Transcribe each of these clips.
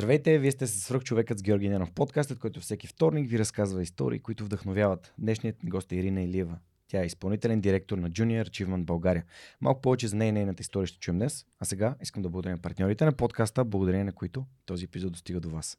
Здравейте, вие сте с свръхчовекът с Георги Ненов, подкастът, който всеки вторник ви разказва истории, които вдъхновяват. Днешният ни гост е Ирина Илиева. Тя е изпълнителен директор на Junior Achievement България. Малко повече за нея и нейната история ще чуем днес, а сега искам да благодаря на партньорите на подкаста, благодарение на които този епизод достига до вас.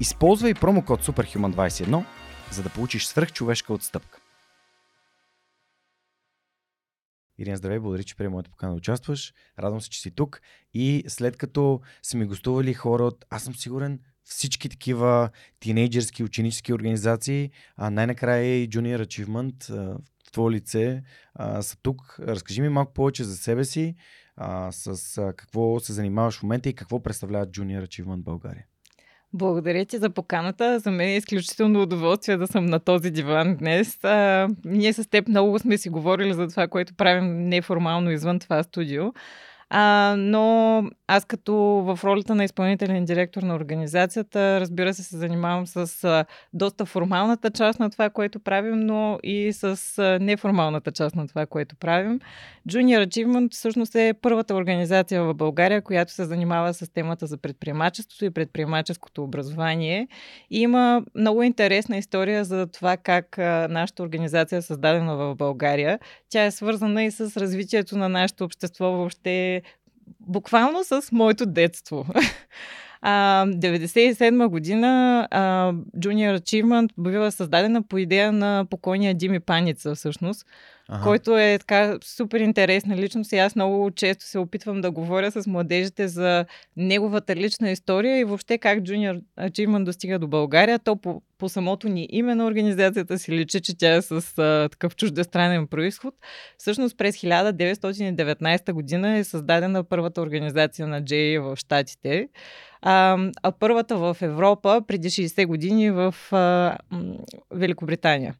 Използвай промокод SUPERHUMAN21, за да получиш свръхчовешка отстъпка. Ирина, здравей, благодаря, че приема моята покана да участваш. Радвам се, че си тук. И след като са ми гостували хора от, аз съм сигурен, всички такива тинейджерски, ученически организации, а най-накрая и Junior Achievement в твое лице са тук. Разкажи ми малко повече за себе си, с какво се занимаваш в момента и какво представлява Junior Achievement България. Благодаря ти за поканата. За мен е изключително удоволствие да съм на този диван днес. А, ние с теб много сме си говорили за това, което правим неформално извън това студио. А, но аз като в ролята на изпълнителен директор на организацията, разбира се, се занимавам с а, доста формалната част на това, което правим, но и с а, неформалната част на това, което правим. Junior Achievement всъщност е първата организация в България, която се занимава с темата за предприемачеството и предприемаческото образование. И има много интересна история за това как а, нашата организация е създадена в България. Тя е свързана и с развитието на нашето общество въобще буквално с моето детство. А, 97 година а, Junior Achievement била създадена по идея на покойния Дими Паница всъщност, ага. който е така супер интересна личност и аз много често се опитвам да говоря с младежите за неговата лична история и въобще как Junior Achievement достига до България. То по, по самото ни име на организацията си личи, че тя е с а, такъв чуждестранен происход. Всъщност през 1919 година е създадена първата организация на Джей в Штатите. А, а първата в Европа преди 60 години в а, Великобритания.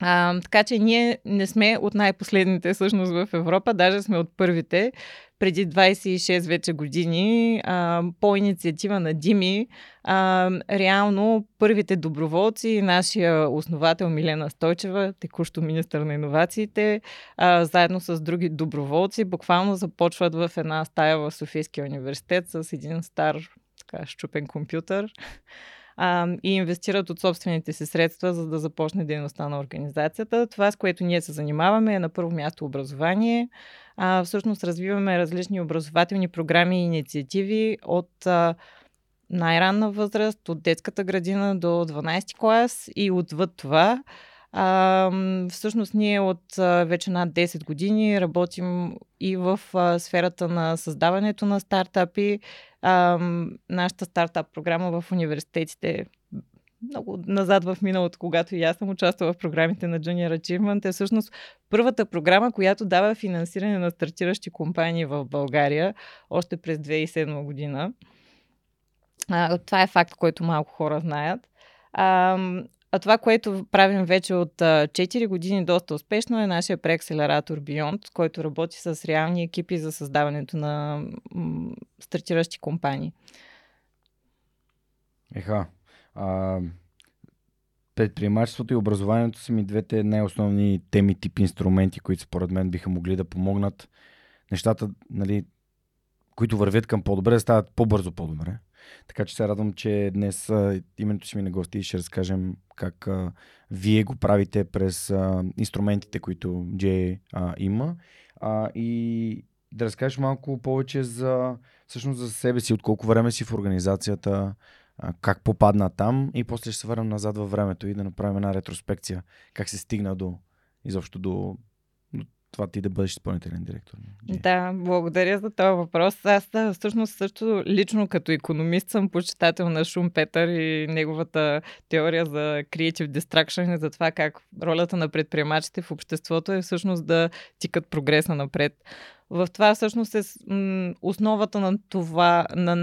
А, така че ние не сме от най-последните всъщност в Европа, даже сме от първите. Преди 26 вече години, а, по инициатива на Дими, а, реално първите доброволци, нашия основател Милена Стойчева, текущо министър на иновациите, а, заедно с други доброволци, буквално започват в една стая в Софийския университет с един стар така, щупен компютър а, и инвестират от собствените си средства, за да започне дейността на организацията. Това, с което ние се занимаваме, е на първо място образование. А, всъщност развиваме различни образователни програми и инициативи от а, най-ранна възраст, от детската градина до 12 клас и отвъд това. А, всъщност ние от вече над 10 години работим и в а, сферата на създаването на стартапи. А, нашата стартап програма в университетите много назад в миналото, когато и аз съм участвала в програмите на Junior Achievement, е всъщност първата програма, която дава финансиране на стартиращи компании в България още през 2007 година. А, това е факт, който малко хора знаят. А, а това, което правим вече от 4 години доста успешно е нашия преакселератор Beyond, който работи с реални екипи за създаването на стартиращи компании. Еха. А, предприемачеството и образованието са ми двете най-основни теми, тип инструменти, които според мен биха могли да помогнат нещата, нали, които вървят към по-добре, да стават по-бързо по-добре. Така че се радвам, че днес името си ми на гости и ще разкажем как а, вие го правите през а, инструментите, които J а, има. А, и да разкажеш малко повече за, всъщност за себе си, от колко време си в организацията, а, как попадна там и после ще се върнем назад във времето и да направим една ретроспекция, как се стигна до изобщо до това ти да бъдеш изпълнителен директор? Да, благодаря за този въпрос. Аз всъщност също лично като економист съм почитател на Шум Петър и неговата теория за creative distraction и за това как ролята на предприемачите в обществото е всъщност да тикат прогреса напред. в това всъщност е основата на това, на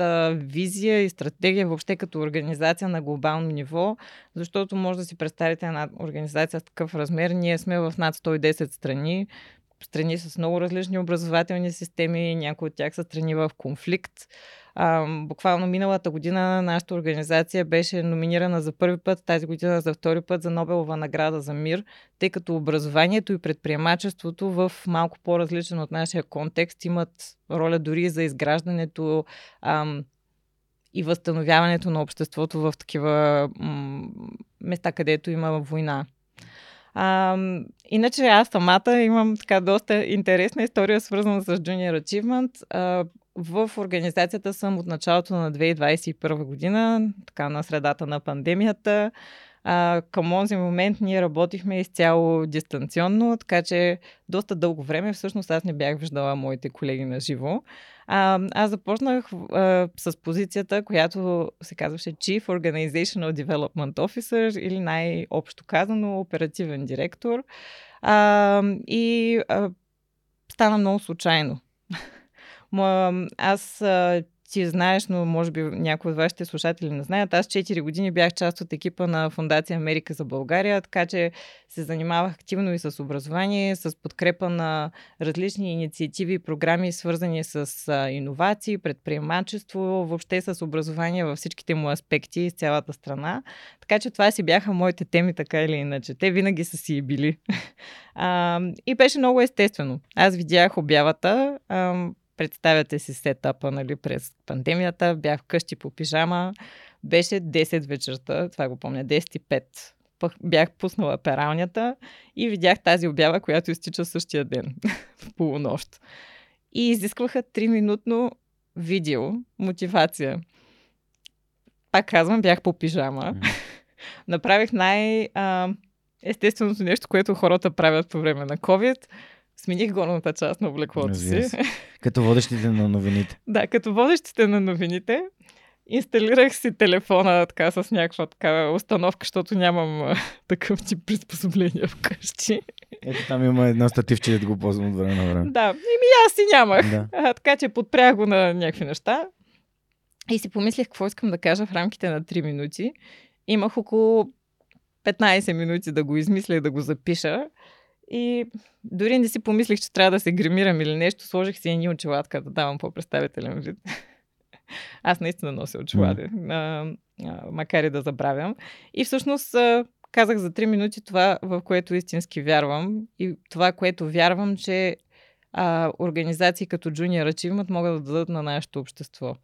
нашата визия и стратегия въобще като организация на глобално ниво, защото може да си представите една организация с такъв размер. Ние сме в над 110 страни, страни с много различни образователни системи, някои от тях са страни в конфликт. А, буквално миналата година нашата организация беше номинирана за първи път, тази година за втори път за Нобелова награда за мир, тъй като образованието и предприемачеството в малко по-различен от нашия контекст имат роля дори за изграждането ам, и възстановяването на обществото в такива м- места, където има война. А, иначе аз самата имам така доста интересна история, свързана с Junior Achievement. А, в организацията съм от началото на 2021 година, така на средата на пандемията. А, към този момент ние работихме изцяло дистанционно, така че доста дълго време всъщност аз не бях виждала моите колеги на живо. А, аз започнах а, с позицията, която се казваше Chief Organizational Development Officer или най-общо казано оперативен директор. А, и а, стана много случайно. Аз ти знаеш, но може би някои от вашите слушатели не знаят. Аз 4 години бях част от екипа на Фундация Америка за България, така че се занимавах активно и с образование, с подкрепа на различни инициативи и програми, свързани с иновации, предприемачество, въобще с образование във всичките му аспекти из цялата страна. Така че това си бяха моите теми, така или иначе. Те винаги са си били. А, и беше много естествено. Аз видях обявата. А, Представяте си сетапа нали, през пандемията. Бях вкъщи по пижама. Беше 10 вечерта, това го помня, 10 и 5. Бях пуснала пералнята и видях тази обява, която изтича същия ден, в полунощ. И изискваха 3-минутно видео, мотивация. Пак казвам, бях по пижама. Mm. Направих най- естественото нещо, което хората правят по време на COVID – Смених горната част на облеклото си. Като водещите на новините. да, като водещите на новините. Инсталирах си телефона така с някаква такава установка, защото нямам такъв тип приспособления вкъщи. Ето там има едно стативче, да го ползвам от време на време. Да, и ми аз си нямах. Да. А, така че подпрях го на някакви неща. И си помислих какво искам да кажа в рамките на 3 минути. Имах около 15 минути да го измисля и да го запиша. И дори не си помислих, че трябва да се гримирам или нещо. Сложих си едни очеладка да давам по-представителен вид. Аз наистина нося очелади, mm. макар и да забравям. И всъщност казах за 3 минути това, в което истински вярвам. И това, което вярвам, че а, организации като Junior Achievement могат да дадат на нашето общество.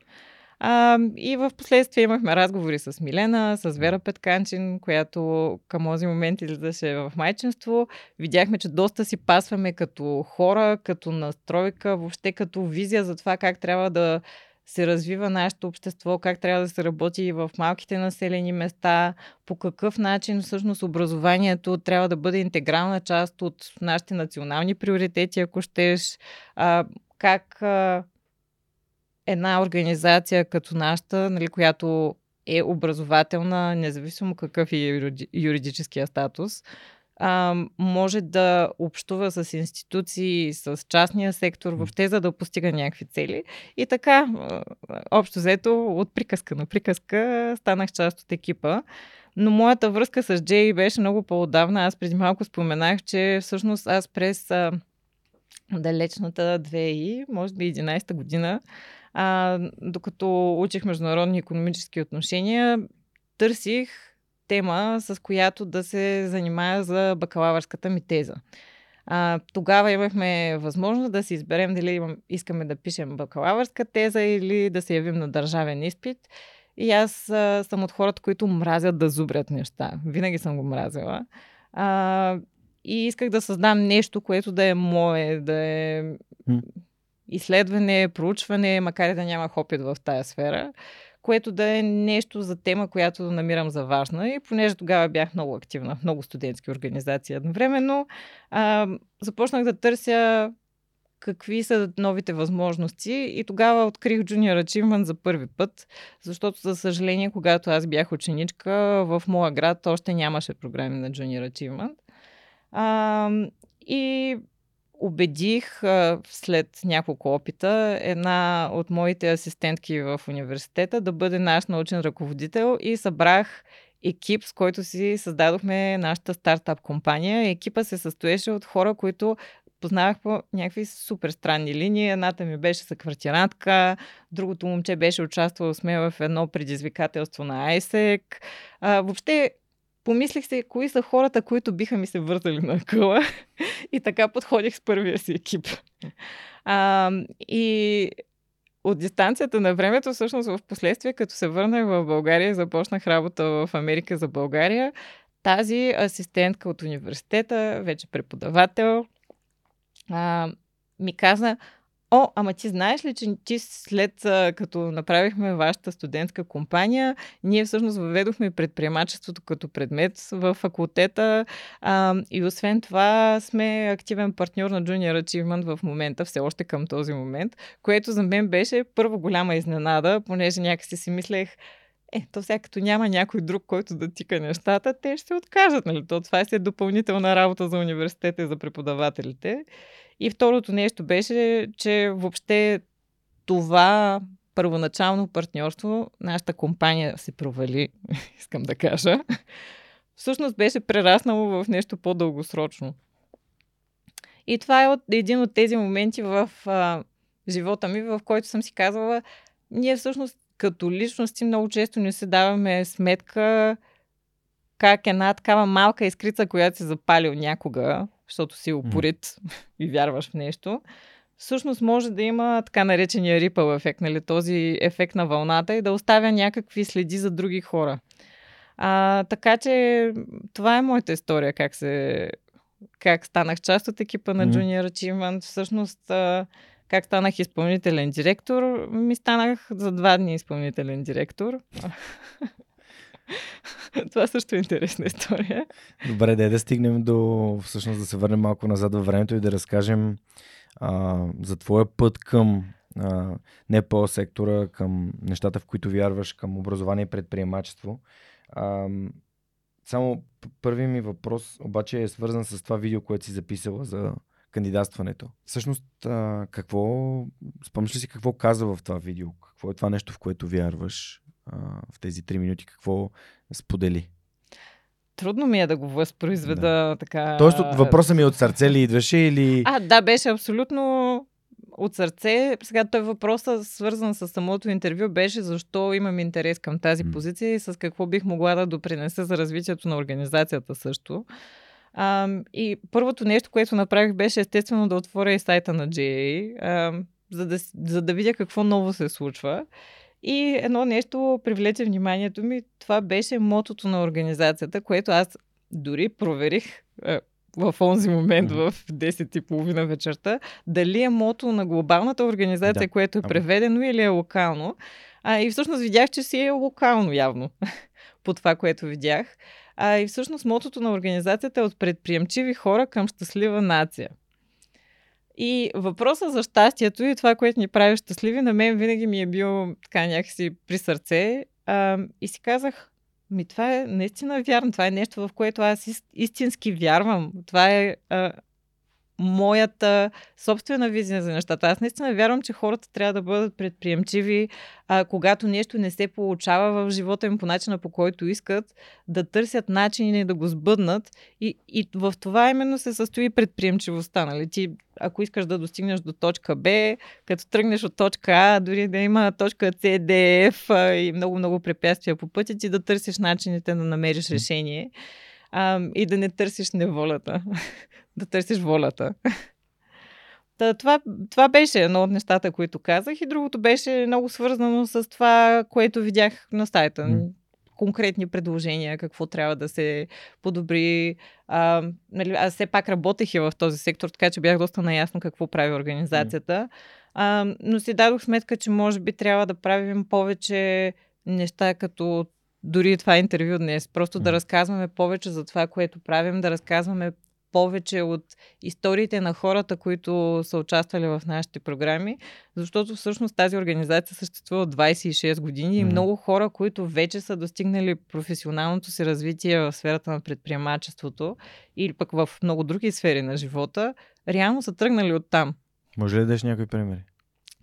А, и в последствие имахме разговори с Милена, с Вера Петканчин, която към този момент излизаше в майчинство. Видяхме, че доста си пасваме като хора, като настройка, въобще като визия за това как трябва да се развива нашето общество, как трябва да се работи в малките населени места, по какъв начин всъщност образованието трябва да бъде интегрална част от нашите национални приоритети, ако щеш, а, как а, една организация като нашата, нали, която е образователна, независимо какъв е юридическия статус, а, може да общува с институции, с частния сектор, въобще за да постига някакви цели. И така, общо взето, от приказка на приказка станах част от екипа. Но моята връзка с Джей беше много по-отдавна. Аз преди малко споменах, че всъщност аз през а, далечната 2000, може би 11 година, а, докато учих международни економически отношения, търсих тема, с която да се занимая за бакалавърската ми теза. А, тогава имахме възможност да си изберем дали имам, искаме да пишем бакалавърска теза или да се явим на държавен изпит. И аз а, съм от хората, които мразят да зубрят неща. Винаги съм го мразила. А, и исках да създам нещо, което да е мое, да е изследване, проучване, макар и да нямах опит в тая сфера, което да е нещо за тема, която намирам за важна. И понеже тогава бях много активна в много студентски организации едновременно, а, започнах да търся какви са новите възможности и тогава открих Junior Achievement за първи път, защото, за съжаление, когато аз бях ученичка, в моя град още нямаше програми на Junior Achievement. А, и убедих след няколко опита една от моите асистентки в университета да бъде наш научен ръководител и събрах екип, с който си създадохме нашата стартап компания. Екипа се състоеше от хора, които познавах по някакви супер странни линии. Едната ми беше съквартирантка, другото момче беше участвало с мен в едно предизвикателство на ISEC. А, въобще помислих се, кои са хората, които биха ми се вързали на къла и така подходих с първия си екип. А, и от дистанцията на времето, всъщност в последствие, като се върнах в България и започнах работа в Америка за България, тази асистентка от университета, вече преподавател, а, ми каза, О, ама ти знаеш ли, че ти след като направихме вашата студентска компания, ние всъщност въведохме предприемачеството като предмет в факултета а, и освен това сме активен партньор на Junior Achievement в момента, все още към този момент, което за мен беше първа голяма изненада, понеже някакси си мислех, е, то сега като няма някой друг, който да тика нещата, те ще се откажат, нали? То това е допълнителна работа за университета и за преподавателите. И второто нещо беше, че въобще това първоначално партньорство, нашата компания се провали, искам да кажа, всъщност беше прераснало в нещо по-дългосрочно. И това е от, един от тези моменти в а, живота ми, в който съм си казвала, ние всъщност като личности много често не се даваме сметка как една такава малка искрица, която си запалил някога, защото си упорит mm. и вярваш в нещо, всъщност може да има така наречения рипъл ефект, нали, този ефект на вълната и да оставя някакви следи за други хора. А, така че това е моята история, как се как станах част от екипа на Junior Achievement. Всъщност, а, как станах изпълнителен директор, ми станах за два дни изпълнителен директор. Това също е интересна история. Добре, да да стигнем до, всъщност да се върнем малко назад във времето и да разкажем а, за твоя път към а, не по сектора, към нещата, в които вярваш, към образование и предприемачество. А, само първи ми въпрос обаче е свързан с това видео, което си записала за кандидатстването. Всъщност, а, какво, спомняш ли си какво каза в това видео? Какво е това нещо, в което вярваш? в тези три минути какво сподели? Трудно ми е да го възпроизведа да. така. Тоест, въпросът ми е от сърце ли идваше или. А, да, беше абсолютно от сърце. Сега той въпросът, свързан с самото интервю, беше защо имам интерес към тази позиция и с какво бих могла да допринеса за развитието на организацията също. А, и първото нещо, което направих, беше естествено да отворя и сайта на GA, а, за, да, за да видя какво ново се случва. И едно нещо привлече вниманието ми. Това беше мотото на организацията, което аз дори проверих е, в онзи момент mm-hmm. в 10.30 вечерта, дали е мото на глобалната организация, да. което е преведено или е локално. А, и всъщност видях, че си е локално явно по това, което видях. А, и всъщност мотото на организацията е от предприемчиви хора към щастлива нация. И въпросът за щастието и това, което ни прави щастливи, на мен винаги ми е бил така някакси при сърце. А, и си казах, ми това е наистина вярно. Това е нещо, в което аз истински вярвам. Това е а, моята собствена визия за нещата. Аз наистина вярвам, че хората трябва да бъдат предприемчиви, а, когато нещо не се получава в живота им по начина по който искат, да търсят начини да го сбъднат. И, и в това именно се състои предприемчивостта. Нали? Ти, ако искаш да достигнеш до точка Б, като тръгнеш от точка А, дори да има точка С, Д, Ф и много-много препятствия по пътя ти, да търсиш начините да намериш решение а, и да не търсиш неволята да търсиш волята. Та, това, това беше едно от нещата, които казах и другото беше много свързано с това, което видях на сайта. Mm. Конкретни предложения, какво трябва да се подобри. А, нали, аз все пак работех и в този сектор, така че бях доста наясно какво прави организацията. Mm. А, но си дадох сметка, че може би трябва да правим повече неща като дори това интервю днес. Просто mm. да разказваме повече за това, което правим, да разказваме повече от историите на хората, които са участвали в нашите програми, защото всъщност тази организация съществува 26 години и много хора, които вече са достигнали професионалното си развитие в сферата на предприемачеството или пък в много други сфери на живота, реално са тръгнали от там. Може ли да дадеш някои примери?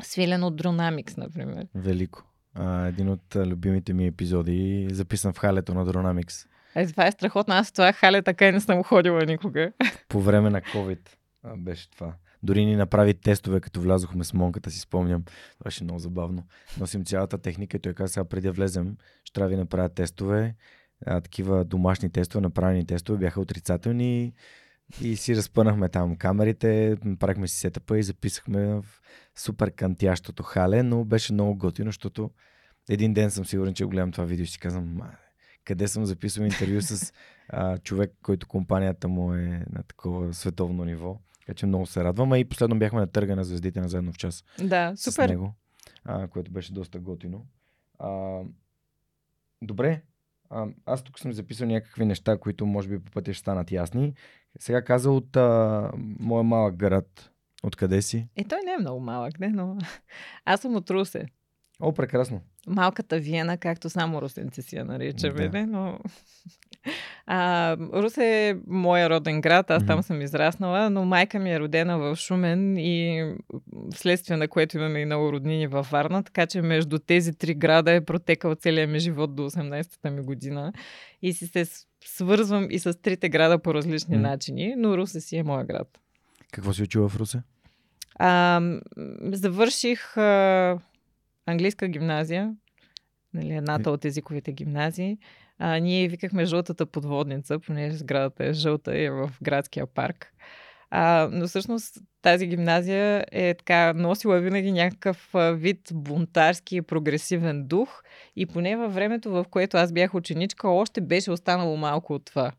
Свилен от Dronamics, например. Велико. А, един от любимите ми епизоди, записан в халето на Dronamics. Е, това е страхотно. Аз това хале така и не съм ходила никога. По време на COVID беше това. Дори ни направи тестове, като влязохме с монката, си спомням. Беше много забавно. Носим цялата техника и той каза, сега преди да влезем, ще трябва да направя тестове. А, такива домашни тестове, направени тестове бяха отрицателни и си разпънахме там камерите, правихме си сетъпа и записахме в супер кантящото хале, но беше много готино, защото един ден съм сигурен, че гледам това видео и си казвам, къде съм записал интервю с а, човек, който компанията му е на такова световно ниво. Така че много се радвам. А и последно бяхме на търга на звездите на заедно в час. Да, супер. С него, а, което беше доста готино. А, добре, а, аз тук съм записал някакви неща, които може би по пътя ще станат ясни. Сега каза от а, моя малък град. Откъде си? Е, той не е много малък, не, но аз съм от Русе. О, прекрасно. Малката Виена, както само русенци си я наричаме, да. но... А, Русе е моя роден град, аз mm-hmm. там съм израснала, но майка ми е родена в Шумен и вследствие на което имаме и много роднини във Варна, така че между тези три града е протекал целият ми живот до 18-та ми година и си се свързвам и с трите града по различни mm-hmm. начини, но Русе си е моя град. Какво си учила в Русе? А, завърших а, английска гимназия, нали, едната от езиковите гимназии. А, ние викахме жълтата подводница, понеже сградата е жълта и е в градския парк. А, но всъщност тази гимназия е така носила винаги някакъв вид бунтарски и прогресивен дух и поне във времето, в което аз бях ученичка, още беше останало малко от това.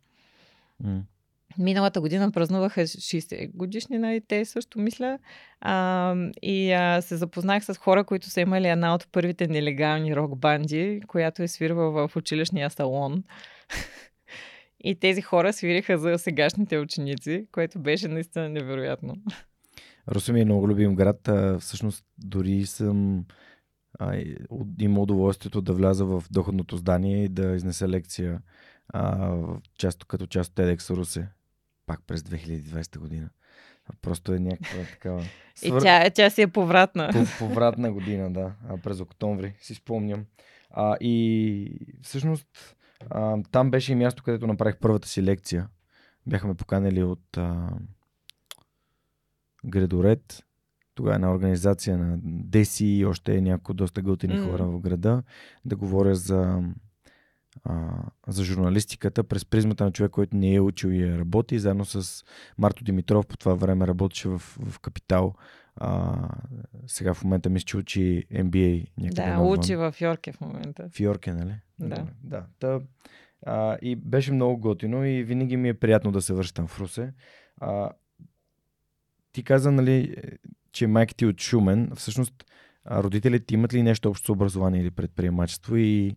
Миналата година празнуваха 60 годишнина и те също мисля. А, и а, се запознах с хора, които са имали една от първите нелегални рок банди, която е свирвала в училищния салон. и тези хора свириха за сегашните ученици, което беше наистина невероятно. Русе ми е много любим град. Всъщност дори съм а, има удоволствието да вляза в доходното здание и да изнеса лекция а, част, като част от TEDx Русе пак през 2020 година. Просто е някаква такава... Свър... И тя, тя си е повратна. По, повратна година, да. А, през октомври, си спомням. А, и всъщност а, там беше и място, където направих първата си лекция. Бяхме поканали от а, Градоред. Тогава е една организация на Деси и още някои доста готини mm. хора в града. Да говоря за а, за журналистиката през призмата на човек, който не е учил и е работи. Заедно с Марто Димитров по това време работеше в, в Капитал. А, сега в момента мисля, че учи MBA. Да, учи в Йорке в момента. В Йорке, нали? Да. да. Та, а, и беше много готино и винаги ми е приятно да се връщам в Русе. А, ти каза, нали, че майка ти е от Шумен. Всъщност, родителите имат ли нещо общо с образование или предприемачество и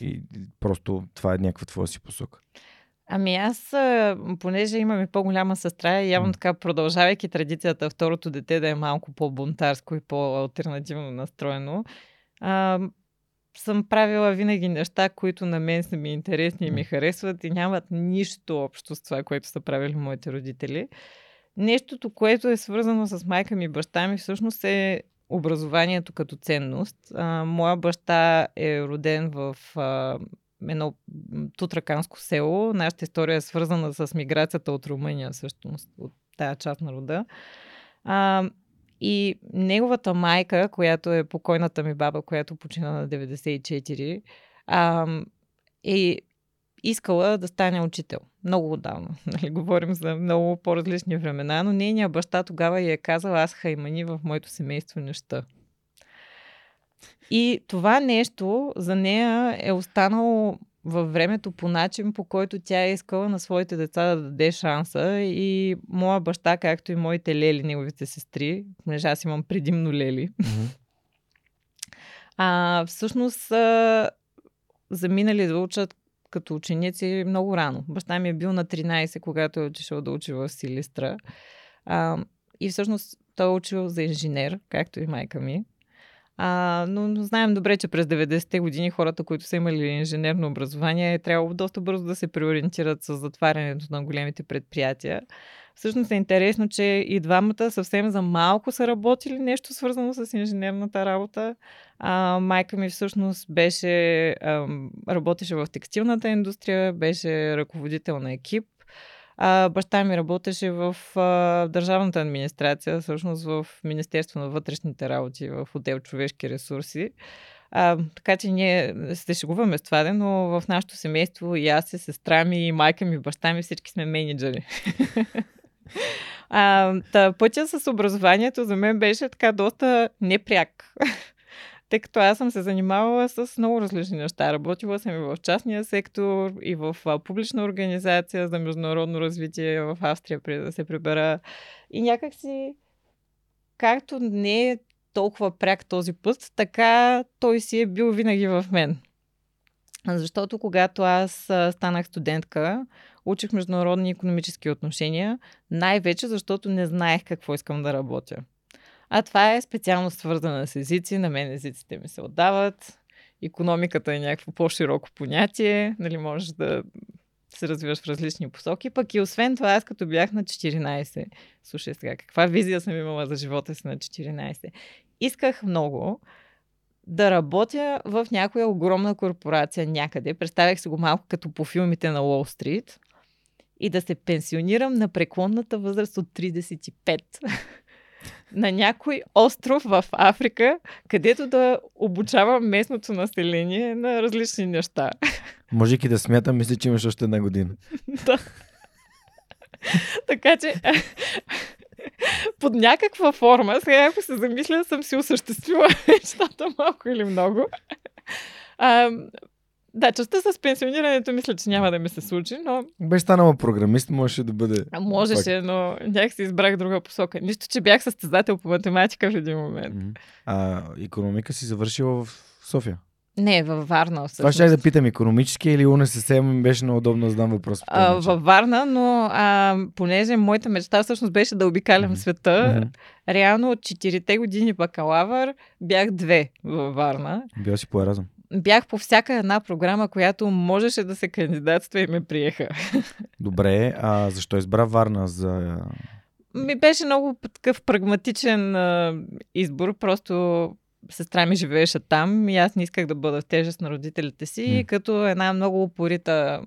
и просто това е някаква твоя си посока. Ами аз, понеже имаме по-голяма сестра, явно така продължавайки традицията второто дете да е малко по-бунтарско и по-алтернативно настроено, а, съм правила винаги неща, които на мен са ми интересни и ми харесват и нямат нищо общо с това, което са правили моите родители. Нещото, което е свързано с майка ми и баща ми, всъщност е образованието като ценност. А, моя баща е роден в а, едно тутраканско село. Нашата история е свързана с миграцията от Румъния, всъщност, от тая част на рода. А, и неговата майка, която е покойната ми баба, която почина на 94, а, е искала да стане учител. Много отдавна. Нали, говорим за много по-различни времена, но нейният баща тогава я е казал, аз хаймани в моето семейство неща. И това нещо за нея е останало във времето по начин, по който тя е искала на своите деца да даде шанса. И моя баща, както и моите лели, неговите сестри, понеже аз имам предимно лели, mm-hmm. а, всъщност а, заминали да учат като ученици много рано. Баща ми е бил на 13, когато е отишъл да учи в Силистра. А, и всъщност той е учил за инженер, както и майка ми. А, но, знаем добре, че през 90-те години хората, които са имали инженерно образование, е трябвало доста бързо да се приориентират с затварянето на големите предприятия. Всъщност е интересно, че и двамата съвсем за малко са работили нещо свързано с инженерната работа. А, майка ми всъщност беше, а, работеше в текстилната индустрия, беше ръководител на екип. А, баща ми работеше в а, държавната администрация, всъщност в Министерство на вътрешните работи, в отдел човешки ресурси. А, така че ние се шегуваме с това, но в нашото семейство и аз, и сестра ми, и майка ми, и баща ми, всички сме менеджери. а, та, пътя с образованието за мен беше така доста непряк. Тъй като аз съм се занимавала с много различни неща. Работила съм и в частния сектор, и в публична организация за международно развитие в Австрия, преди да се прибера. И някакси, както не е толкова пряк този път, така той си е бил винаги в мен. Защото когато аз станах студентка, учих международни економически отношения, най-вече защото не знаех какво искам да работя. А това е специално свързано с езици. На мен езиците ми се отдават. Економиката е някакво по-широко понятие. Нали, можеш да се развиваш в различни посоки. Пък и освен това, аз като бях на 14, слушай сега, каква визия съм имала за живота си на 14. Исках много да работя в някоя огромна корпорация някъде. Представях се го малко като по филмите на Уолл Стрит. И да се пенсионирам на преклонната възраст от 35 на някой остров в Африка, където да обучавам местното население на различни неща. Можейки да смятам, мисля, че имаш още една година. да. така че под някаква форма, сега ако се замисля, съм си осъществила нещата малко или много. А, да, частта с пенсионирането мисля, че няма да ми се случи, но... Беше станала програмист, можеше да бъде... А, можеше, но някак си избрах друга посока. Нищо, че бях състезател по математика в един момент. А економика си завършила в София? Не, във Варна. Всъщност. Това ще да питам, економически или УНСС ми беше неудобно да задам въпрос. А, във Варна, но а, понеже моята мечта всъщност беше да обикалям mm-hmm. света, mm-hmm. реално от 4 години бакалавър бях две във Варна. Бил си по Еразъм бях по всяка една програма, която можеше да се кандидатства и ме приеха. Добре, а защо избра Варна за... Ми беше много такъв прагматичен а, избор, просто сестра ми живееше там и аз не исках да бъда в тежест на родителите си, mm. като една много упорита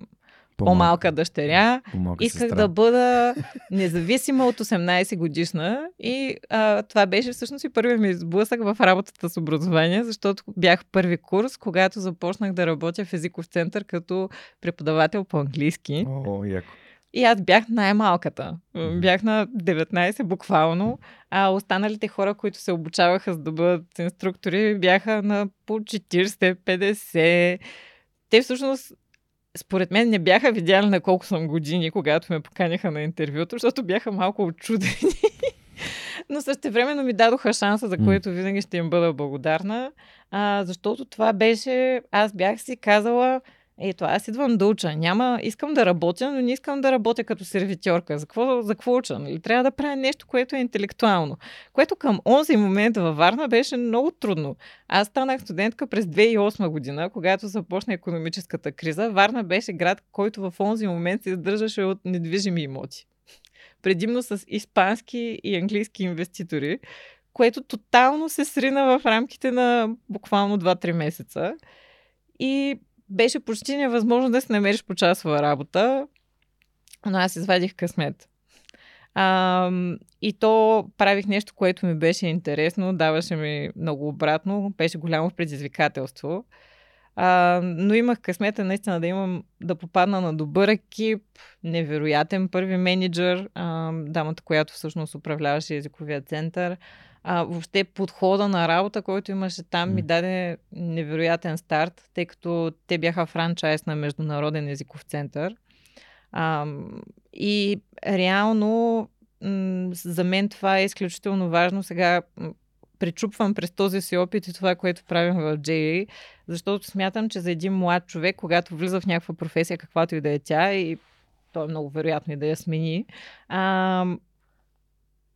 по-малка дъщеря. По-малка Исках сестра. да бъда независима от 18 годишна и а, това беше всъщност и първият ми сблъсък в работата с образование, защото бях първи курс, когато започнах да работя в езиков център като преподавател по английски. О, яко. И аз бях най-малката. Бях на 19 буквално, а останалите хора, които се обучаваха за да бъдат инструктори, бяха на по 40-50. Те всъщност според мен не бяха видяли на колко съм години, когато ме поканяха на интервюто, защото бяха малко очудени. Но също времено ми дадоха шанса, за което винаги ще им бъда благодарна, а, защото това беше, аз бях си казала, ето, аз идвам да уча. Няма, искам да работя, но не искам да работя като сервитьорка. За какво, за какво уча? Нали? Трябва да правя нещо, което е интелектуално. Което към онзи момент във Варна беше много трудно. Аз станах студентка през 2008 година, когато започна економическата криза. Варна беше град, който в онзи момент се издържаше от недвижими имоти. Предимно с испански и английски инвеститори, което тотално се срина в рамките на буквално 2-3 месеца. И беше почти невъзможно да си намериш по часова работа, но аз извадих късмет. А, и то правих нещо, което ми беше интересно, даваше ми много обратно, беше голямо предизвикателство. А, но имах късмета наистина да имам, да попадна на добър екип, невероятен първи менеджер, а, дамата, която всъщност управляваше езиковия център а, въобще подхода на работа, който имаше там, ми даде невероятен старт, тъй като те бяха франчайз на Международен езиков център. А, и реално м- за мен това е изключително важно. Сега пречупвам през този си опит и това, което правим в JA, защото смятам, че за един млад човек, когато влиза в някаква професия, каквато и да е тя, и то е много вероятно и да я смени, а,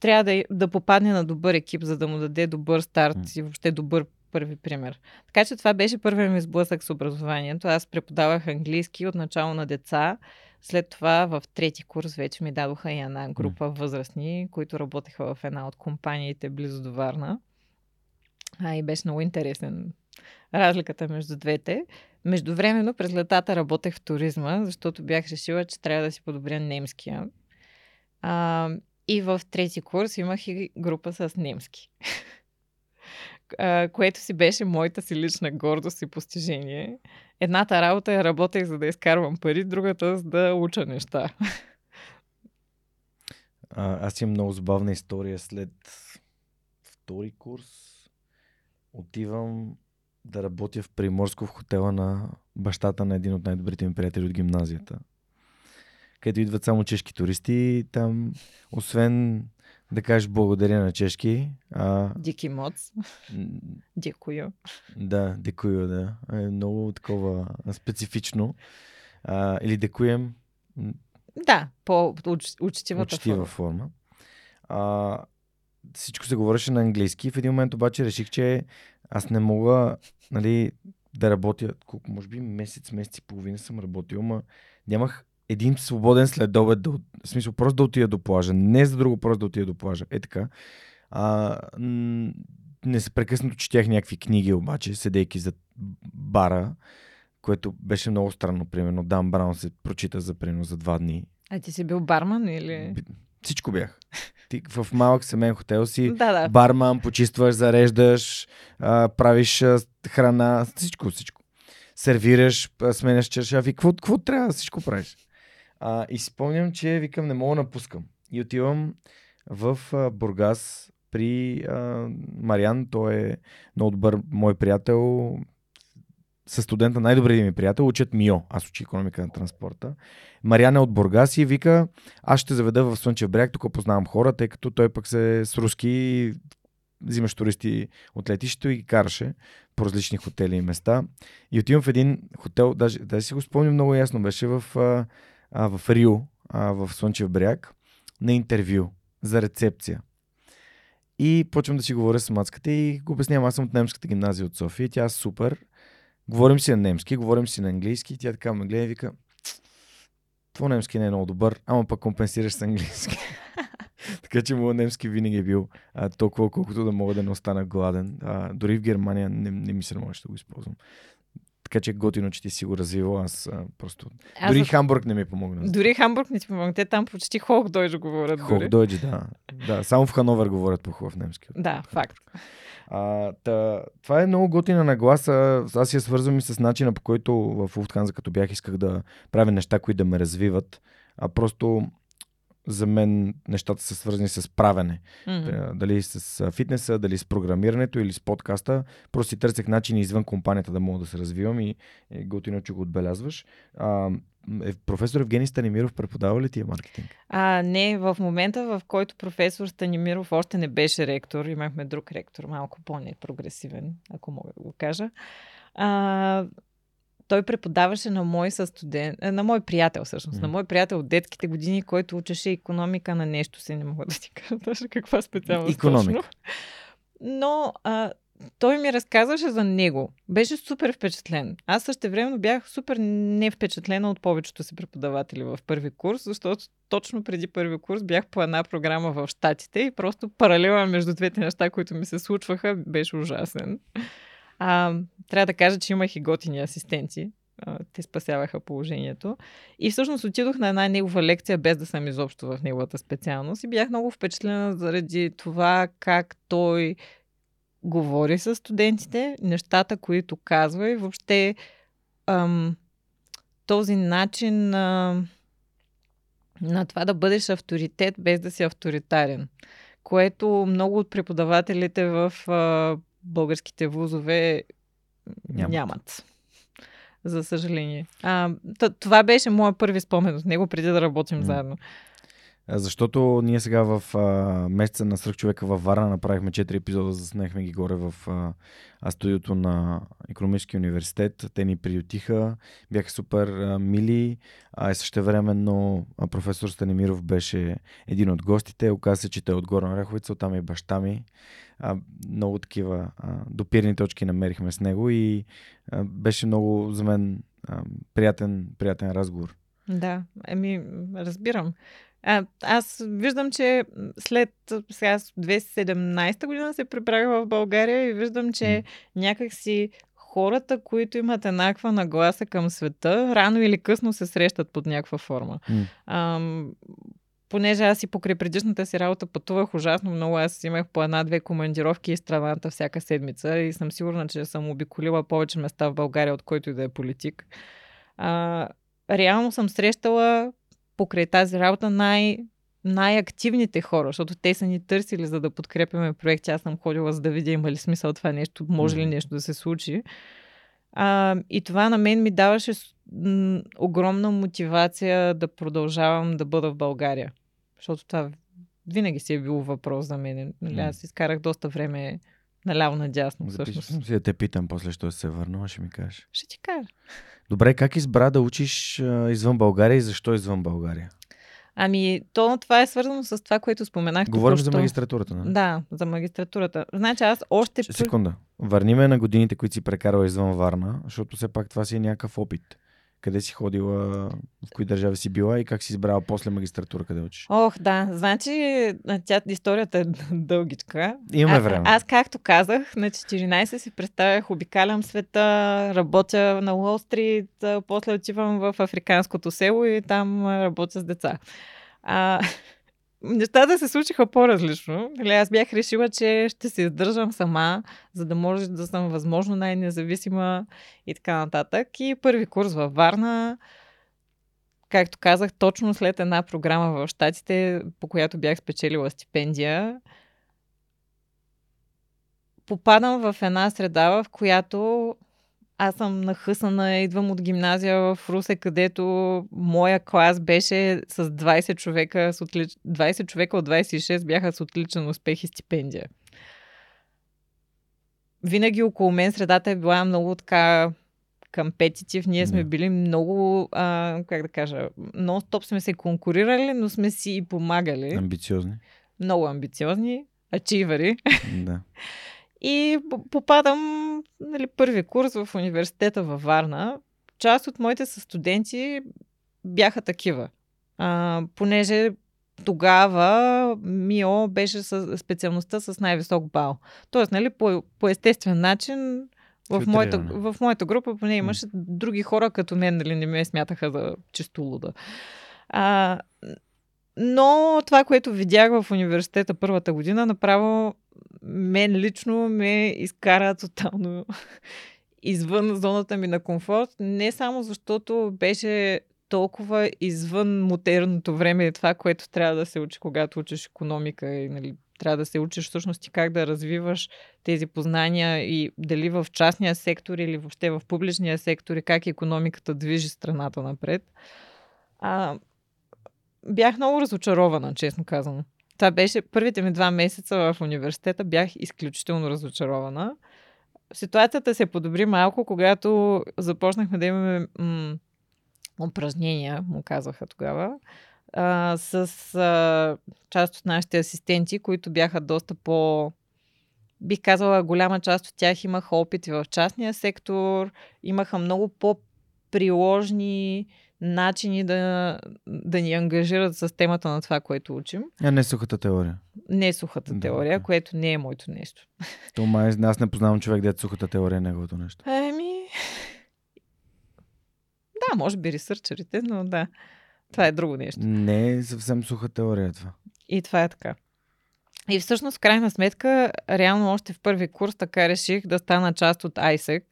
трябва да, да попадне на добър екип, за да му даде добър старт и въобще добър първи пример. Така че това беше първият ми сблъсък с образованието. Аз преподавах английски от начало на деца. След това в трети курс вече ми дадоха и една група възрастни, които работеха в една от компаниите близо до Варна. А, и беше много интересен разликата между двете. Междувременно през летата работех в туризма, защото бях решила, че трябва да си подобря немския. А, и в трети курс имах и група с немски. което си беше моята си лична гордост и постижение. Едната работа я работех за да изкарвам пари, другата за да уча неща. А, аз имам много забавна история. След втори курс отивам да работя в Приморско в хотела на бащата на един от най-добрите ми приятели от гимназията. Където идват само чешки туристи. Там, освен да кажеш благодаря на чешки. А... Дики моц. Дякую. Да, дякую, да. Е много такова специфично. А, или декуем. Да, по учтивата учтива форма. форма. А, всичко се говореше на английски. В един момент обаче реших, че аз не мога нали, да работя, колко, може би месец, месец и половина съм работил, но нямах един свободен следобед, да, в смисъл просто да отида до плажа. Не за друго, просто да отида до плажа. Е така. А, не се прекъснато четях някакви книги, обаче, седейки за бара, което беше много странно. Примерно, Дан Браун се прочита за примерно за два дни. А ти си бил барман или? Всичко бях. Ти в малък семейен хотел си да, да. барман, почистваш, зареждаш, а, правиш а, храна, всичко, всичко. Сервираш, сменяш чершафи, какво, какво трябва, всичко правиш. А, и спомням, че викам, не мога да напускам. И отивам в а, Бургас при а, Мариан, той е много добър мой приятел, със студента, най-добрият ми приятел, учат МИО. Аз учи економика на транспорта. Мариан е от Бургас и вика, аз ще заведа в Слънчев бряг, тук познавам хора, тъй като той пък се с руски взимаш туристи от летището и ги караше по различни хотели и места. И отивам в един хотел, даже, даже си го спомням много ясно, беше в а, в Рио, а, в Слънчев бряг, на интервю за рецепция. И почвам да си говоря с мацката и го обяснявам. Аз съм от немската гимназия от София. Тя е супер. Говорим си на немски, говорим си на английски. Тя така ме гледа и вика, твой немски не е много добър, ама пък компенсираш с английски. така че моят немски винаги е бил а, толкова, колкото да мога да не остана гладен. А, дори в Германия не, не ми се може да го използвам. Така че готино, че ти си го развивал. Аз а, просто. Аз дори за... Хамбург не ми помогна. Дори Хамбург не ти помогна. Те там почти Хох Дойдж говорят. Хох Дойдж, да. да. Само в Хановер говорят по хубав немски. Да, факт. А, та, това е много готина нагласа. Аз я свързвам и с начина по който в Уфтханза, като бях, исках да правя неща, които да ме развиват. А просто за мен нещата са свързани с правене. Mm-hmm. Дали с фитнеса, дали с програмирането или с подкаста. Просто си търсех начини извън компанията да мога да се развивам и готино, че го отбелязваш. А, професор Евгений Станимиров преподава ли ти е маркетинг? А, не, в момента, в който професор Станимиров още не беше ректор, имахме друг ректор, малко по-непрогресивен, ако мога да го кажа. А, той преподаваше на мой студент, на мой приятел всъщност, mm. на мой приятел от детските години, който учеше економика на нещо си, не мога да ти кажа точно каква специалност. Економика. Точно. Но а, той ми разказваше за него. Беше супер впечатлен. Аз също времено бях супер не впечатлена от повечето си преподаватели в първи курс, защото точно преди първи курс бях по една програма в Штатите и просто паралела между двете неща, които ми се случваха, беше ужасен. А, трябва да кажа, че имах и готини асистенти. А, те спасяваха положението. И всъщност отидох на една негова лекция, без да съм изобщо в неговата специалност. И бях много впечатлена заради това как той говори с студентите, нещата, които казва и въобще ам, този начин на, на това да бъдеш авторитет без да си авторитарен. Което много от преподавателите в а, българските вузове нямат. нямат. За съжаление. А, това беше моят първи спомен от него, преди да работим mm. заедно. Защото ние сега в а, месеца на Сръх човека във Варна направихме 4 епизода, заснехме ги горе в а, студиото на Економическия университет. Те ни приютиха, бяха супер а, мили, а и същевременно а, професор Станимиров беше един от гостите. Оказа се, че той е от Горна Ряховица, оттам е баща ми. А, много такива а, допирни точки намерихме с него и а, беше много за мен а, приятен, приятен разговор. Да, еми, разбирам. А, аз виждам, че след сега 2017 година се прибрах в България и виждам, че М. някакси хората, които имат еднаква нагласа към света, рано или късно се срещат под някаква форма. М. Ам, понеже аз и покрай предишната си работа пътувах ужасно много, аз имах по една-две командировки из страната всяка седмица и съм сигурна, че съм обиколила повече места в България, от който и да е политик. А, реално съм срещала покрай тази работа най- най-активните хора, защото те са ни търсили за да подкрепяме проекти. Аз съм ходила за да видя има ли смисъл това нещо, може ли нещо да се случи. А, и това на мен ми даваше м- огромна мотивация да продължавам да бъда в България. Защото това винаги си е било въпрос за мен. Нали, аз изкарах доста време наляво надясно. Всъщност. си да те питам после, що се върна, ще ми кажеш. Ще ти кажа. Добре, как избра да учиш а, извън България и защо извън България? Ами, то това е свързано с това, което споменах. Говорим за магистратурата, нали? Да, за магистратурата. Значи аз още... Секунда. Върни ме на годините, които си прекарала извън Варна, защото все пак това си е някакъв опит. Къде си ходила, в кои държави си била и как си избрала после магистратура, къде учиш? Ох, да. Значи, а, тя, историята е дългичка. Имаме а, време. Аз, както казах, на 14 си представях, обикалям света, работя на Уолл Стрит, а, после отивам в африканското село и там а, работя с деца. А, нещата се случиха по-различно. Нали, Аз бях решила, че ще се издържам сама, за да може да съм възможно най-независима и така нататък. И първи курс във Варна, както казах, точно след една програма в Штатите, по която бях спечелила стипендия, попадам в една среда, в която аз съм нахъсана, идвам от гимназия в Русе, където моя клас беше с 20 човека, с отлич... 20 човека от 26 бяха с отличен успех и стипендия. Винаги около мен средата е била много така компетитив. Ние сме били много, а, как да кажа, нон-стоп сме се конкурирали, но сме си и помагали. Амбициозни. Много амбициозни, ачивари. Да. И попадам нали, първи курс в университета във Варна. Част от моите състуденти бяха такива. А, понеже тогава МИО беше с специалността с най-висок бал. Тоест, нали, по, по естествен начин в моята, в моята група поне имаше други хора като мен, нали, не ме смятаха за чисто луда. А, но това, което видях в университета първата година, направо мен лично ме изкара тотално извън зоната ми на комфорт. Не само защото беше толкова извън модерното време и това, което трябва да се учи, когато учиш економика и нали, трябва да се учиш всъщност и как да развиваш тези познания и дали в частния сектор или въобще в публичния сектор и как економиката движи страната напред. А, бях много разочарована, честно казано. Това беше първите ми два месеца в университета, бях изключително разочарована. Ситуацията се подобри малко, когато започнахме да имаме м- упражнения, му казваха тогава, а, с а, част от нашите асистенти, които бяха доста по... Бих казала, голяма част от тях имаха опити в частния сектор, имаха много по-приложни начини да, да ни ангажират с темата на това, което учим. А не сухата теория. Не сухата Да, теория, да. което не е моето нещо. То май, аз не познавам човек, дето сухата теория е неговото нещо. Еми... Да, може би ресърчерите, но да. Това е друго нещо. Не е съвсем суха теория това. И това е така. И всъщност, в крайна сметка, реално още в първи курс така реших да стана част от ISEC,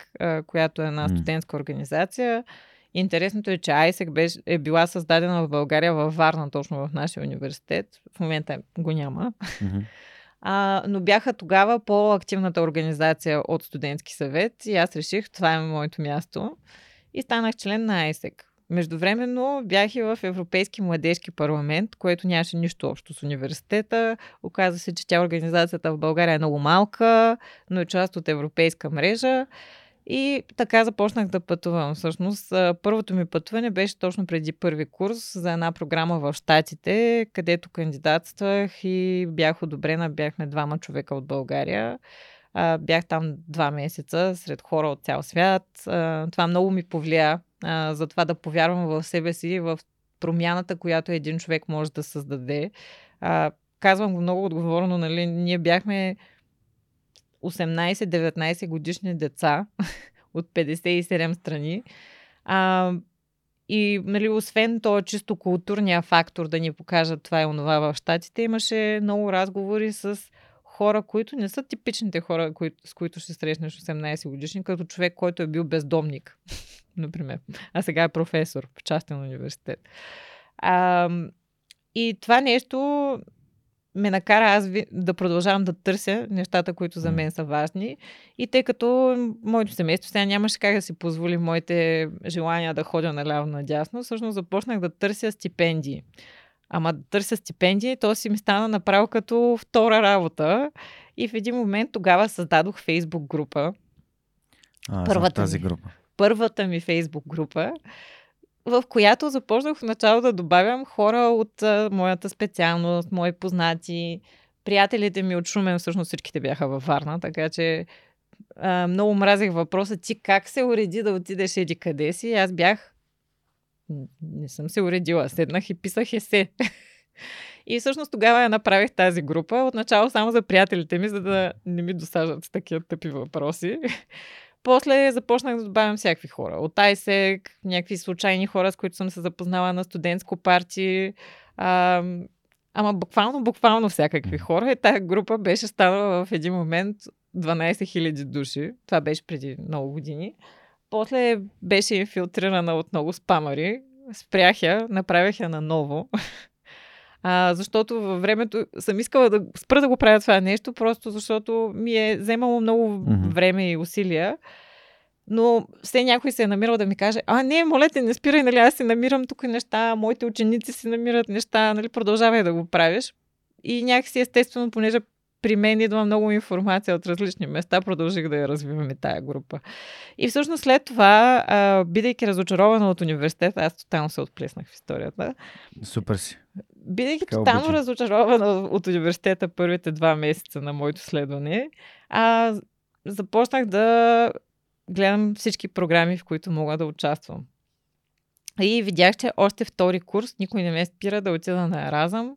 която е една студентска организация. Интересното е, че ISEC беше, е била създадена в България, във Варна, точно в нашия университет. В момента го няма. Мгм. А, но бяха тогава по-активната организация от студентски съвет и аз реших, това е моето място. И станах член на ISEC. Междувременно бях и в Европейски младежки парламент, което нямаше нищо общо с университета. Оказва се, че тя организацията в България е много малка, но е част от европейска мрежа. И така започнах да пътувам. Всъщност, първото ми пътуване беше точно преди първи курс за една програма в Штатите, където кандидатствах и бях одобрена. Бяхме двама човека от България. Бях там два месеца сред хора от цял свят. Това много ми повлия за това да повярвам в себе си, в промяната, която един човек може да създаде. Казвам го много отговорно, нали? Ние бяхме 18-19 годишни деца от 57 страни. А, и нали, освен този чисто културния фактор да ни покажат това и онова в Штатите, имаше много разговори с хора, които не са типичните хора, които, с които ще срещнеш 18 годишни, като човек, който е бил бездомник, например. А сега е професор в частен университет. А, и това нещо ме накара аз да продължавам да търся нещата, които за мен са важни. И тъй като моето семейство сега нямаше как да си позволи моите желания да ходя наляво надясно, всъщност започнах да търся стипендии. Ама да търся стипендии, то си ми стана направо като втора работа. И в един момент тогава създадох фейсбук група. А, първата тази група. Ми, първата ми фейсбук група в която започнах в начало да добавям хора от а, моята специалност, мои познати. Приятелите ми от Шумен, всъщност всичките бяха във Варна, така че а, много мразех въпроса ти как се уреди да отидеш еди къде си. Аз бях не съм се уредила, седнах и писах есе. И всъщност тогава я направих тази група, отначало само за приятелите ми, за да не ми досаждат такива тъпи въпроси. После започнах да добавям всякакви хора. От ISEC, някакви случайни хора, с които съм се запознала на студентско парти. А, ама буквално, буквално всякакви хора. И тази група беше станала в един момент 12 000 души. Това беше преди много години. После беше инфилтрирана от много спамари. Спрях я, направих я наново. А, защото във времето съм искала да спра да го правя това нещо, просто защото ми е вземало много mm-hmm. време и усилия. Но все някой се е намирал да ми каже, а не, моля те, не спирай, нали, аз си намирам тук неща, моите ученици си намират неща, нали, продължавай да го правиш. И някакси естествено, понеже при мен идва много информация от различни места, продължих да я развивам и тая група. И всъщност след това, а, бидейки разочарована от университета, аз тотално се отплеснах в историята. Супер си. Бидейки тотално разочарована от университета първите два месеца на моето следване, а, започнах да гледам всички програми, в които мога да участвам. И видях, че още втори курс никой не ме спира да отида на Еразъм.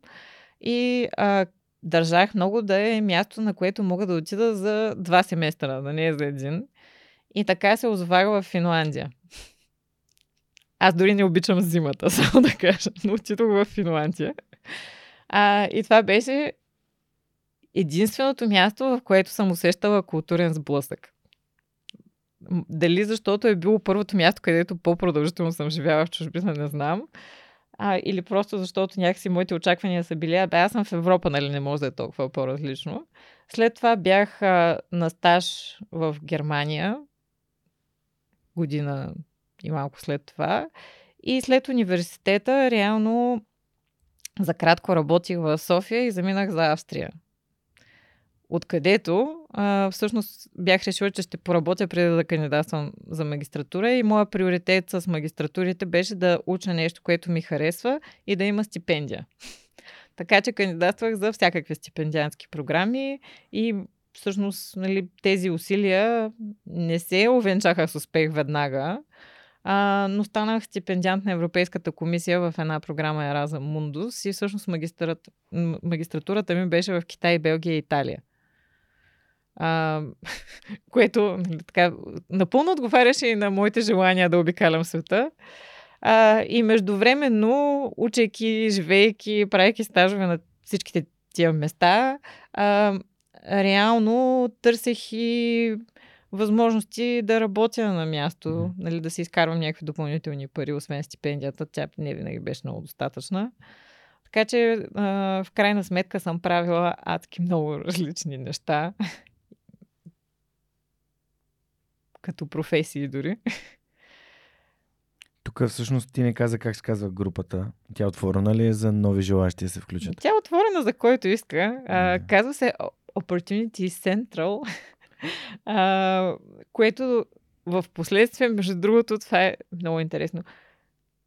И а, държах много да е място, на което мога да отида за два семестра, да не е за един. И така се озовах в Финландия. Аз дори не обичам зимата, само да кажа, но отидох в Финландия. А, и това беше единственото място, в което съм усещала културен сблъсък. Дали защото е било първото място, където по-продължително съм живяла в чужбина, не знам а, или просто защото някакси моите очаквания са били, абе аз съм в Европа, нали не може да е толкова по-различно. След това бях а, на стаж в Германия, година и малко след това. И след университета, реално за кратко работих в София и заминах за Австрия откъдето а, всъщност бях решила, че ще поработя преди да кандидатствам за магистратура и моя приоритет с магистратурите беше да уча нещо, което ми харесва и да има стипендия. Така че кандидатствах за всякакви стипендиански програми и всъщност нали, тези усилия не се увенчаха с успех веднага, а, но станах стипендиант на Европейската комисия в една програма Ераза Мундус и всъщност магистратурата ми беше в Китай, Белгия и Италия. А, което нали, така, напълно отговаряше и на моите желания да обикалям света. А, и междувременно, учейки, живейки, правейки стажове на всичките тия места, а, реално търсех и възможности да работя на място, mm-hmm. нали, да си изкарвам някакви допълнителни пари, освен стипендията. Тя не винаги беше много достатъчна. Така че а, в крайна сметка съм правила адски много различни неща като професии дори. Тук всъщност ти не каза как се казва групата. Тя отворена ли е за нови желащи да се включат? Тя е отворена за който иска. А, казва се Opportunity Central, а, което в последствие, между другото, това е много интересно.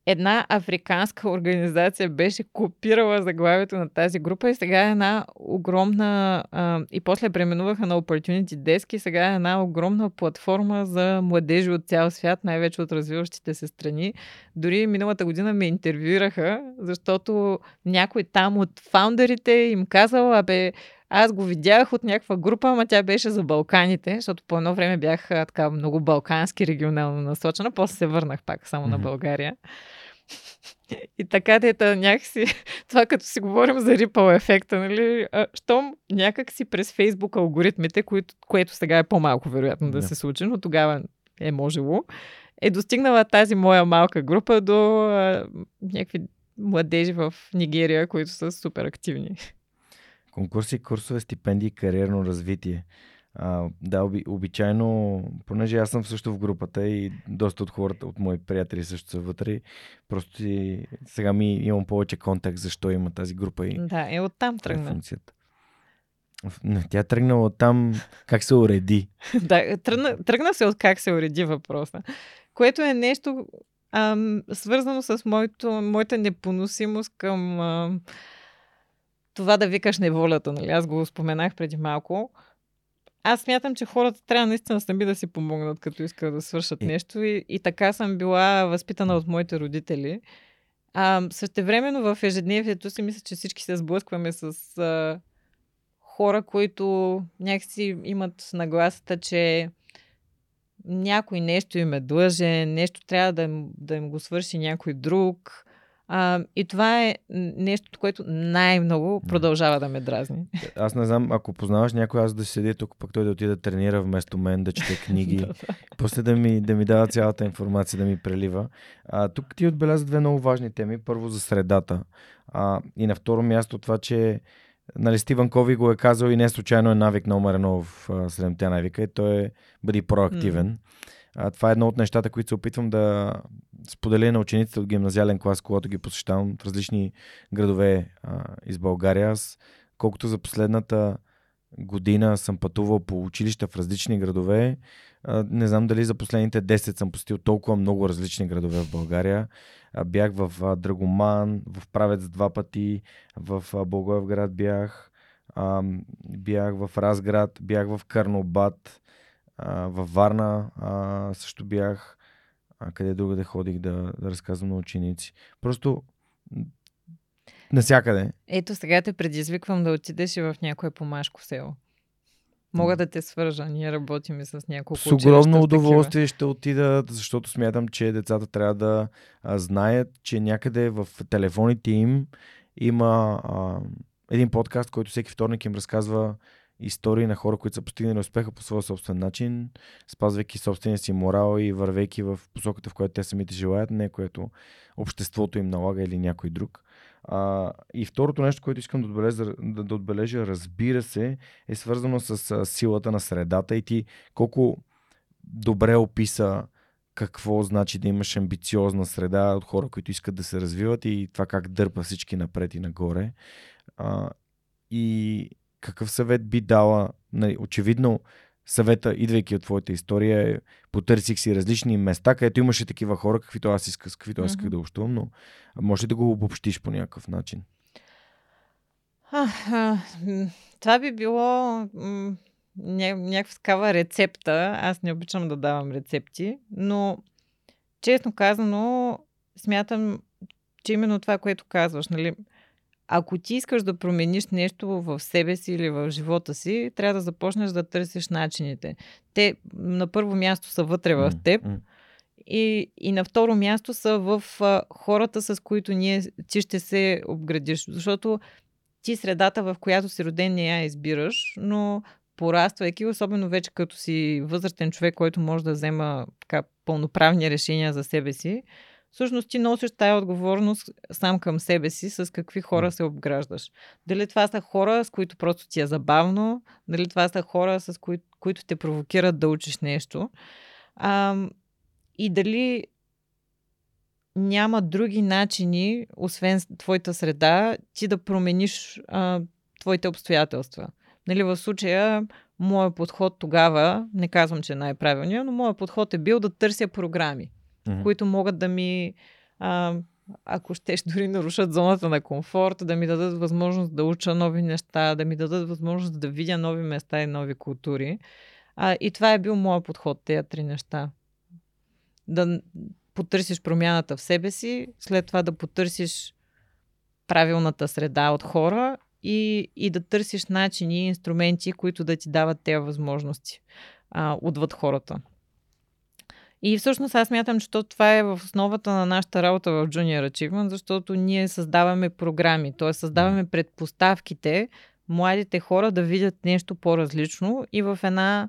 Една африканска организация беше копирала заглавието на тази група и сега е една огромна... А, и после преименуваха на Opportunity Desk и сега е една огромна платформа за младежи от цял свят, най-вече от развиващите се страни. Дори миналата година ме интервюираха, защото някой там от фаундерите им казал, абе, аз го видях от някаква група, ама тя беше за Балканите, защото по едно време бях така много балкански регионално насочена, после се върнах пак само на Мгм. България. И така дета някакси, това като си говорим за рипъл ефекта, нали, а, щом някак си през Фейсбук алгоритмите, които, което сега е по-малко вероятно да Да. се случи, но тогава е можело, е достигнала тази моя малка група до а, някакви младежи в Нигерия, които са супер активни. Конкурси, курсове, стипендии, кариерно развитие. А, да, оби, обичайно, понеже аз съм също в групата и доста от хората, от мои приятели също са вътре, просто си, сега ми имам повече контакт защо има тази група и Да, е оттам тръгна. функцията. Тя тръгнала от там как се уреди. да, тръгна, тръгна се от как се уреди въпроса. Което е нещо ам, свързано с моето, моята непоносимост към ам, това да викаш неволята. Нали? Аз го споменах преди малко. Аз смятам, че хората трябва наистина сами да си помогнат, като искат да свършат Е. нещо. И, и така съм била възпитана от моите родители. А, същевременно в ежедневието си мисля, че всички се сблъскваме с а, хора, които някакси имат нагласата, че някой нещо им е длъжен, нещо трябва да им, да им го свърши някой друг. А, и това е н- нещото, което най-много продължава да ме дразни. Аз не знам, ако познаваш някой, аз да седя тук, пък той да отиде да тренира вместо мен, да чете книги. После да ми, да ми дава цялата информация, да ми прелива. А, тук ти отбеляза две много важни теми. Първо за средата. А, и на второ място това, че нали, Стивън Кови го е казал и не случайно е навик номер едно в а, седемте навика и той е бъди проактивен. А, това е едно от нещата, които се опитвам да споделя на учениците от гимназиален клас, когато ги посещавам в различни градове а, из България. Аз, колкото за последната година съм пътувал по училища в различни градове, а, не знам дали за последните 10 съм посетил толкова много различни градове в България. А, Бях в а, Драгоман, в Правец два пъти, в а, Благоевград бях, а, бях в Разград, бях в Карнобат, а, във Варна а, също бях, а, къде другаде ходих да, да разказвам на ученици. Просто насякъде. Ето сега те предизвиквам да отидеш и в някое помашко село. Мога да те свържа. Ние работим и с няколко С огромно такива. удоволствие ще отида, защото смятам, че децата трябва да а, знаят, че някъде в телефоните им има а, един подкаст, който всеки вторник им разказва истории на хора, които са постигнали успеха по своя собствен начин, спазвайки собствения си морал и вървейки в посоката, в която те самите желаят, не което обществото им налага или някой друг. А, и второто нещо, което искам да отбележа, да, да отбележа, разбира се, е свързано с силата на средата и ти колко добре описа какво значи да имаш амбициозна среда от хора, които искат да се развиват и това как дърпа всички напред и нагоре. А, и какъв съвет би дала? Нали, очевидно, съвета, идвайки от твоята история, е потърсих си различни места, където имаше такива хора, каквито аз исках, каквито аз исках да общувам, но може ли да го обобщиш по някакъв начин? А, а, това би било м, ня, някаква такава рецепта. Аз не обичам да давам рецепти, но честно казано, смятам, че именно това, което казваш, нали, ако ти искаш да промениш нещо в себе си или в живота си, трябва да започнеш да търсиш начините. Те на първо място са вътре в теб, и, и на второ място са в а, хората, с които ние, ти ще се обградиш. Защото ти средата, в която си роден, не я избираш, но пораствайки, особено вече като си възрастен човек, който може да взема така, пълноправни решения за себе си, всъщност ти носиш тая отговорност сам към себе си, с какви хора се обграждаш. Дали това са хора, с които просто ти е забавно, дали това са хора, с кои, които те провокират да учиш нещо. А, и дали няма други начини, освен твоята среда, ти да промениш а, твоите обстоятелства. Нали, в случая, моят подход тогава, не казвам, че е най-правилният, но моят подход е бил да търся програми, mm-hmm. които могат да ми, а, ако щеш, дори нарушат зоната на комфорт, да ми дадат възможност да уча нови неща, да ми дадат възможност да видя нови места и нови култури. А, и това е бил моят подход, тези три неща. Да потърсиш промяната в себе си, след това да потърсиш правилната среда от хора и, и да търсиш начини и инструменти, които да ти дават тези възможности а, отвъд хората. И всъщност аз мятам, че това е в основата на нашата работа в Junior Achievement, защото ние създаваме програми, т.е. създаваме предпоставките младите хора да видят нещо по-различно и в една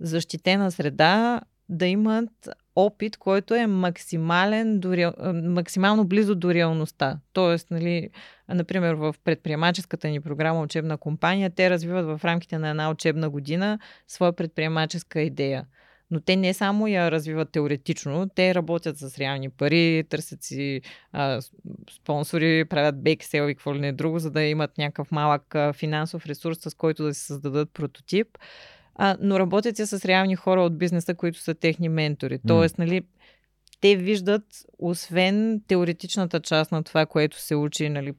защитена среда да имат опит, който е максимален до, максимално близо до реалността. Тоест, нали, например, в предприемаческата ни програма Учебна компания, те развиват в рамките на една учебна година своя предприемаческа идея. Но те не само я развиват теоретично, те работят с реални пари, търсят си а, спонсори, правят бейксел и какво ли не друго, за да имат някакъв малък а, финансов ресурс, с който да си създадат прототип а, но работят и с реални хора от бизнеса, които са техни ментори. Тоест, нали, те виждат, освен теоретичната част на това, което се учи, нали,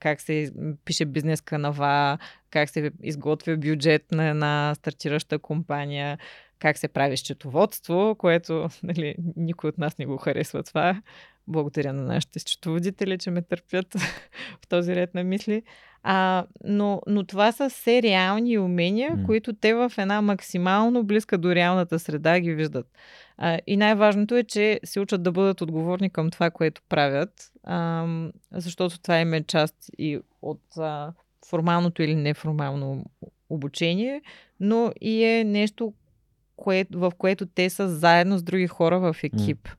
как се пише бизнес канава, как се изготвя бюджет на една стартираща компания, как се прави счетоводство, което нали, никой от нас не го харесва това. Благодаря на нашите счетоводители, че ме търпят в този ред на мисли. А, но, но това са все реални умения, mm. които те в една максимално близка до реалната среда ги виждат. А, и най-важното е, че се учат да бъдат отговорни към това, което правят, а, защото това им е част и от а, формалното или неформално обучение, но и е нещо, кое, в което те са заедно с други хора в екип. Mm.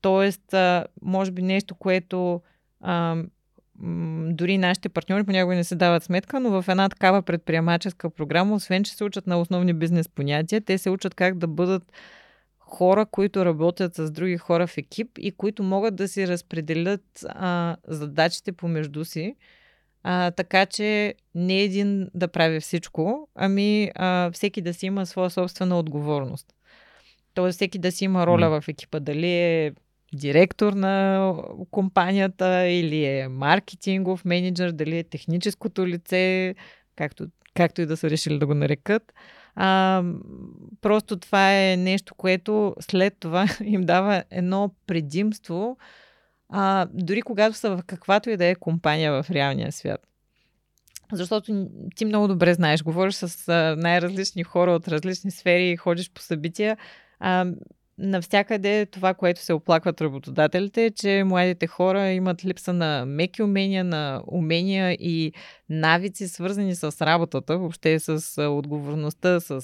Тоест, а, може би нещо, което а, дори нашите партньори понякога не се дават сметка, но в една такава предприемаческа програма, освен че се учат на основни бизнес понятия, те се учат как да бъдат хора, които работят с други хора в екип и които могат да си разпределят а, задачите помежду си, а, така че не един да прави всичко, ами а, всеки да си има своя собствена отговорност. Тоест всеки да си има роля в екипа. Дали е директор на компанията или е маркетингов менеджер, дали е техническото лице, както, както и да са решили да го нарекат. А, просто това е нещо, което след това им дава едно предимство, а, дори когато са в каквато и да е компания в реалния свят. Защото ти много добре знаеш, говориш с най-различни хора от различни сфери, ходиш по събития. А, навсякъде това, което се оплакват работодателите, е, че младите хора имат липса на меки умения, на умения и навици, свързани с работата, въобще с отговорността, с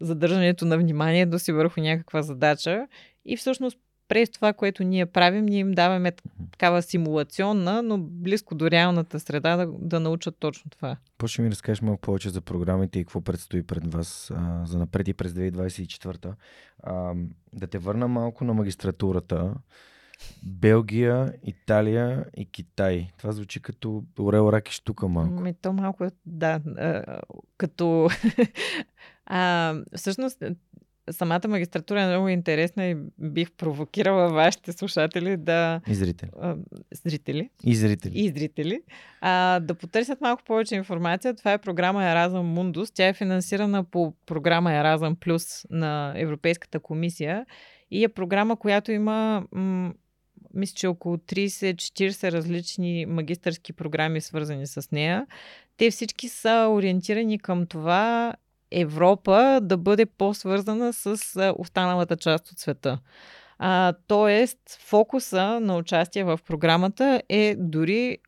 задържането на вниманието си върху някаква задача. И всъщност през това, което ние правим, ние им даваме такава симулационна, но близко до реалната среда да, да научат точно това. Ще ми разкажеш малко повече за програмите и какво предстои пред вас а, за напред и през 2024? А, да те върна малко на магистратурата. Белгия, Италия и Китай. Това звучи като Орел Раки штука малко. Ми, то малко, да. А, като... а, всъщност, самата магистратура е много интересна и бих провокирала вашите слушатели да... И зрители. А, зрители. И зрители. И зрители. А, да потърсят малко повече информация. Това е програма Erasmus Mundus. Тя е финансирана по програма Erasmus Plus на Европейската комисия и е програма, която има м- мисля, че около 30-40 различни магистърски програми, свързани с нея. Те всички са ориентирани към това Европа да бъде по-свързана с останалата част от света. А, тоест, фокуса на участие в програмата е дори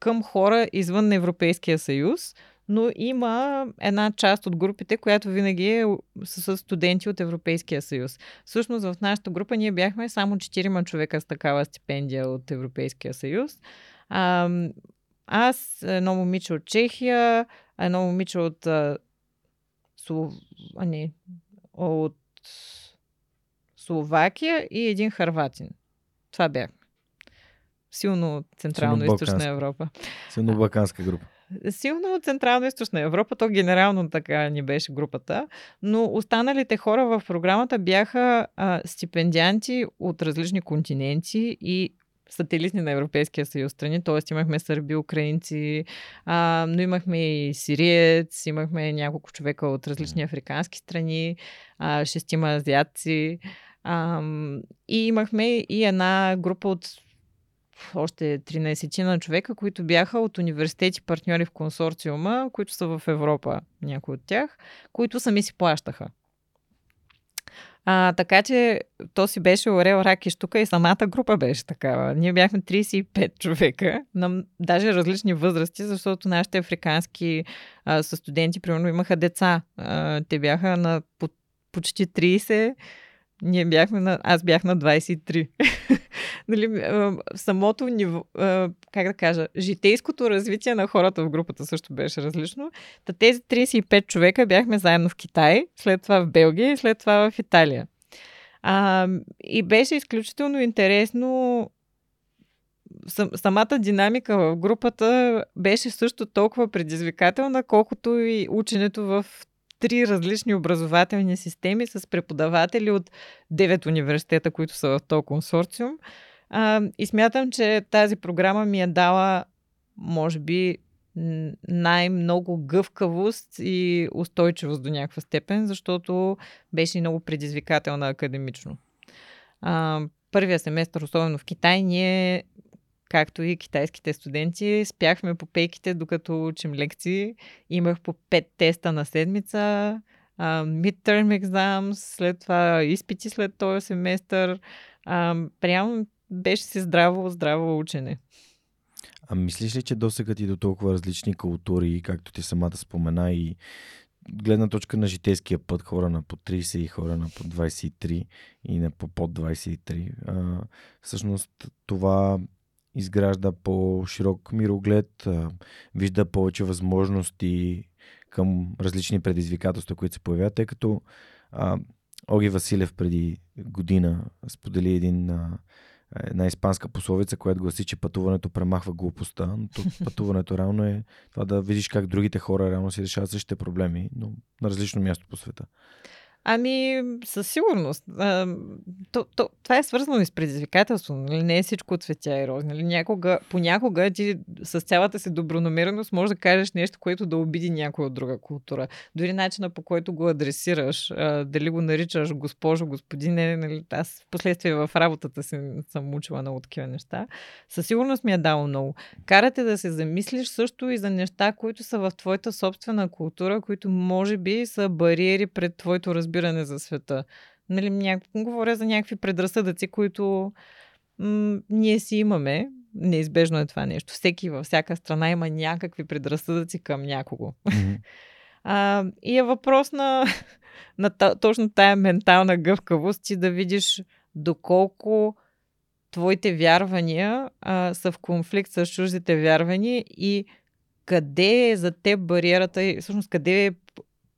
към хора извън Европейския съюз, но има една част от групите, която винаги е с студенти от Европейския съюз. Всъщност в нашата група ние бяхме само 4 човека с такава стипендия от Европейския съюз. А, аз, едно момиче от Чехия, едно момиче от Слов... а, от Словакия и един харватин. Това бяхме. Силно Централно-Источна Европа. Силно балканска група. Силно Централно-Источна Европа, то генерално така ни беше групата, но останалите хора в програмата бяха а, стипендианти от различни континенти и сателитни на Европейския съюз страни, т.е. имахме сърби, украинци, а, но имахме и сириец, имахме няколко човека от различни африкански страни, а, шестима азиатци а, и имахме и една група от още 13 на човека, които бяха от университети партньори в консорциума, които са в Европа, някои от тях, които сами си плащаха. А, така че то си беше Орел, Рак и Штука и самата група беше такава. Ние бяхме 35 човека, на даже различни възрасти, защото нашите африкански а, са студенти, примерно, имаха деца. А, те бяха на по, почти 30, ние бяхме на... Аз бях на 23. нали, самото ниво, как да кажа, житейското развитие на хората в групата също беше различно. Та тези 35 човека бяхме заедно в Китай, след това в Белгия и след това в Италия. А, и беше изключително интересно самата динамика в групата беше също толкова предизвикателна, колкото и ученето в три различни образователни системи с преподаватели от девет университета, които са в този консорциум. А, и смятам, че тази програма ми е дала, може би, най-много гъвкавост и устойчивост до някаква степен, защото беше много предизвикателна академично. А, първия семестър, особено в Китай, ние, както и китайските студенти, спяхме по пейките, докато учим лекции. Имах по пет теста на седмица, midterm exams, след това изпити след този семестър. Прямо беше си здраво, здраво учене. А мислиш ли, че досега ти до толкова различни култури, както ти самата спомена и гледна точка на житейския път, хора на по 30 и хора на по 23 и на по под 23, а, всъщност това изгражда по-широк мироглед, вижда повече възможности към различни предизвикателства, които се появяват, тъй като а, Оги Василев преди година сподели един а, една испанска пословица, която гласи, че пътуването премахва глупостта, но тук пътуването реално е това да видиш как другите хора реално си решават същите проблеми, но на различно място по света. Ами, със сигурност. А, то, то, това е свързано и с предизвикателство. Нали? Не е всичко цветя и роз. Нали? Някога, понякога ти с цялата си добронамереност можеш да кажеш нещо, което да обиди някоя от друга култура. Дори начина по който го адресираш, а, дали го наричаш госпожо, господине, нали? аз в последствие в работата си съм учила много такива неща. Със сигурност ми е дало много. Карате да се замислиш също и за неща, които са в твоята собствена култура, които може би са бариери пред твоето разбиране разбиране за света. Нали, ня... Говоря за някакви предразсъдъци, които м- ние си имаме. Неизбежно е това нещо. Всеки във всяка страна има някакви предразсъдъци към някого. Mm-hmm. а, и е въпрос на, на точно тая ментална гъвкавост и да видиш доколко твоите вярвания а, са в конфликт с чуждите вярвания и къде е за теб бариерата и всъщност къде е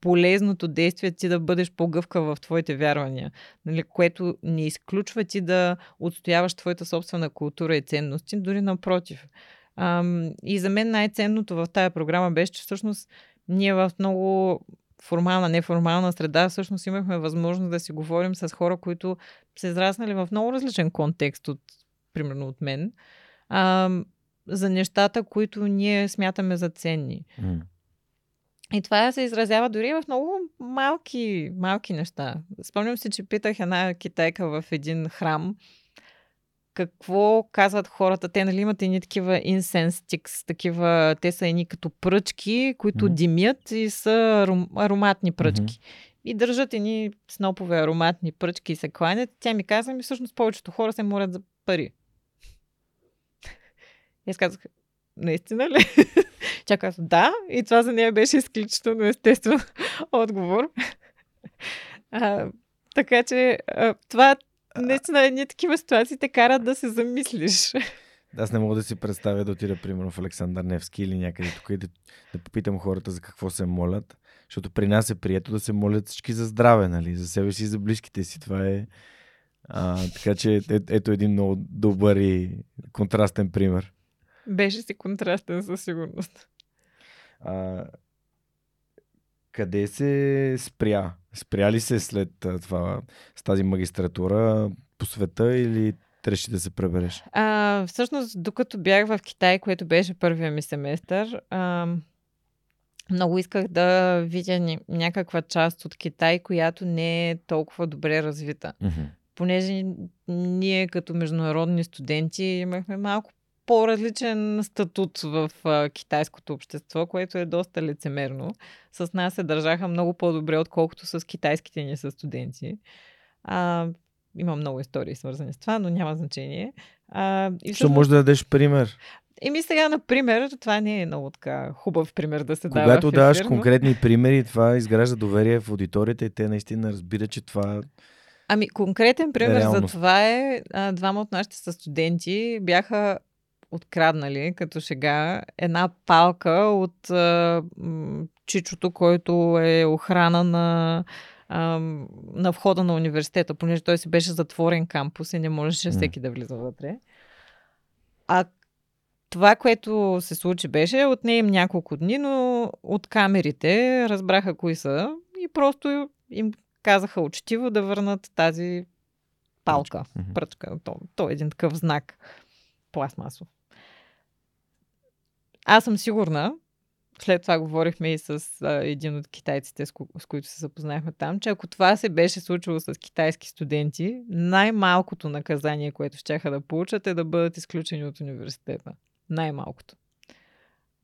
полезното действие ти да бъдеш по-гъвка в твоите вярвания, нали, което не изключва ти да отстояваш твоята собствена култура и ценности, дори напротив. Ам, и за мен най-ценното в тая програма беше, че всъщност ние в много формална, неформална среда, всъщност имахме възможност да си говорим с хора, които се израснали в много различен контекст от, примерно, от мен, ам, за нещата, които ние смятаме за ценни. Mm. И това се изразява дори в много малки, малки неща. Спомням си, че питах една китайка в един храм, какво казват хората. Те нали имат едни такива incense sticks, такива, те са едни като пръчки, които mm-hmm. димят и са аром, ароматни пръчки. Mm-hmm. И държат едни снопове ароматни пръчки и се кланят. Тя ми каза, ми всъщност повечето хора се молят за пари. И аз казах, наистина ли? Тя каза да и това за нея беше изключително естествен отговор. А, така че а, това наистина едни такива ситуации те карат да се замислиш. Аз не мога да си представя да отида, примерно, в Александър Невски или някъде тук и да, да попитам хората за какво се молят. Защото при нас е прието да се молят всички за здраве, нали? За себе си и за близките си. Това е А, така че е, ето един много добър и контрастен пример. Беше си контрастен със сигурност. А, къде се спря? Спря ли се след това с тази магистратура по света или трябваше да се пребереш? А, всъщност, докато бях в Китай, което беше първия ми семестър, а, много исках да видя някаква част от Китай, която не е толкова добре развита. Mm-hmm. Понеже ние като международни студенти имахме малко по-различен статут в а, китайското общество, което е доста лицемерно. С нас се държаха много по-добре, отколкото с китайските ни са студенти. А, има много истории свързани с това, но няма значение. А, и всъщност... Що може да дадеш пример? Еми сега, например, това не е много така хубав пример да се Когато дава. Когато даваш конкретни примери, това изгражда доверие в аудиторията и те наистина разбират, че това Ами, конкретен пример е за това е, а, двама от нашите студенти бяха откраднали като шега една палка от а, чичото, който е охрана на, а, на входа на университета, понеже той си беше затворен кампус и не можеше всеки да влиза вътре. А това, което се случи, беше от нея им няколко дни, но от камерите разбраха кои са и просто им казаха учтиво да върнат тази палка, пръчка. То, то е един такъв знак пластмасов. Аз съм сигурна, след това говорихме и с а, един от китайците, с, ко- с които се запознахме там, че ако това се беше случило с китайски студенти, най-малкото наказание, което ще да получат е да бъдат изключени от университета. Най-малкото.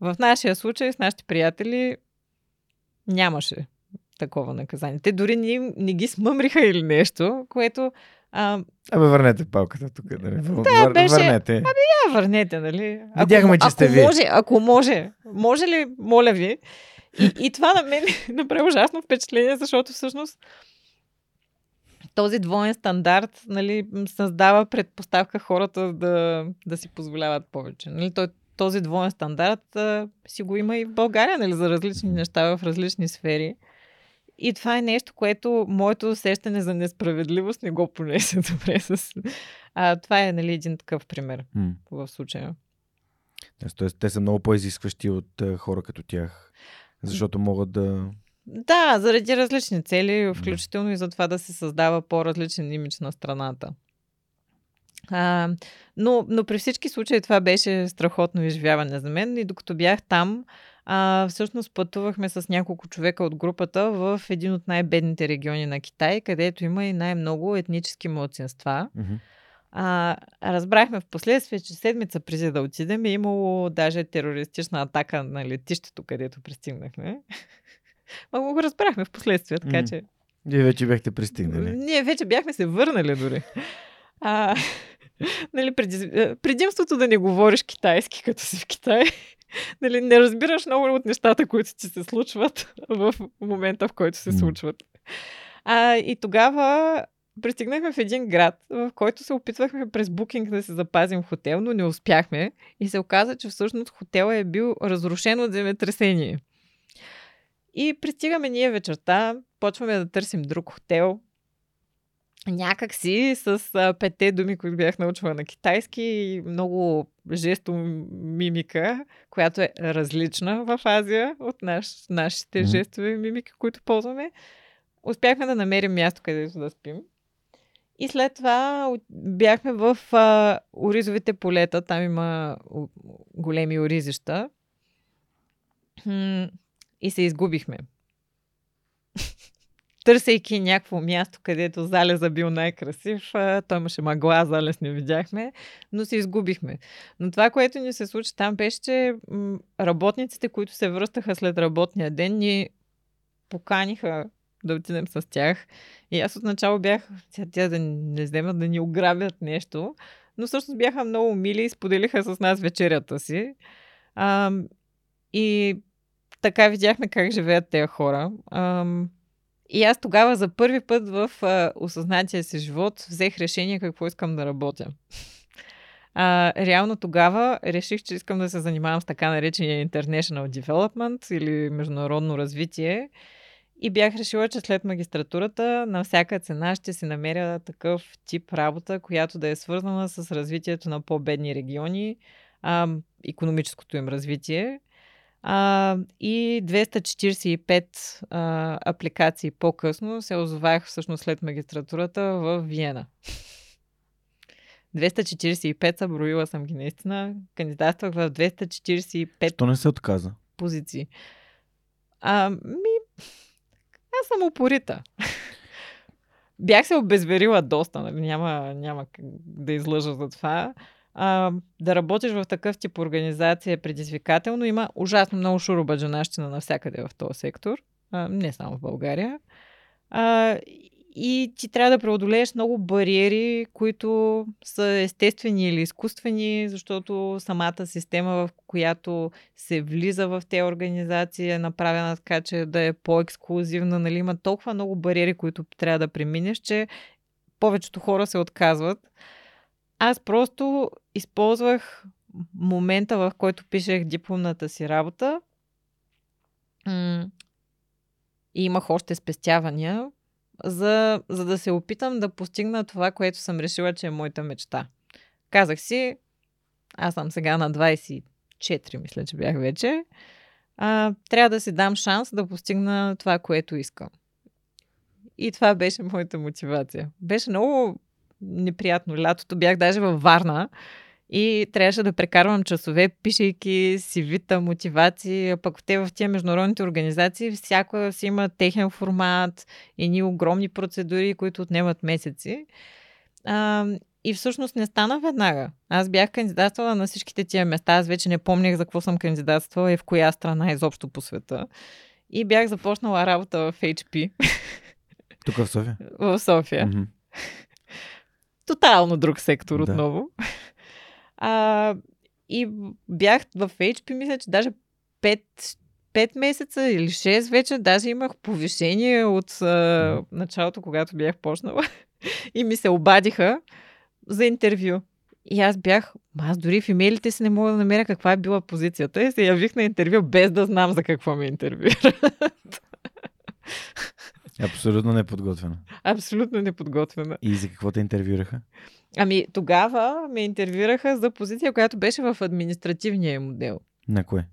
В нашия случай с нашите приятели нямаше такова наказание. Те дори не, не ги смъмриха или нещо, което а... Абе, върнете палката тук. Нали? Да, Вър, беше... Върнете. Абе, я върнете, нали? Ако, Видяхме, че сте ако ви. Може, ако може, може ли, моля ви. И, и това на мен направи ужасно впечатление, защото всъщност този двоен стандарт нали, създава предпоставка хората да, да си позволяват повече. Нали? Той, този двоен стандарт а, си го има и в България нали, за различни неща в различни сфери. И това е нещо, което моето усещане за несправедливост не го понесе добре с... А, това е нали, един такъв пример mm. в случая. Тоест, те са много по-изискващи от хора като тях, защото могат да... Да, заради различни цели, включително да. и за това да се създава по-различен имидж на страната. А, но, но при всички случаи това беше страхотно изживяване за мен и докато бях там, а, всъщност пътувахме с няколко човека от групата в един от най-бедните региони на Китай, където има и най-много етнически младсинства. Mm-hmm. А, разбрахме в последствие, че седмица преди да отидем е имало даже терористична атака на летището, където пристигнахме. Ма го разбрахме в последствие, така mm. че... Вие вече бяхте пристигнали. Ние вече бяхме се върнали дори. А, нали, предимството да не говориш китайски, като си в Китай, нали, не разбираш много от нещата, които ти се случват в момента, в който се случват. А, и тогава пристигнахме в един град, в който се опитвахме през букинг да се запазим хотел, но не успяхме. И се оказа, че всъщност хотел е бил разрушен от земетресение. И пристигаме ние вечерта, почваме да търсим друг хотел, някак си с а, петте думи, които бях научила на китайски и много жесто мимика, която е различна в Азия от наш, нашите mm-hmm. жестове мимики, които ползваме. Успяхме да намерим място, където да спим. И след това бяхме в а, оризовите полета. Там има големи оризища. И се изгубихме търсейки някакво място, където залеза бил най-красив. Той имаше мъгла, залез не видяхме, но се изгубихме. Но това, което ни се случи там, беше, че работниците, които се връщаха след работния ден, ни поканиха да отидем с тях. И аз отначало бях, тя, тя да не вземат да ни ограбят нещо, но всъщност бяха много мили и споделиха с нас вечерята си. А, и така видяхме как живеят тези хора. А, и аз тогава за първи път в а, осъзнатия си живот взех решение какво искам да работя. А, реално тогава реших, че искам да се занимавам с така наречения International Development или международно развитие. И бях решила, че след магистратурата на всяка цена ще си намеря такъв тип работа, която да е свързана с развитието на по-бедни региони, а, економическото им развитие. А, и 245 а, апликации по-късно се озовах всъщност след магистратурата в Виена. 245 са, броила съм ги наистина. Кандидатствах в 245 Що не се отказа? позиции. А, ми, аз съм упорита. Бях се обезверила доста, нали? няма, няма да излъжа за това. А, да работиш в такъв тип организация е предизвикателно. Има ужасно много шурубаджанащина навсякъде в този сектор. А, не само в България. А, и ти трябва да преодолееш много бариери, които са естествени или изкуствени, защото самата система, в която се влиза в тези организации, е направена така, че да е по-ексклюзивна. Нали? Има толкова много бариери, които трябва да преминеш, че повечето хора се отказват. Аз просто използвах момента, в който пишех дипломната си работа и имах още спестявания, за, за да се опитам да постигна това, което съм решила, че е моята мечта. Казах си, аз съм сега на 24, мисля, че бях вече. А, трябва да си дам шанс да постигна това, което искам. И това беше моята мотивация. Беше много неприятно. Лятото бях даже във Варна и трябваше да прекарвам часове, пишейки си вита, мотивации, а пък те в тия международните организации всяко си има техен формат, и ни огромни процедури, които отнемат месеци. А, и всъщност не стана веднага. Аз бях кандидатствала на всичките тия места. Аз вече не помнях за какво съм кандидатствала и в коя страна изобщо по света. И бях започнала работа в HP. Тук в София? В София. Mm-hmm. Тотално друг сектор да. отново. А, и бях в HP, мисля, че даже 5, 5 месеца или 6 вече, даже имах повишение от а, началото, когато бях почнала. и ми се обадиха за интервю. И аз бях, аз дори в имейлите си не мога да намеря каква е била позицията. И се явих на интервю без да знам за какво ме интервюират. Абсолютно неподготвена. Абсолютно неподготвена. И за какво те интервюраха? Ами тогава ме интервюраха за позиция, която беше в административния модел. На кое?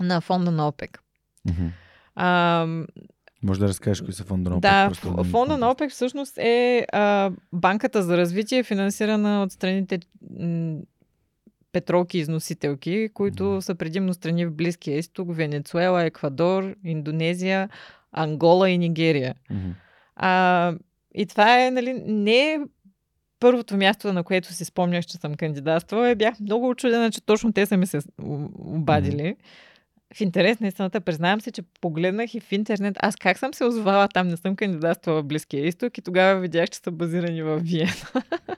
На фонда на ОПЕК. Mm-hmm. А, може да разкажеш кои са фонда на ОПЕК? Да, фонда на ОПЕК всъщност е а, банката за развитие, финансирана от страните м- петролки износителки, които mm-hmm. са предимно страни в Близкия изток, Венецуела, Еквадор, Индонезия, Ангола и Нигерия. Mm-hmm. А, и това е, нали, не е първото място, на което си спомнях, че съм кандидатствала, бях много очудена, че точно те са ми се обадили. Mm-hmm. В интерес на истината, признавам се, че погледнах и в интернет, аз как съм се озовала там, не съм кандидатствала в Близкия изток и тогава видях, че са базирани в Виена.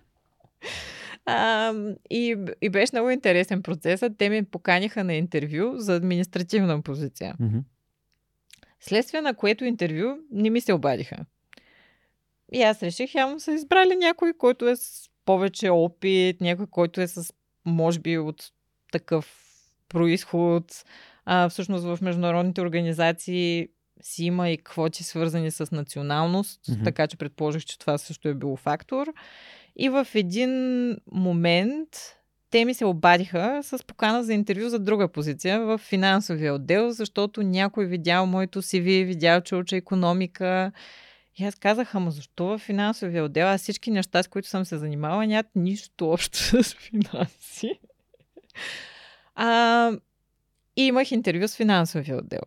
А, и, и беше много интересен процесът. Те ми поканиха на интервю за административна позиция. Mm-hmm. Следствие на което интервю не ми се обадиха. И аз реших, явно са избрали някой, който е с повече опит, някой, който е с, може би, от такъв происход. А, всъщност в международните организации си има и квоти свързани с националност, mm-hmm. така че предположих, че това също е било фактор. И в един момент те ми се обадиха с покана за интервю за друга позиция в финансовия отдел, защото някой видял моето CV, видял, че уча економика. И аз казах, ама защо в финансовия отдел? Аз всички неща, с които съм се занимавала, нямат нищо общо с финанси. А, и имах интервю с финансовия отдел.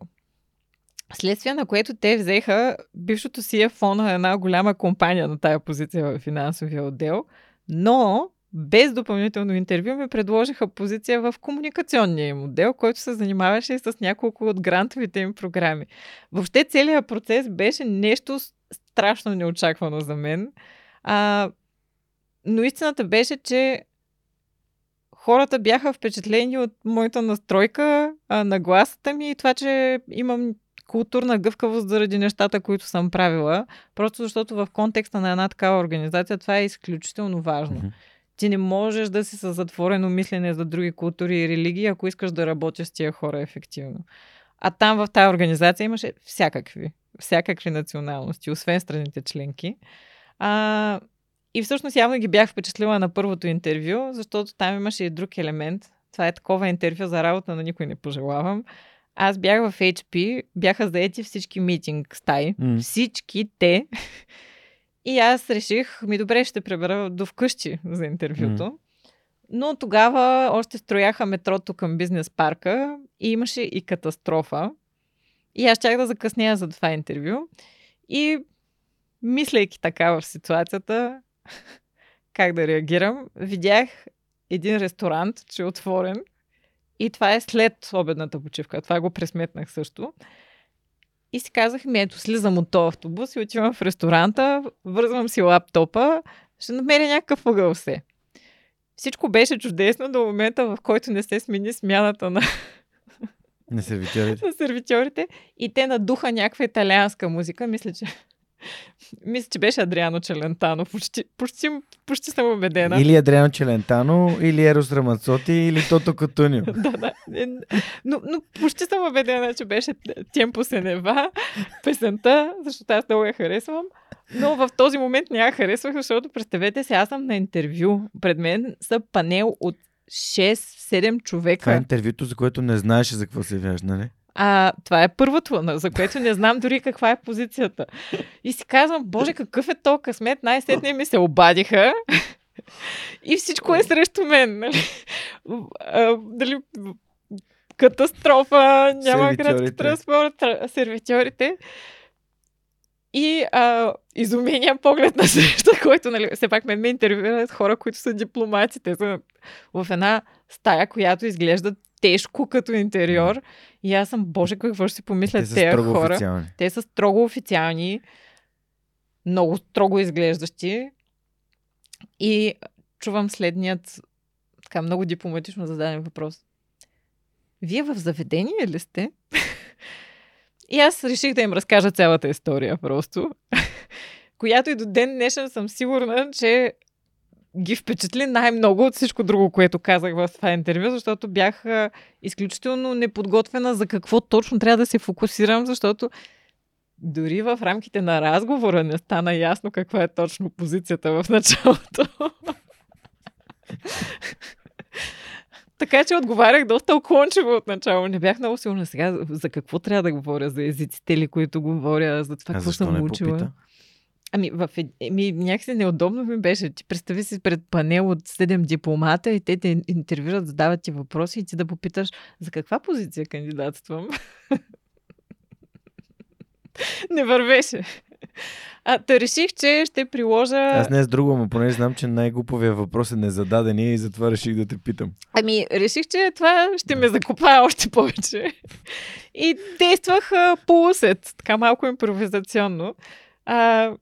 Следствие на което те взеха бившото си е фона на една голяма компания на тая позиция в финансовия отдел, но без допълнително интервю ми предложиха позиция в комуникационния им отдел, който се занимаваше и с няколко от грантовите им програми. Въобще целият процес беше нещо страшно неочаквано за мен. А, но истината беше, че хората бяха впечатлени от моята настройка, а, на гласата ми и това, че имам културна гъвкавост заради нещата, които съм правила. Просто защото в контекста на една такава организация това е изключително важно. Mm-hmm. Ти не можеш да си със затворено мислене за други култури и религии, ако искаш да работиш с тия хора ефективно. А там в тази организация имаше всякакви. всякакви националности, освен страните членки. А, и всъщност явно ги бях впечатлила на първото интервю, защото там имаше и друг елемент. Това е такова интервю за работа, на никой не пожелавам. Аз бях в HP, бяха заети всички митинг стаи. М. Всички те. И аз реших, ми добре, ще пребера до вкъщи за интервюто. Но тогава още строяха метрото към бизнес парка и имаше и катастрофа. И аз щях да закъсня за това интервю. И мислейки така в ситуацията, как да реагирам, видях един ресторант, че е отворен. И това е след обедната почивка. Това го пресметнах също. И си казах, ми ето, слизам от този автобус и отивам в ресторанта, вързвам си лаптопа, ще намеря някакъв ъгъл се. Всичко беше чудесно до момента, в който не се смени смяната на, Не сервитьорите. на сервитьорите и те надуха някаква италианска музика. Мисля, че мисля, че беше Адриано Челентано. Почти, почти, почти съм убедена. Или Адриано Челентано, или Ерос Рамацоти, или Тото Котунио. да, да. Е, Но, но почти съм убедена, че беше Темпо Сенева, песента, защото аз много я харесвам. Но в този момент не я харесвах, защото представете се, аз съм на интервю. Пред мен са панел от 6-7 човека. Това е интервюто, за което не знаеш за какво се явяваш, нали? А това е първото, за което не знам дори каква е позицията. И си казвам, боже, какъв е то късмет, най-сетне ми се обадиха и всичко е срещу мен. Нали? А, дали, катастрофа, няма градски транспорт, тра- сервитьорите. И а, изумения поглед на среща, който, нали, все пак мен ме интервюират хора, които са дипломати. Те са в една стая, която изглежда тежко като интериор. И аз съм, боже, какво ще си помислят Те тези хора. официални. Те са строго официални, много строго изглеждащи. И чувам следният така много дипломатично зададен въпрос. Вие в заведение ли сте? И аз реших да им разкажа цялата история просто, която и до ден днешен съм сигурна, че ги впечатли най-много от всичко друго, което казах в това интервю, защото бях изключително неподготвена за какво точно трябва да се фокусирам, защото дори в рамките на разговора не стана ясно каква е точно позицията в началото. Така че отговарях доста окончиво от начало. Не бях много сигурна сега за какво трябва да говоря, за езиците ли, които говоря, за това какво съм не учила. попита? Ами, в, ми, някакси неудобно ми беше. Ти представи си пред панел от 7 дипломата и те те интервюрат, задават ти въпроси и ти да попиташ за каква позиция кандидатствам. не вървеше. А, та реших, че ще приложа... Аз не с друго, но понеже знам, че най-глуповия въпрос е незададения и затова реших да те питам. Ами, реших, че това ще ме закопае още повече. И действах а, по усет, така малко импровизационно. А,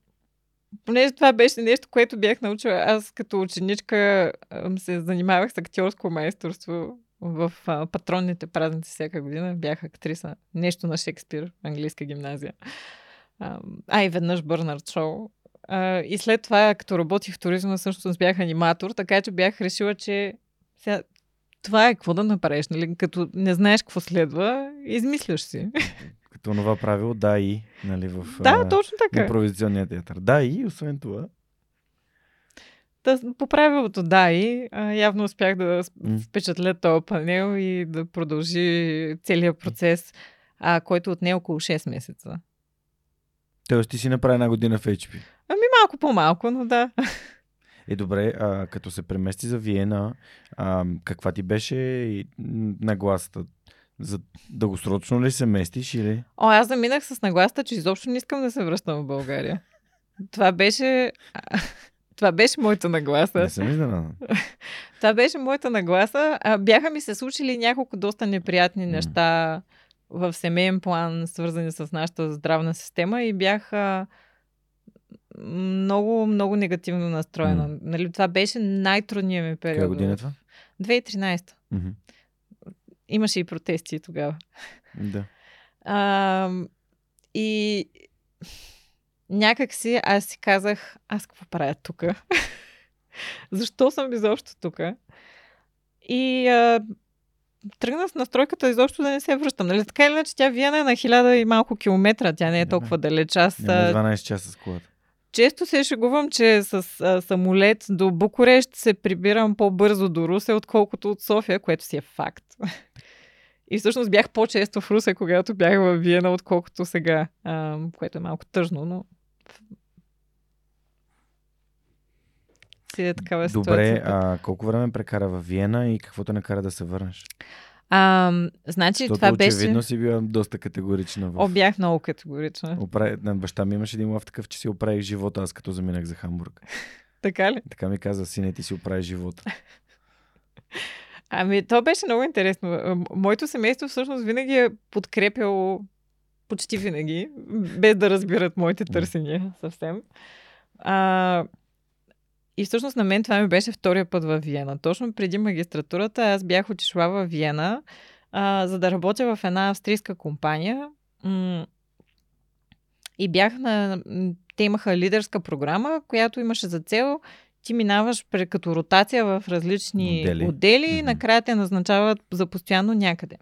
понеже това беше нещо, което бях научила. Аз като ученичка се занимавах с актьорско майсторство в а, патронните празници всяка година. Бях актриса. Нещо на Шекспир, английска гимназия. А, а и веднъж Бърнард Шоу. А, и след това, като работих в туризма, всъщност бях аниматор, така че бях решила, че сега, това е какво да направиш, нали? Като не знаеш какво следва, измисляш си. Като това правило, да и, нали, в да, точно така. импровизационния театър. Да и, освен това, Та, по правилото да и явно успях да впечатля този панел и да продължи целият процес, а, който отне около 6 месеца. Тоест ти си направи една година в HP. Ами малко по-малко, но да. Е, добре, а, като се премести за Виена, а, каква ти беше нагласата? За дългосрочно ли се местиш или? О, аз заминах с нагласта, че изобщо не искам да се връщам в България. Това беше... Това беше моята нагласа. Не съм изненадан. Това беше моята нагласа. Бяха ми се случили няколко доста неприятни неща в семейен план, свързани с нашата здравна система и бях много, много негативно настроена. М. Нали, това беше най-трудният ми период. Коя година е това? 2013. Мгм. Имаше и протести тогава. Да. А, и някак си аз си казах, аз какво правя тук? Защо съм изобщо тук? И а, тръгна с настройката изобщо да не се връщам. Нали? Така или иначе, тя Виена е на хиляда и малко километра. Тя не е толкова далеч. Аз а, 12 часа с колата. често се шегувам, че с а, самолет до Букурещ се прибирам по-бързо до Русе, отколкото от София, което си е факт. И всъщност бях по-често в Русе, когато бях в Виена, отколкото сега, а, което е малко тъжно, но си е такава Добре, ситуацията. а колко време прекара в Виена и какво те накара да се върнеш? А, значи Защото това беше... очевидно си била доста категорична. В... О, бях много категорична. Оправи... На баща ми имаше един лав такъв, че си оправих живота, аз като заминах за Хамбург. Така ли? Така ми каза, сине, ти си оправи живота. Ами, то беше много интересно. Моето семейство всъщност винаги е подкрепяло почти винаги, без да разбират моите търсения съвсем. А, и всъщност на мен това ми беше втория път в Виена. Точно преди магистратурата аз бях отишла в Виена, а, за да работя в една австрийска компания. И бях на... Те имаха лидерска програма, която имаше за цел ти минаваш пре, като ротация в различни Отдели. отдели, отдели и накрая те назначават за постоянно някъде.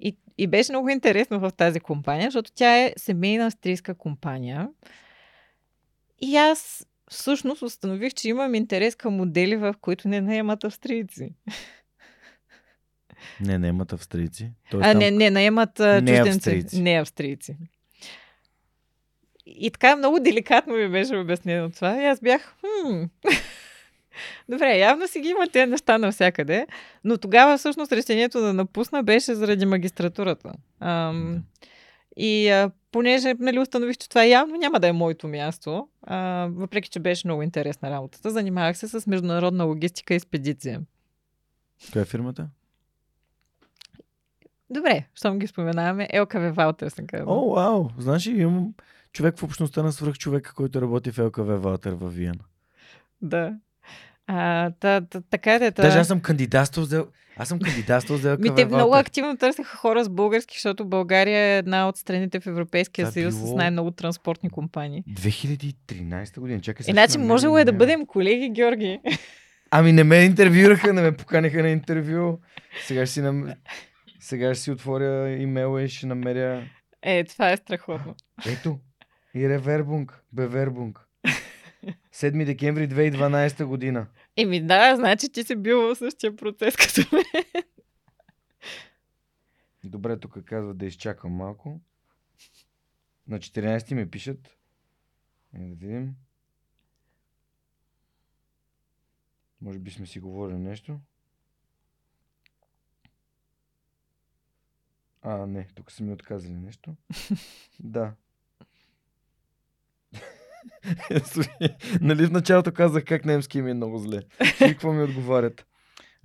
И, и беше много интересно в тази компания, защото тя е семейна австрийска компания. И аз всъщност установих, че имам интерес към модели, в които не наемат австрийци. Не, имат австрийци. Тоест, А, там... не, не, наемат Не чужденци. австрийци. Не австрийци. И така много деликатно ми беше обяснено това. И аз бях, хм, Добре, явно си ги има тези неща навсякъде, но тогава всъщност решението да напусна беше заради магистратурата. Ам, и а, понеже нали, установих, че това явно няма да е моето място, а, въпреки че беше много интересна работата, занимавах се с международна логистика и експедиция. Коя е фирмата? Добре, щом ги споменаваме, ЛКВ Валтер се казва. О, вау! Знаеш ли, имам човек в общността на свръх човека, който работи в ЛКВ Валтер във Виена. Да. А, та, та, така да, та... Даже аз съм кандидатствал за... Аз съм кандидатствал за Ми, те много активно търсеха хора с български, защото България е една от страните в Европейския съюз било- с най-много транспортни компании. 2013 година. Чакай сега. Иначе ще можело е да бъдем колеги, Георги. Ами не ме интервюраха, не ме поканиха на интервю. Сега ще си, нам... Сега ще си отворя имейла и ще намеря... Е, това е страхотно. Ето, и Ревербунг, Бевербунг. 7 декември 2012 година. Еми да, значи ти си бил в същия процес като мен. Добре, тук казва да изчакам малко. На 14 ми пишат. Е, да видим. Може би сме си говорили нещо. А, не, тук са ми отказали нещо. да. Нали в началото казах как немски ми е много зле. И какво ми отговарят?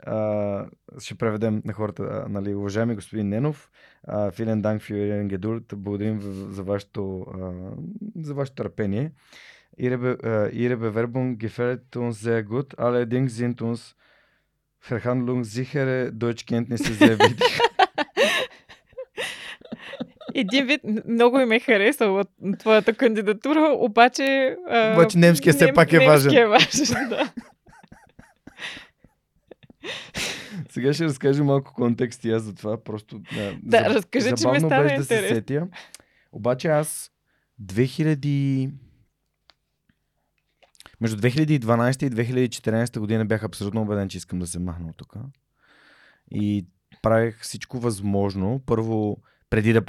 А, ще преведем на хората. Нали, уважаеми господин Ненов, Филен Данк Фюрен Гедулт, благодарим за вашето, а, за вашето търпение. Ihre Bewerbung gefällt uns sehr gut. Allerdings sind uns verhandlungssichere Deutschkenntnisse sehr wichtig. Един вид много им е харесала твоята кандидатура, обаче... А, Обаче немския все пак е важен. Е важен, да. Сега ще разкажа малко контекст и аз за това. Просто, да, Да, разкажи, че забавно стана беше да се сетя. Обаче аз 2000... Между 2012 и 2014 година бях абсолютно убеден, че искам да се махна от тук. И правих всичко възможно. Първо, преди да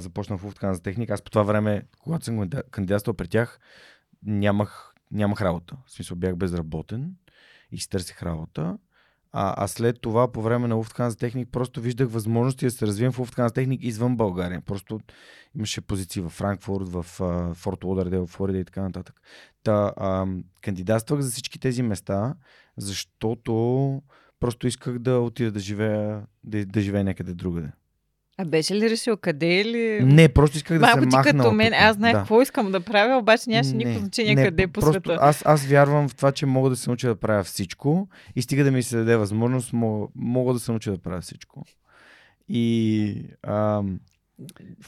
започна в Lufthansa техник, аз по това време, когато съм кандида- кандидатствал при тях, нямах, нямах работа. В смисъл бях безработен и си търсих работа. А, а след това, по време на Lufthansa Техник, просто виждах възможности да се развием в Lufthansa Техник извън България. Просто имаше позиции в Франкфурт, в Форт Лодърдел, в Флорида и така нататък. Та, а, кандидатствах за всички тези места, защото просто исках да отида да живея, да, да живея някъде другаде. А беше ли решил къде или... Не, просто исках да Малко се ти махна като мен, аз знаех да. какво искам да правя, обаче нямаше никакво значение не, къде по просто света. Аз, аз вярвам в това, че мога да се науча да правя всичко и стига да ми се даде възможност, мога, мога да се науча да правя всичко. И ам,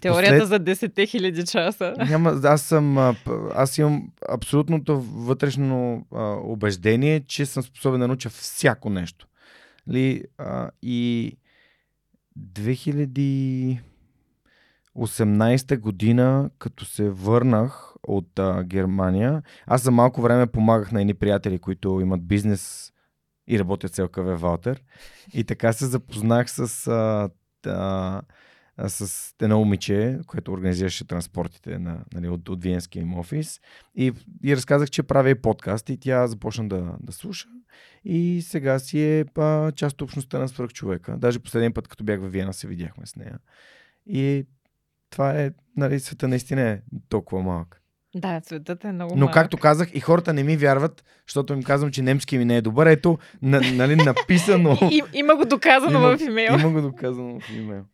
Теорията впослед- за 10 хиляди часа. Няма, аз съм, аз имам абсолютното вътрешно а, убеждение, че съм способен да науча всяко нещо. Ли, а, и 2018 година, като се върнах от а, Германия, аз за малко време помагах на едни приятели, които имат бизнес и работят с ЛКВ Валтер. И така се запознах с, а, а, с едно момиче, което организираше транспортите на, нали, от, от Виенския им офис. И, и разказах, че правя и подкаст и тя започна да, да слуша. И сега си е а, част от общността на свръхчовека. Даже последния път, като бях в Виена, се видяхме с нея. И това е, нали, света наистина е толкова малък. Да, светът е много Но малък. както казах, и хората не ми вярват, защото им казвам, че немски ми не е добър. Ето, на, нали, написано. И, има го доказано Има- в имейл. Има го доказано в имейл.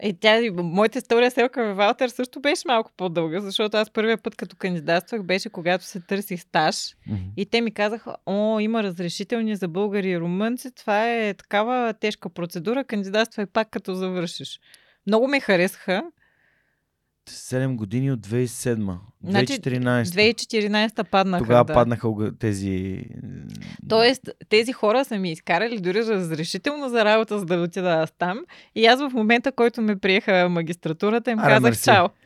Е, тя, моята история с Елка Валтер също беше малко по-дълга, защото аз първия път, като кандидатствах, беше когато се търсих стаж. И те ми казаха, о, има разрешителни за българи и румънци, това е такава тежка процедура, кандидатствай пак като завършиш. Много ме харесаха. 7 години от 2007. Значи, 2014. 2014 паднаха. Тогава да. паднаха тези... Тоест, тези хора са ми изкарали дори разрешително за работа, за да отида аз там. И аз в момента, който ме приеха магистратурата, им Аре, казах мерси. чао.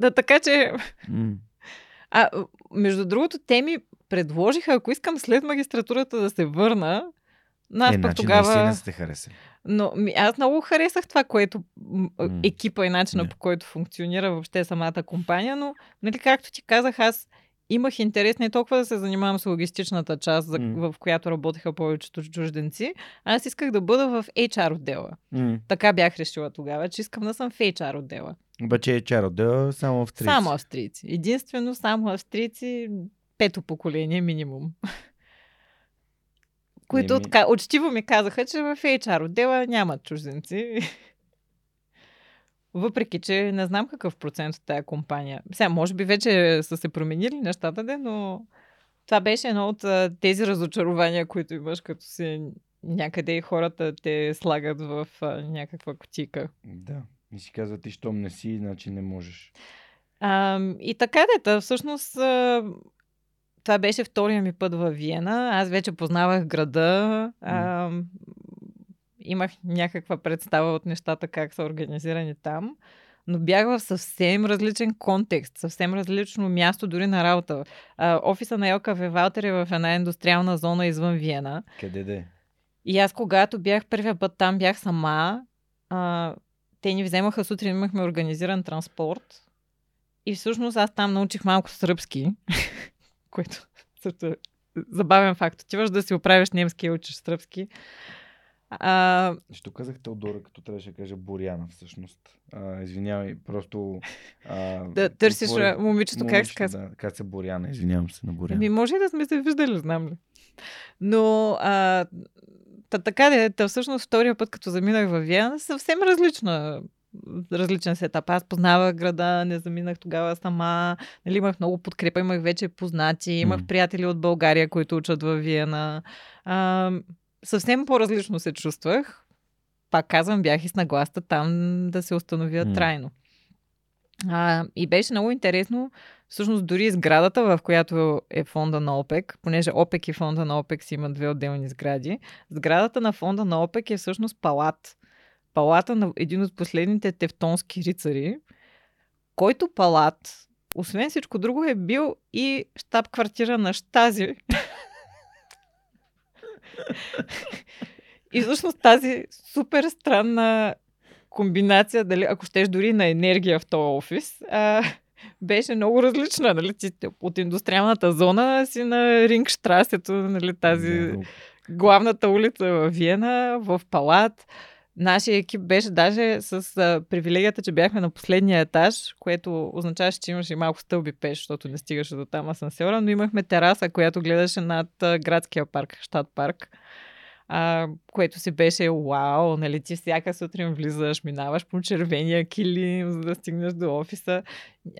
Да, така че, М. а, между другото, те ми предложиха, ако искам след магистратурата да се върна, но аз е, пък значи тогава... наистина сте харесали. Но ми, аз много харесах това, което екипа и начина Не. по който функционира въобще самата компания, но, нали, както ти казах, аз имах интерес не толкова да се занимавам с логистичната част, за, М. в която работеха повечето чужденци, аз исках да бъда в HR отдела. М. Така бях решила тогава, че искам да съм в HR отдела. Обаче е чаро да само австрийци. Само австрийци. Единствено само австрийци, пето поколение минимум. Които Еми. така, учтиво ми казаха, че в HR отдела нямат чужденци. Въпреки, че не знам какъв процент от тая компания. Сега, може би вече са се променили нещата, де, но това беше едно от тези разочарования, които имаш, като си някъде и хората те слагат в някаква котика. Да. И си казва, ти щом не си, значи не можеш. А, и така дета, всъщност това беше втория ми път във Виена. Аз вече познавах града. А, имах някаква представа от нещата, как са организирани там. Но бях в съвсем различен контекст, съвсем различно място дори на работа. А, офиса на Елка Вевалтер е в една индустриална зона извън Виена. Къде де? И аз, когато бях първия път там, бях сама. А, те ни вземаха сутрин, имахме организиран транспорт. И всъщност аз там научих малко сръбски, което също е забавен факт. Отиваш да си оправиш немски и учиш сръбски. А, Що казах Теодора, като трябваше да кажа Боряна всъщност. А, извинявай, просто... А, да търсиш а, момичето, как се казва. Да, как се Боряна, извинявам се на Боряна. Ами, може и да сме се виждали, знам ли. Но а, та, така де, та, всъщност втория път, като заминах във Виена, съвсем различна различен сетап. Аз познавах града, не заминах тогава сама. Нали, имах много подкрепа, имах вече познати, имах М. приятели от България, които учат във Виена. А, съвсем по-различно се чувствах. Пак казвам, бях и с нагласта там да се установя М. трайно. А, и беше много интересно, всъщност дори сградата, в която е фонда на ОПЕК, понеже ОПЕК и фонда на ОПЕК си имат две отделни сгради, сградата на фонда на ОПЕК е всъщност палат. Палата на един от последните тевтонски рицари, който палат, освен всичко друго, е бил и щаб-квартира на Штази. и всъщност тази супер странна комбинация, дали, ако щеш дори на енергия в този офис, а, беше много различна. Нали? Ти от индустриалната зона си на Рингштрасето, нали? тази главната улица в Виена, в Палат. Нашия екип беше даже с а, привилегията, че бяхме на последния етаж, което означаваше, че имаше малко стълби пеш, защото не стигаше до там асансьора, но имахме тераса, която гледаше над а, градския парк, щат парк. А, което си беше вау, нали ти всяка сутрин влизаш, минаваш по червения килим, за да стигнеш до офиса.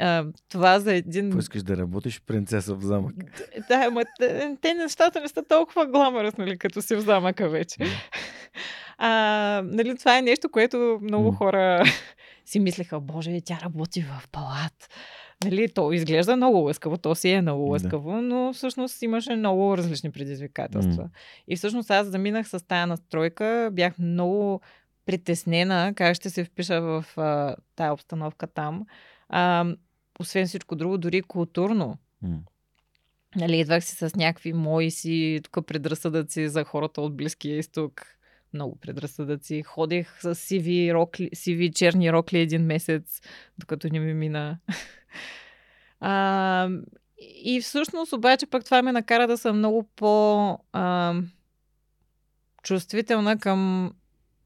А, това за един... Какво искаш да работиш принцеса в замък? Да, ама те, нещата не са толкова гламърс, нали, като си в замъка вече. А, нали, това е нещо, което много хора си мислеха, боже, тя работи в палат. Нали, то изглежда много лъскаво, то си е много Да. лъскаво, но всъщност имаше много различни предизвикателства. М. И всъщност аз заминах с тая настройка, бях много притеснена как ще се впиша в а, тая обстановка там. А, освен всичко друго, дори културно. М. Нали, идвах си с някакви мои си тук предразсъдъци за хората от Близкия изток. Много предразсъдъци. Ходих с сиви, рокли, сиви черни рокли един месец, докато не ми мина. А, и всъщност обаче пък това ме накара да съм много по а, чувствителна към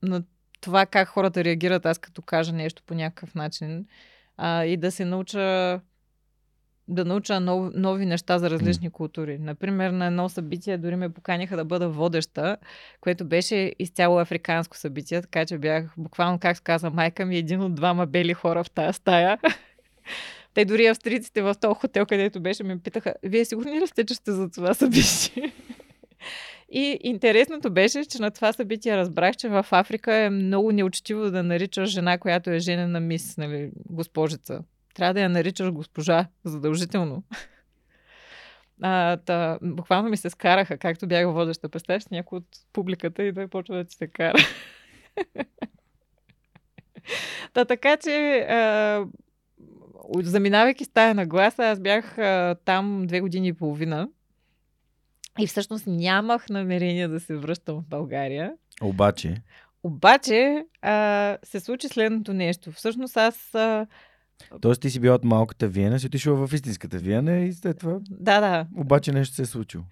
на това как хората реагират аз като кажа нещо по някакъв начин а, и да се науча да науча нов, нови неща за различни култури. Например, на едно събитие дори ме поканяха да бъда водеща, което беше изцяло африканско събитие, така че бях буквално, как се казва, майка ми един от двама бели хора в тази стая. Те дори австрийците в този хотел, където беше, ме питаха, вие сигурни ли сте, че сте за това събитие? И интересното беше, че на това събитие разбрах, че в Африка е много неучтиво да наричаш жена, която е женена мис, нали, госпожица. Трябва да я наричаш госпожа, задължително. А, та, буквално ми се скараха, както бях водеща. Представяш някой от публиката и да почва да ти се кара. Та така че, а, заминавайки с тая нагласа, аз бях а, там две години и половина. И всъщност нямах намерение да се връщам в България. Обаче, Обаче а, се случи следното нещо. Всъщност аз... А, т.е. ти си била от малката Виена, си отишла в истинската Виена и след това да, да. обаче нещо се е случило.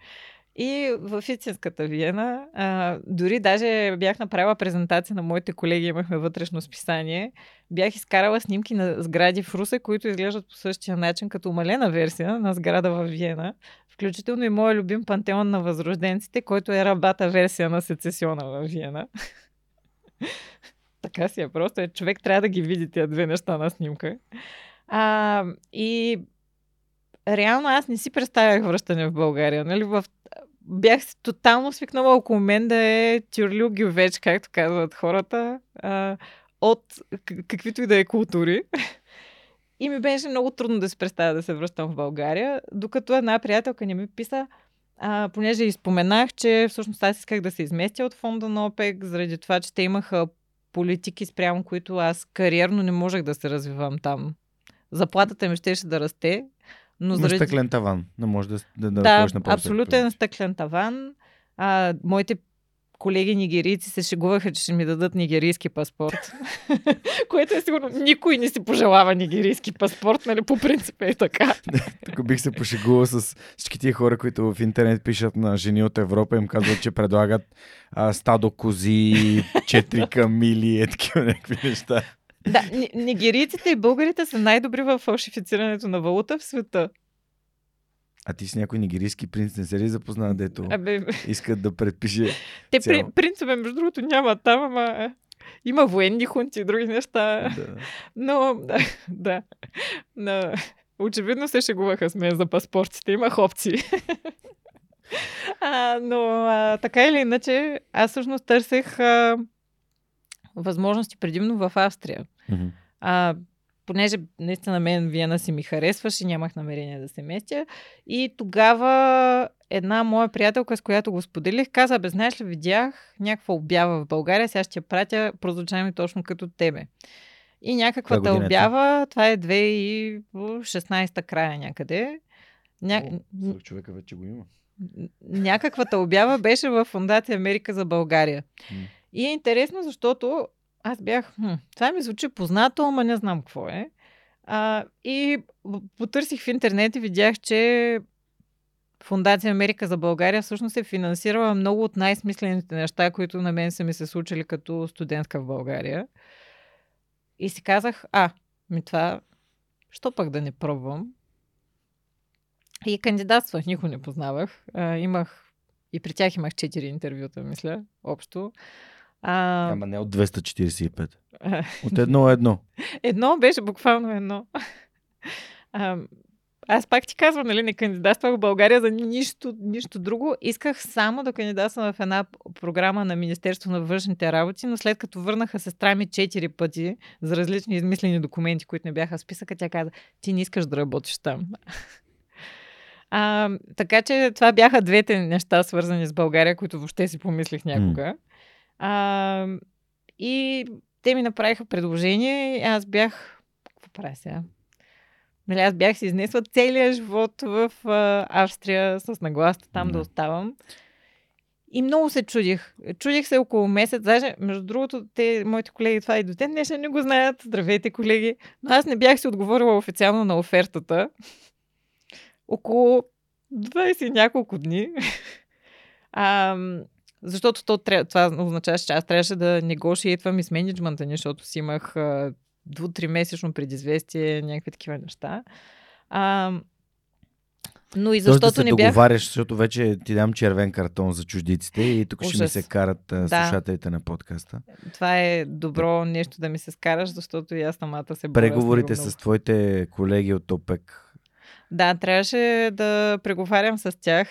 И в истинската Виена, а, дори даже бях направила презентация на моите колеги, имахме вътрешно списание. Бях изкарала снимки на сгради в Русе, които изглеждат по същия начин, като умалена версия на сграда в Виена. Включително и моят любим пантеон на възрожденците, който е рабата версия на сецесиона в Виена. така си е, просто е. Човек трябва да ги види тези две неща на снимка. А, и реално аз не си представях връщане в България. Нали? В... Бях тотално свикнала около мен да е тюрлю гювеч, както казват хората, а, от каквито и да е култури. И ми беше много трудно да си представя да се връщам в България, докато една приятелка не ми писа, а, понеже изпоменах, че всъщност аз исках да се изместя от фонда на ОПЕК, заради това, че те имаха политики спрямо които аз кариерно не можех да се развивам там. Заплатата ми щеше да расте, но заради... стъклен таван. Не може да, да, да, Да, на абсолютен стъклен таван. А, моите колеги нигерийци се шегуваха, че ще ми дадат нигерийски паспорт. Което е сигурно никой не си пожелава нигерийски паспорт, нали? По принцип е така. Тук бих се пошегувал с всички тия хора, които в интернет пишат на жени от Европа, им казват, че предлагат а, стадо кози, четири камили, е такива някакви неща. Да, ни- нигерийците и българите са най-добри в фалшифицирането на валута в света. А ти с някой нигерийски принц не се ли запозна, дето Абе, искат да предпише те Цяло. при, между другото, няма там, ама е, има военни хунти и други неща. да, Но, да, да. Но, очевидно се шегуваха с мен за паспортите. Имах опции. а, но а, така или иначе, аз всъщност търсех а, възможности предимно в Австрия. Мгм. А, понеже наистина мен Виена си ми харесваше, нямах намерение да се местя. И тогава една моя приятелка, с която го споделих, каза, бе, знаеш ли, видях някаква обява в България, сега ще я пратя, прозвуча ми точно като тебе. И някаквата е обява, това е 2016 края някъде. Ня... О, човека вече го има. Някаквата обява беше в Фундация Америка за България. М. И е интересно, защото аз бях, хм, това ми звучи познато, ама не знам какво е. А, и потърсих в интернет и видях, че Фундация Америка за България всъщност е финансирала много от най-смислените неща, които на мен са ми се случили като студентка в България. И си казах, а, ми това, що пък да не пробвам? И кандидатствах, никой не познавах. А, имах, и при тях имах 4 интервюта, мисля, общо. А, Ама не от 245. От едно едно. Едно беше буквално едно. А, аз пак ти казвам, нали, не кандидатствах в България за нищо, нищо друго. Исках само да кандидатствам в една програма на Министерство на външните работи, но след като върнаха сестра ми четири пъти за различни измислени документи, които не бяха в списъка, тя каза, ти не искаш да работиш там. А, така че това бяха двете неща, свързани с България, които въобще си помислих някога. А, и те ми направиха предложение. Аз бях. Какво правя сега? Нали, аз бях си изнесла целия живот в а, Австрия с нагласта там mm. да оставам. И много се чудих. Чудих се около месец. Даже, между другото, те, моите колеги, това и до ден днешен не го знаят. Здравейте, колеги. Но аз не бях си отговорила официално на офертата. Около 20 няколко дни. а, защото то, това означава, че аз трябваше да негошиетвам и с менеджмента ни, защото си имах дву-три месечно предизвестие, някакви такива неща. А, но и защото Тоест да не бях... договаряш, защото вече ти дам червен картон за чуждиците и тук Ужас. ще ми се карат а, да. слушателите на подкаста. Това е добро да. нещо да ми се скараш, защото и аз самата се боря Преговорите с, с твоите колеги от ОПЕК. Да, трябваше да преговарям с тях.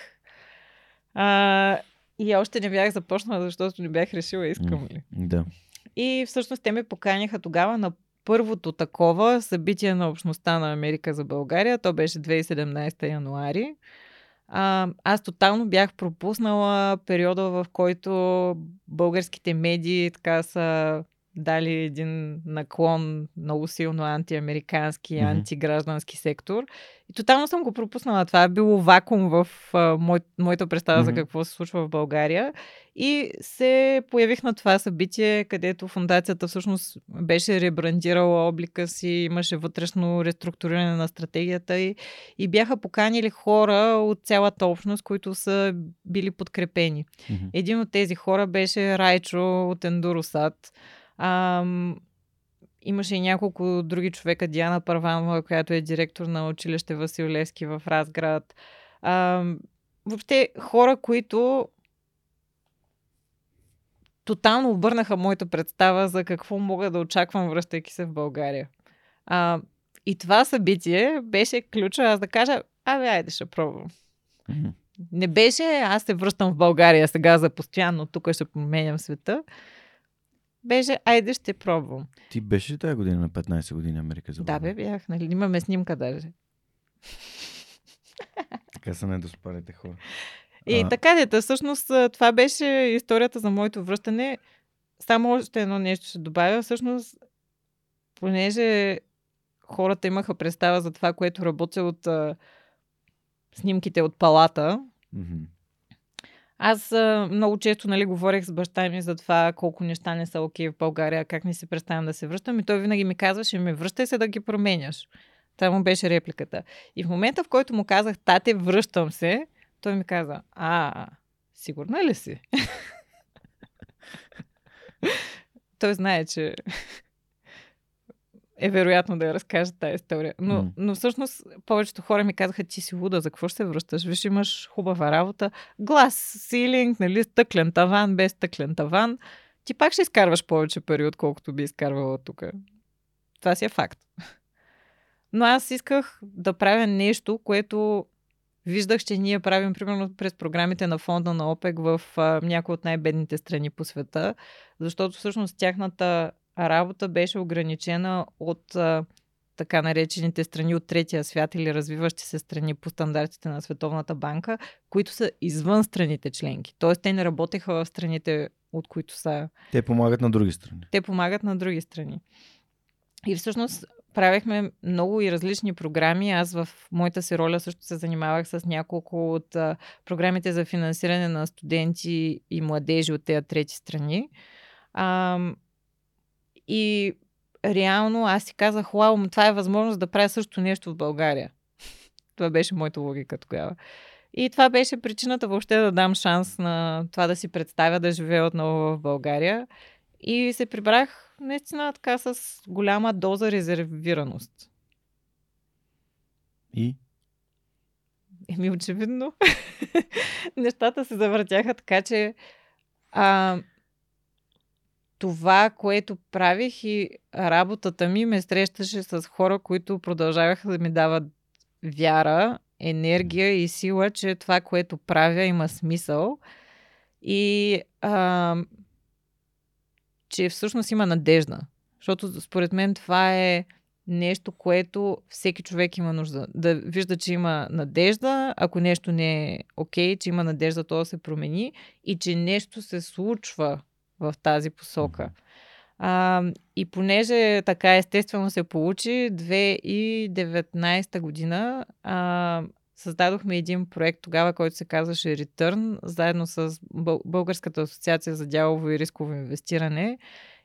А, и още не бях започнала, защото не бях решила искам ли. Да. И всъщност те ме поканяха тогава на първото такова събитие на общността на Америка за България. То беше 2017 януари. А, аз тотално бях пропуснала периода, в който българските медии така са дали един наклон много силно антиамерикански, mm-hmm. антиграждански сектор. И тотално съм го пропуснала. Това е било вакуум в а, мой, моята представа mm-hmm. за какво се случва в България. И се появих на това събитие, където фундацията всъщност беше ребрандирала облика си, имаше вътрешно реструктуриране на стратегията и, и бяха поканили хора от цялата общност, които са били подкрепени. Mm-hmm. Един от тези хора беше Райчо от Ендуросад. Ам, имаше и няколко други човека. Диана Първанова, която е директор на училище Васил Левски в Разград. Ам, въобще хора, които тотално обърнаха моята представа за какво мога да очаквам, връщайки се в България. А, и това събитие беше ключа аз да кажа, абе, айде ще пробвам. Mm-hmm. Не беше, аз се връщам в България сега за постоянно, тук ще променям света беше, айде ще пробвам. Ти беше ли тази година на 15 години Америка за Да, бе, бях. Нали, имаме снимка даже. така са недоспалите хора. И а... така, дета, всъщност това беше историята за моето връщане. Само още едно нещо ще добавя. Всъщност, понеже хората имаха представа за това, което работя от а, снимките от палата, mm-hmm. Аз много често нали, говорех с баща ми за това колко неща не са окей в България, как не си представям да се връщам. И той винаги ми казваше, ми връщай се да ги променяш. Това му беше репликата. И в момента, в който му казах, тате, връщам се, той ми каза, а, сигурна ли си? той знае, че е вероятно да я разкажа тази история. Но, mm. но всъщност повечето хора ми казаха, ти си луда, за какво ще се връщаш? Виж, имаш хубава работа. Глас, силинг, нали, стъклен таван, без стъклен таван. Ти пак ще изкарваш повече пари, отколкото би изкарвала тук. Това си е факт. Но аз исках да правя нещо, което виждах, че ние правим, примерно, през програмите на фонда на ОПЕК в а, някои от най-бедните страни по света, защото всъщност тяхната работа беше ограничена от а, така наречените страни от третия свят или развиващи се страни по стандартите на Световната банка, които са извън страните членки. Тоест, те не работеха в страните, от които са. Те помагат на други страни. Те помагат на други страни. И всъщност правихме много и различни програми. Аз в моята си роля също се занимавах с няколко от а, програмите за финансиране на студенти и младежи от тези трети страни. А, и реално аз си казах, вау, това е възможност да правя също нещо в България. това беше моята логика тогава. И това беше причината въобще да дам шанс на това да си представя да живея отново в България. И се прибрах наистина така с голяма доза резервираност. И? Еми, очевидно. Нещата се завъртяха така, че а, това, което правих и работата ми ме срещаше с хора, които продължаваха да ми дават вяра, енергия и сила, че това, което правя, има смисъл. И а, че всъщност има надежда. Защото според мен това е нещо, което всеки човек има нужда. Да вижда, че има надежда, ако нещо не е окей, okay, че има надежда то да се промени и че нещо се случва в тази посока. А, и понеже така естествено се получи, 2019 година а, създадохме един проект тогава, който се казваше Return, заедно с Българската асоциация за дялово и рисково инвестиране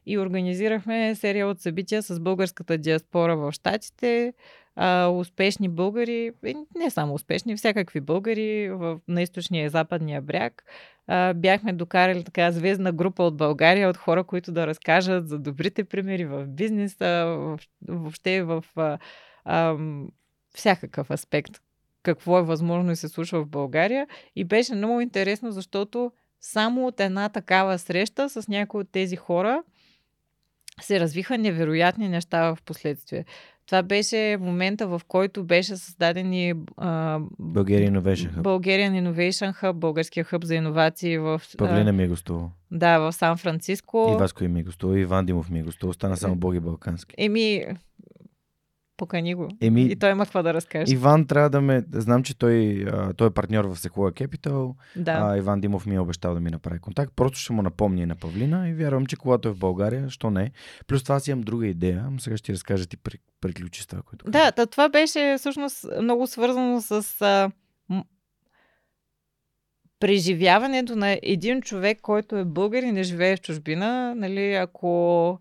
и организирахме серия от събития с българската диаспора в Штатите, а, успешни българи, не само успешни, всякакви българи в, на източния и западния бряг. Бяхме докарали така звездна група от България, от хора, които да разкажат за добрите примери в бизнеса, въобще в а, а, всякакъв аспект, какво е възможно и се случва в България. И беше много интересно, защото само от една такава среща с някои от тези хора се развиха невероятни неща в последствие. Това беше момента, в който беше създадени България Innovation Hub. Bulgarian Innovation Hub, българския хъб за иновации в... Павлина ми е гостува. Да, в Сан Франциско. И Васко ми е гостува, и Иван Димов ми е гостува. Остана само Боги Балкански. Еми, Покани го. Еми, и той има какво да разкаже. Иван трябва да ме... Знам, че той, той е партньор в Sequoia Capital. Да. А, Иван Димов ми е обещал да ми направи контакт. Просто ще му напомня на Павлина и вярвам, че когато е в България, що не. Плюс това си имам друга идея. Сега ще ти разкажа ти това, което Да, да, това беше всъщност много свързано с а, преживяването на един човек, който е българин и не живее в чужбина. Нали, ако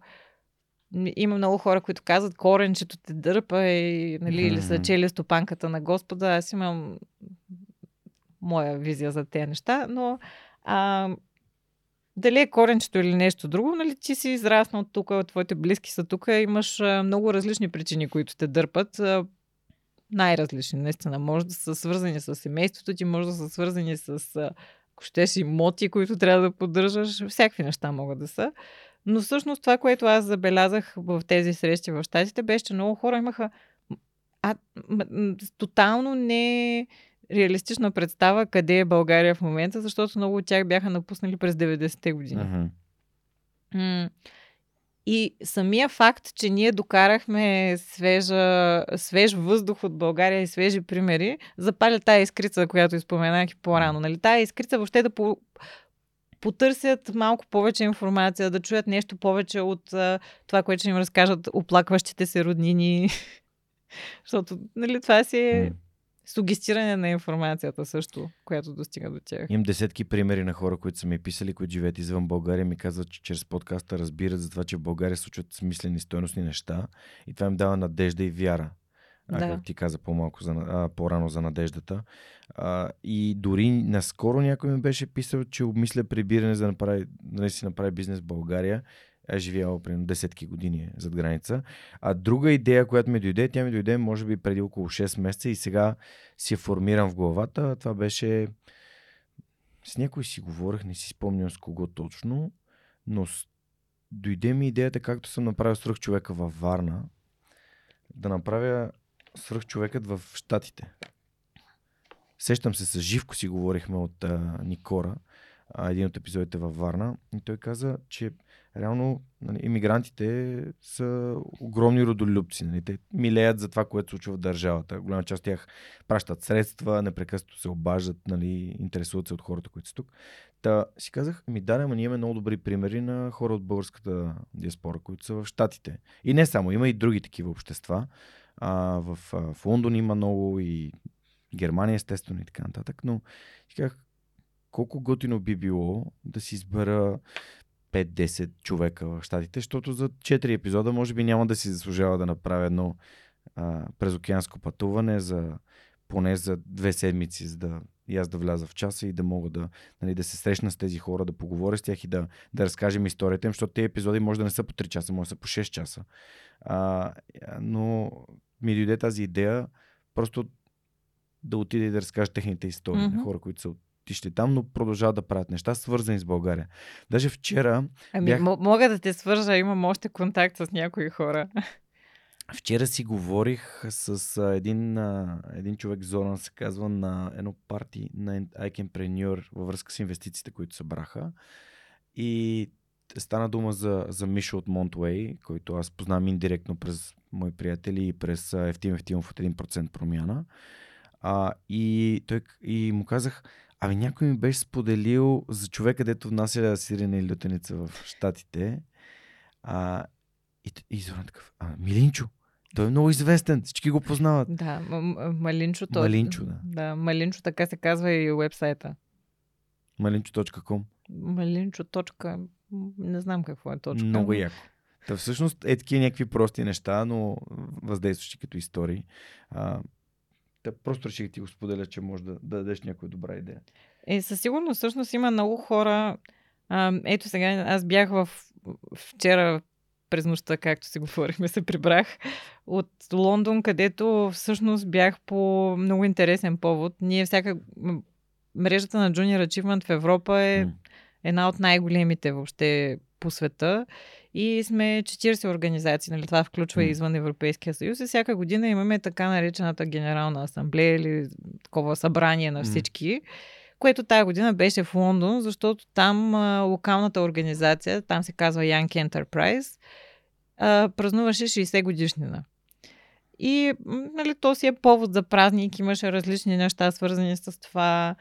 има много хора, които казват коренчето те дърпа и, нали, или са чели стопанката на Господа. Аз имам моя визия за тези неща, но а, дали е коренчето или нещо друго, нали, ти си израснал тук, твоите близки са тук, имаш много различни причини, които те дърпат. Най-различни, наистина. Може да са свързани с семейството ти, може да са свързани с, ако щеш, имоти, които трябва да поддържаш. Всякакви неща могат да са. Но всъщност това, което аз забелязах в тези срещи в Штатите, беше, че много хора имаха а, тотално не реалистична представа къде е България в момента, защото много от тях бяха напуснали през 90-те години. Uh-huh. И самия факт, че ние докарахме свежа, свеж въздух от България и свежи примери, запаля тая искрица, която изпоменах и по-рано. Нали? Тая искрица въобще да по потърсят малко повече информация, да чуят нещо повече от а, това, което ще им разкажат оплакващите се роднини. Защото, нали, това си е сугестиране на информацията също, която достига до тях. Имам десетки примери на хора, които са ми писали, които живеят извън България, ми казват, че чрез подкаста разбират за това, че в България случват смислени стойностни неща и това им дава надежда и вяра. Да. Как ти каза по-малко за, а, по-рано за надеждата. А, и дори наскоро някой ми беше писал, че обмисля прибиране за да, направи, да си направи бизнес в България. Е живял примерно десетки години зад граница. А друга идея, която ми дойде, тя ми дойде може би преди около 6 месеца и сега си я формирам в главата. Това беше... С някой си говорих, не си спомням с кого точно, но с... дойде ми идеята, както съм направил свръх човека във Варна, да направя свръхчовекът в Штатите. Сещам се с Живко си говорихме от а, Никора, а, един от епизодите във Варна, и той каза, че реално нали, иммигрантите са огромни родолюбци. Нали? Те милеят за това, което случва в държавата. Голяма част от тях пращат средства, непрекъснато се обаждат, нали, интересуват се от хората, които са тук. Та си казах, ми да, ама ние имаме много добри примери на хора от българската диаспора, които са в Штатите. И не само, има и други такива общества. А, в, в Лондон има много и Германия естествено и така нататък, но казах, колко готино би било да си избера 5-10 човека в щатите, защото за 4 епизода може би няма да си заслужава да направя едно а, презокеанско пътуване за поне за две седмици, за да и аз да вляза в часа и да мога да, нали, да се срещна с тези хора, да поговоря с тях и да, да разкажем историята им, защото тези епизоди може да не са по 3 часа, може да са по 6 часа. А, но ми дойде тази идея просто да отиде и да разкаже техните истории mm-hmm. на хора, които са отишли там, но продължават да правят неща, свързани с България. Даже вчера. Ами, бях... мога да те свържа, имам още контакт с някои хора. Вчера си говорих с а, един, а, един човек, Зоран се казва, на едно парти на Icanpreneur във връзка с инвестициите, които събраха. И стана дума за, за Мишо от Монтуей, който аз познавам индиректно през мои приятели през Ефтим Ефтимов от 1% промяна. А, и, той, и му казах, ами някой ми беше споделил за човека, дето внася сирена и лютеница в Штатите. А, и, и Зоран такъв, а, Милинчо, той е много известен, всички го познават. Да, м- Малинчо. Той, Малинчо, да. Да, Малинчо, така се казва и уебсайта. Малинчо.com. Малинчо. Не знам какво е точка. Много яко. Та всъщност е такива някакви прости неща, но въздействащи като истории. А, да, просто реших ти го споделя, че може да, да дадеш някоя добра идея. Е, със сигурност, всъщност има много хора. А, ето сега, аз бях в вчера през нощта, както си говорихме, се прибрах от Лондон, където всъщност бях по много интересен повод. Ние всяка... Мрежата на Junior Achievement в Европа е една от най-големите въобще по света и сме 40 организации, нали, това включва и извън Европейския съюз и всяка година имаме така наречената генерална асамблея или такова събрание на всички, което тази година беше в Лондон, защото там а, локалната организация, там се казва Young Enterprise, а, празнуваше 60 годишнина. И нали, то си е повод за празник, имаше различни неща свързани с това.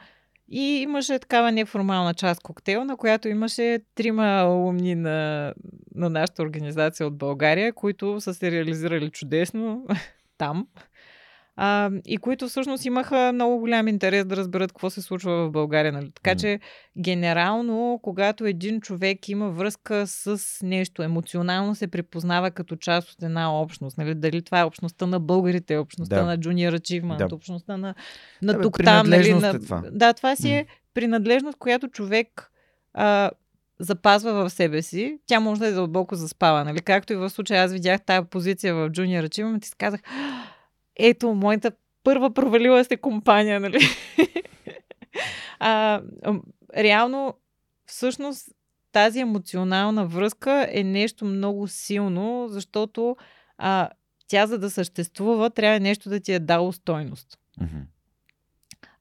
И имаше такава неформална част коктейл, на която имаше трима алумни на, на нашата организация от България, които са се реализирали чудесно там а, и които всъщност имаха много голям интерес да разберат какво се случва в България. Нали? Така че, генерално, когато един човек има връзка с нещо, емоционално се припознава като част от една общност. Нали? Дали това е общността на българите, общността да. на Junior Achievement, да. общността на, на да, тук там. Нали? На... Е това. Да, това си е принадлежност, която човек а, запазва в себе си. Тя може да е дълбоко заспава. Нали? Както и в случая аз видях тази позиция в Junior Achievement и си казах, ето, моята първа провалила се компания, нали? а, реално, всъщност, тази емоционална връзка е нещо много силно, защото а, тя, за да съществува, трябва нещо да ти е дало стойност. Mm-hmm.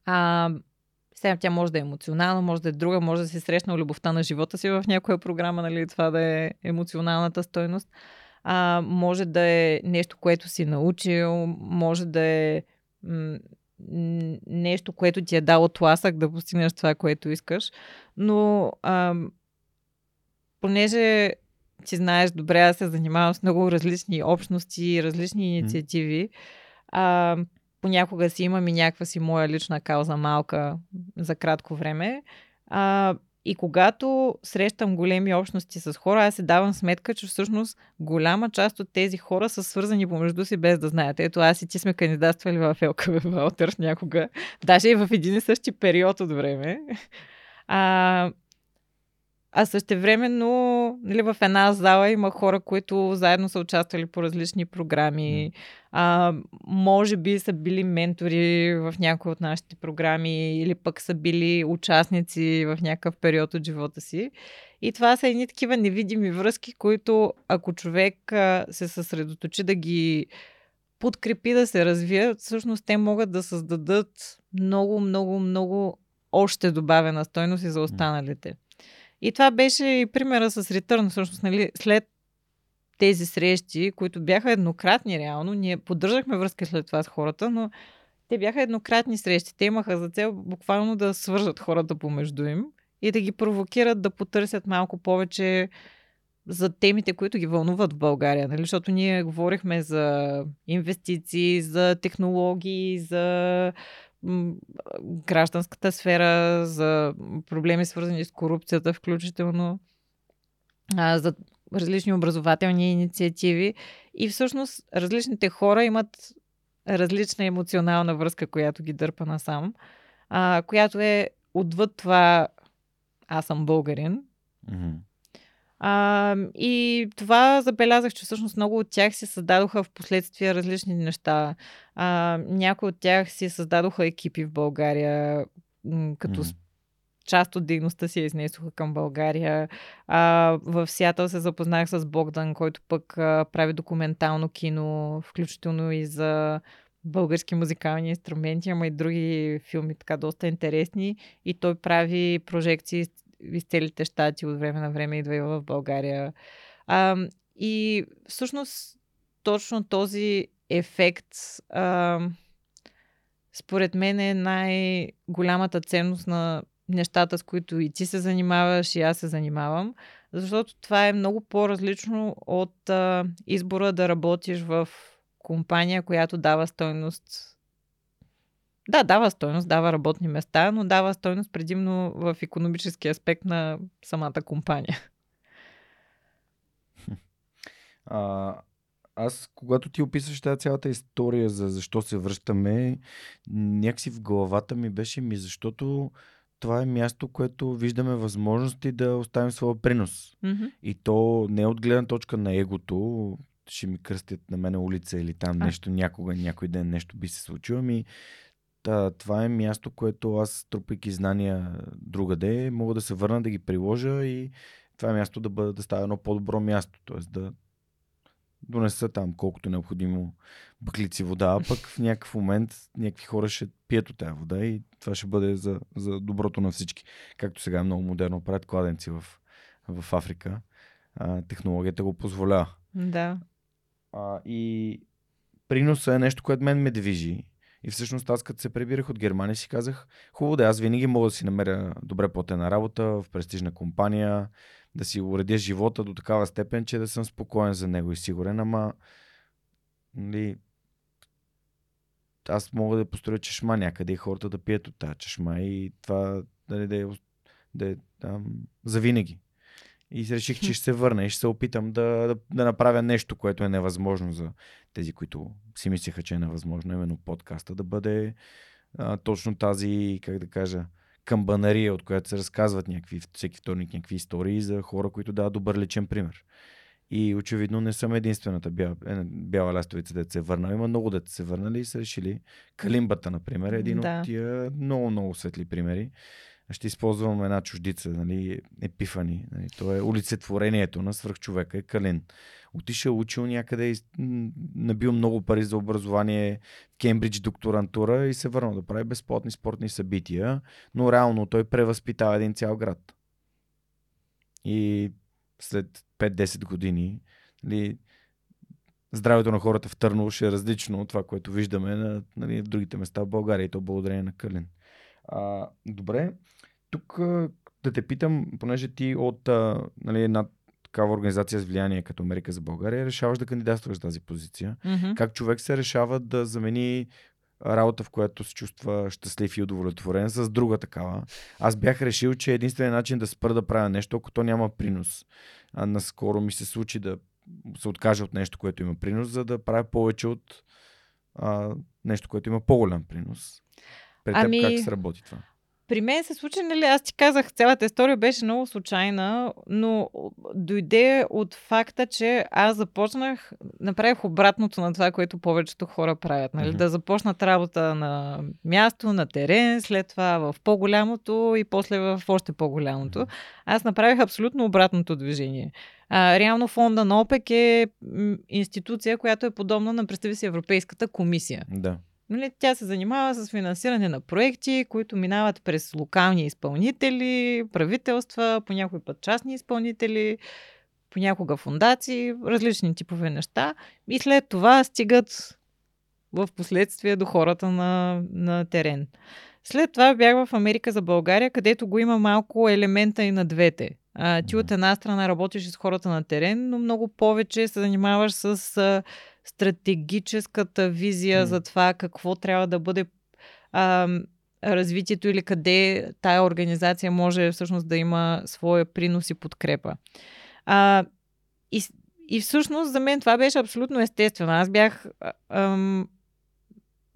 А, сега тя може да е емоционална, може да е друга, може да си срещнал любовта на живота си в някоя програма, нали, това да е емоционалната стойност а, може да е нещо, което си научил, може да е м- нещо, което ти е дало тласък да постигнеш това, което искаш. Но а, понеже ти знаеш добре, аз се занимавам с много различни общности, различни инициативи, а, понякога си имам и някаква си моя лична кауза малка за кратко време. А, и когато срещам големи общности с хора, аз се давам сметка, че всъщност голяма част от тези хора са свързани помежду си без да знаят. Ето аз и ти сме кандидатствали в ЛКВ Валтърс някога, даже и в един и същи период от време. А, а същевременно нали, в една зала има хора, които заедно са участвали по различни програми. А, може би са били ментори в някои от нашите програми или пък са били участници в някакъв период от живота си. И това са едни такива невидими връзки, които ако човек се съсредоточи да ги подкрепи да се развият, всъщност те могат да създадат много, много, много още добавена стойност и за останалите. И това беше и примера с Return, всъщност, нали, след тези срещи, които бяха еднократни реално, ние поддържахме връзка след това с хората, но те бяха еднократни срещи. Те имаха за цел буквално да свържат хората помежду им и да ги провокират да потърсят малко повече за темите, които ги вълнуват в България. Нали? Защото ние говорихме за инвестиции, за технологии, за гражданската сфера, за проблеми свързани с корупцията, включително а, за различни образователни инициативи. И всъщност различните хора имат различна емоционална връзка, която ги дърпа насам, а, която е отвъд това аз съм българин. Mm-hmm. А, и това забелязах, че всъщност много от тях си създадоха в последствие различни неща. А, някои от тях си създадоха екипи в България, като mm. част от дейността си я изнесоха към България. А, в Сиатъл се запознах с Богдан, който пък а, прави документално кино, включително и за български музикални инструменти, ама и други филми, така доста интересни. И той прави прожекции из целите щати от време на време идва и в България. А, и всъщност точно този ефект а, според мен е най-голямата ценност на нещата, с които и ти се занимаваш, и аз се занимавам, защото това е много по-различно от а, избора да работиш в компания, която дава стойност. Да, дава стойност, дава работни места, но дава стойност предимно в економически аспект на самата компания. А, аз, когато ти описваш тази цялата история за защо се връщаме, някакси в главата ми беше ми, защото това е място, което виждаме възможности да оставим своя принос. Mm-hmm. И то не е от гледна точка на егото, ще ми кръстят на мене улица или там а. нещо някога, някой ден нещо би се случило. Ами, та, това е място, което аз, трупайки знания другаде, мога да се върна да ги приложа и това е място да, бъде, да става едно по-добро място. Тоест да донеса там колкото е необходимо бъклици вода, а пък в някакъв момент някакви хора ще пият от тази вода и това ще бъде за, за доброто на всички. Както сега е много модерно правят кладенци в, в Африка. А, технологията го позволява. Да. А, и приноса е нещо, което мен ме движи. И всъщност аз като се прибирах от Германия си казах, хубаво да, аз винаги мога да си намеря добре платена работа в престижна компания, да си уредя живота до такава степен, че да съм спокоен за него и сигурен, ама нали, аз мога да построя чешма някъде и хората да пият от тази чешма и това нали, да е, да е там, завинаги. И реших, че ще се върна и ще се опитам да, да, да направя нещо, което е невъзможно за тези, които си мислеха, че е невъзможно, именно подкаста, да бъде а, точно тази, как да кажа, камбанария, от която се разказват някакви, всеки вторник някакви истории за хора, които дават добър личен пример. И очевидно не съм единствената бяла, е, бяла лястовица, да се върна. Има много дете се върнали и са решили. Калимбата, например, е един да. от тия много, много светли примери. Ще използвам една чуждица, нали, епифани. Нали, то е олицетворението на свръхчовека, е Калин. Отишъл, учил някъде набил много пари за образование в Кембридж докторантура и се върнал да прави безплатни спортни събития, но реално той превъзпитава един цял град. И след 5-10 години нали, здравето на хората в Търново ще е различно от това, което виждаме на, нали, другите места в България и то благодарение на Калин. А, добре, тук да те питам, понеже ти от а, нали, една такава организация с влияние като Америка за България, решаваш да кандидатстваш за тази позиция. Mm-hmm. Как човек се решава да замени работа, в която се чувства щастлив и удовлетворен, с друга такава. Аз бях решил, че единственият начин да спра да правя нещо, ако то няма принос. А наскоро ми се случи да се откажа от нещо, което има принос, за да правя повече от а, нещо, което има по-голям принос. Ами... теб как се работи това? При мен се случи, нали, аз ти казах, цялата история беше много случайна, но дойде от факта, че аз започнах, направих обратното на това, което повечето хора правят. Нали? Mm-hmm. Да започнат работа на място, на терен, след това в по-голямото и после в още по-голямото. Mm-hmm. Аз направих абсолютно обратното движение. А, реално фонда на ОПЕК е институция, която е подобна на, представи си, Европейската комисия. Да. Нали, тя се занимава с финансиране на проекти, които минават през локални изпълнители, правителства, по някой път частни изпълнители, понякога фундации, различни типове неща. И след това стигат в последствие до хората на, на терен. След това бях в Америка за България, където го има малко елемента и на двете. А, ти от една страна работиш с хората на терен, но много повече се занимаваш с а, стратегическата визия mm. за това какво трябва да бъде а, развитието или къде тая организация може всъщност да има своя принос и подкрепа. А, и, и всъщност за мен това беше абсолютно естествено. Аз бях ам,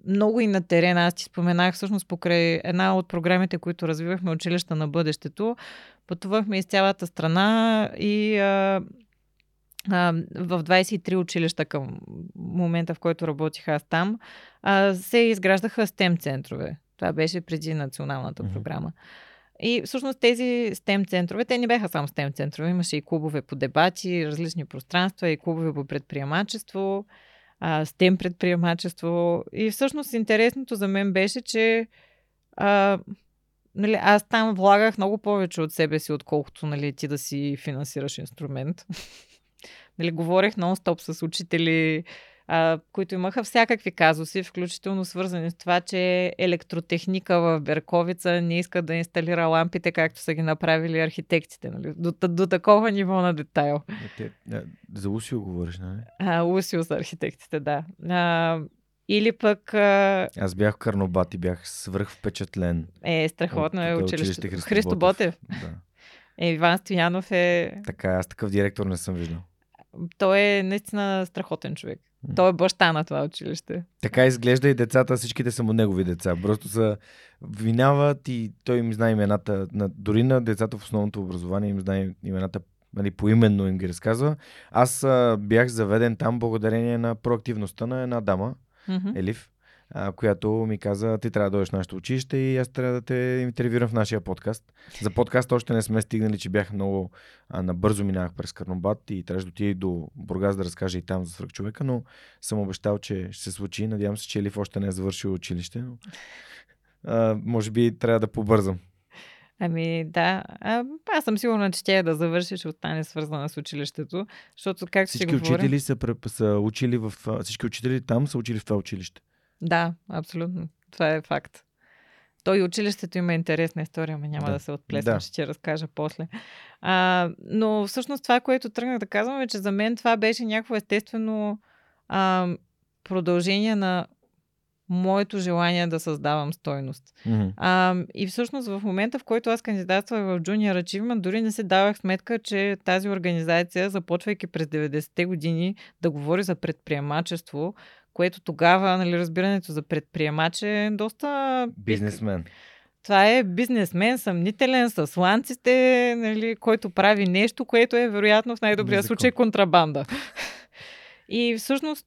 много и на терена. Аз ти споменах всъщност покрай една от програмите, които развивахме училища на бъдещето. Пътувахме из цялата страна и а, а, в 23 училища към момента, в който работих аз там, а, се изграждаха STEM центрове. Това беше преди националната mm-hmm. програма. И всъщност тези STEM центрове, те не бяха само STEM центрове, имаше и клубове по дебати, различни пространства, и клубове по предприемачество, STEM предприемачество. И всъщност интересното за мен беше, че а, нали, аз там влагах много повече от себе си, отколкото нали, ти да си финансираш инструмент. нали, говорех нон-стоп с учители, а, които имаха всякакви казуси, включително свързани с това, че електротехника в Берковица не иска да инсталира лампите, както са ги направили архитектите. Нали? До, до такова ниво на детайл. Те, за Усио говориш, нали? А, Усио са архитектите, да. А, или пък... А... Аз бях Карнобат и бях свръх впечатлен. Е, страхотно е училище. Христо, Христо Ботев. Да. Е, Иван Стоянов е... Така, аз такъв директор не съм виждал. Той е наистина страхотен човек. Той е баща на това училище. Така изглежда и децата, всичките са му негови деца. Просто са виняват и той им знае имената. На, дори на децата в основното образование им знае имената нали, поименно им ги разказва. Аз а, бях заведен там благодарение на проактивността на една дама, mm-hmm. Елив, а, която ми каза, ти трябва да дойдеш в нашето училище и аз трябва да те интервюирам в нашия подкаст. За подкаст още не сме стигнали, че бях много а, набързо минавах през Карнобат и трябваше да отида до Бургас да разкажа и там за свърх човека, но съм обещал, че ще се случи. Надявам се, че Елиф още не е завършил училище, но а, може би трябва да побързам. Ами да, а, аз съм сигурна, че тя е да завърши, ще остане свързана с училището, защото как всички си учители говорим... са, са учили в... Всички учители там са учили в това училище. Да, абсолютно. Това е факт. Той училището има интересна история, но няма да, да се отплесна, да. ще ти разкажа после. А, но всъщност това, което тръгнах да казвам е, че за мен това беше някакво естествено а, продължение на моето желание да създавам стойност. Mm-hmm. А, и всъщност в момента, в който аз кандидатствах в Junior Achievement, дори не се давах сметка, че тази организация, започвайки през 90-те години да говори за предприемачество, което тогава, нали, разбирането за предприемач е доста... Бизнесмен. Това е бизнесмен, съмнителен, с ланците, нали, който прави нещо, което е вероятно в най-добрия Незакон. случай контрабанда. И всъщност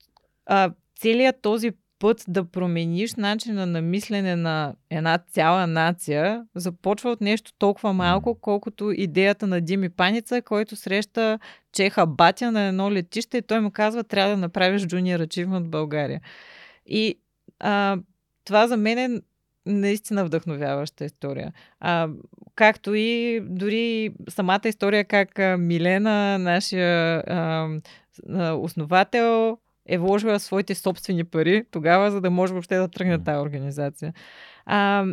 целият този път да промениш начина на мислене на една цяла нация започва от нещо толкова малко, колкото идеята на Дими Паница, който среща чеха батя на едно летище и той му казва, трябва да направиш Junior Achievement в България. И а, това за мен е наистина вдъхновяваща история. А, както и дори самата история как Милена, нашия а, основател, е вложила своите собствени пари тогава, за да може въобще да тръгне тази организация. А,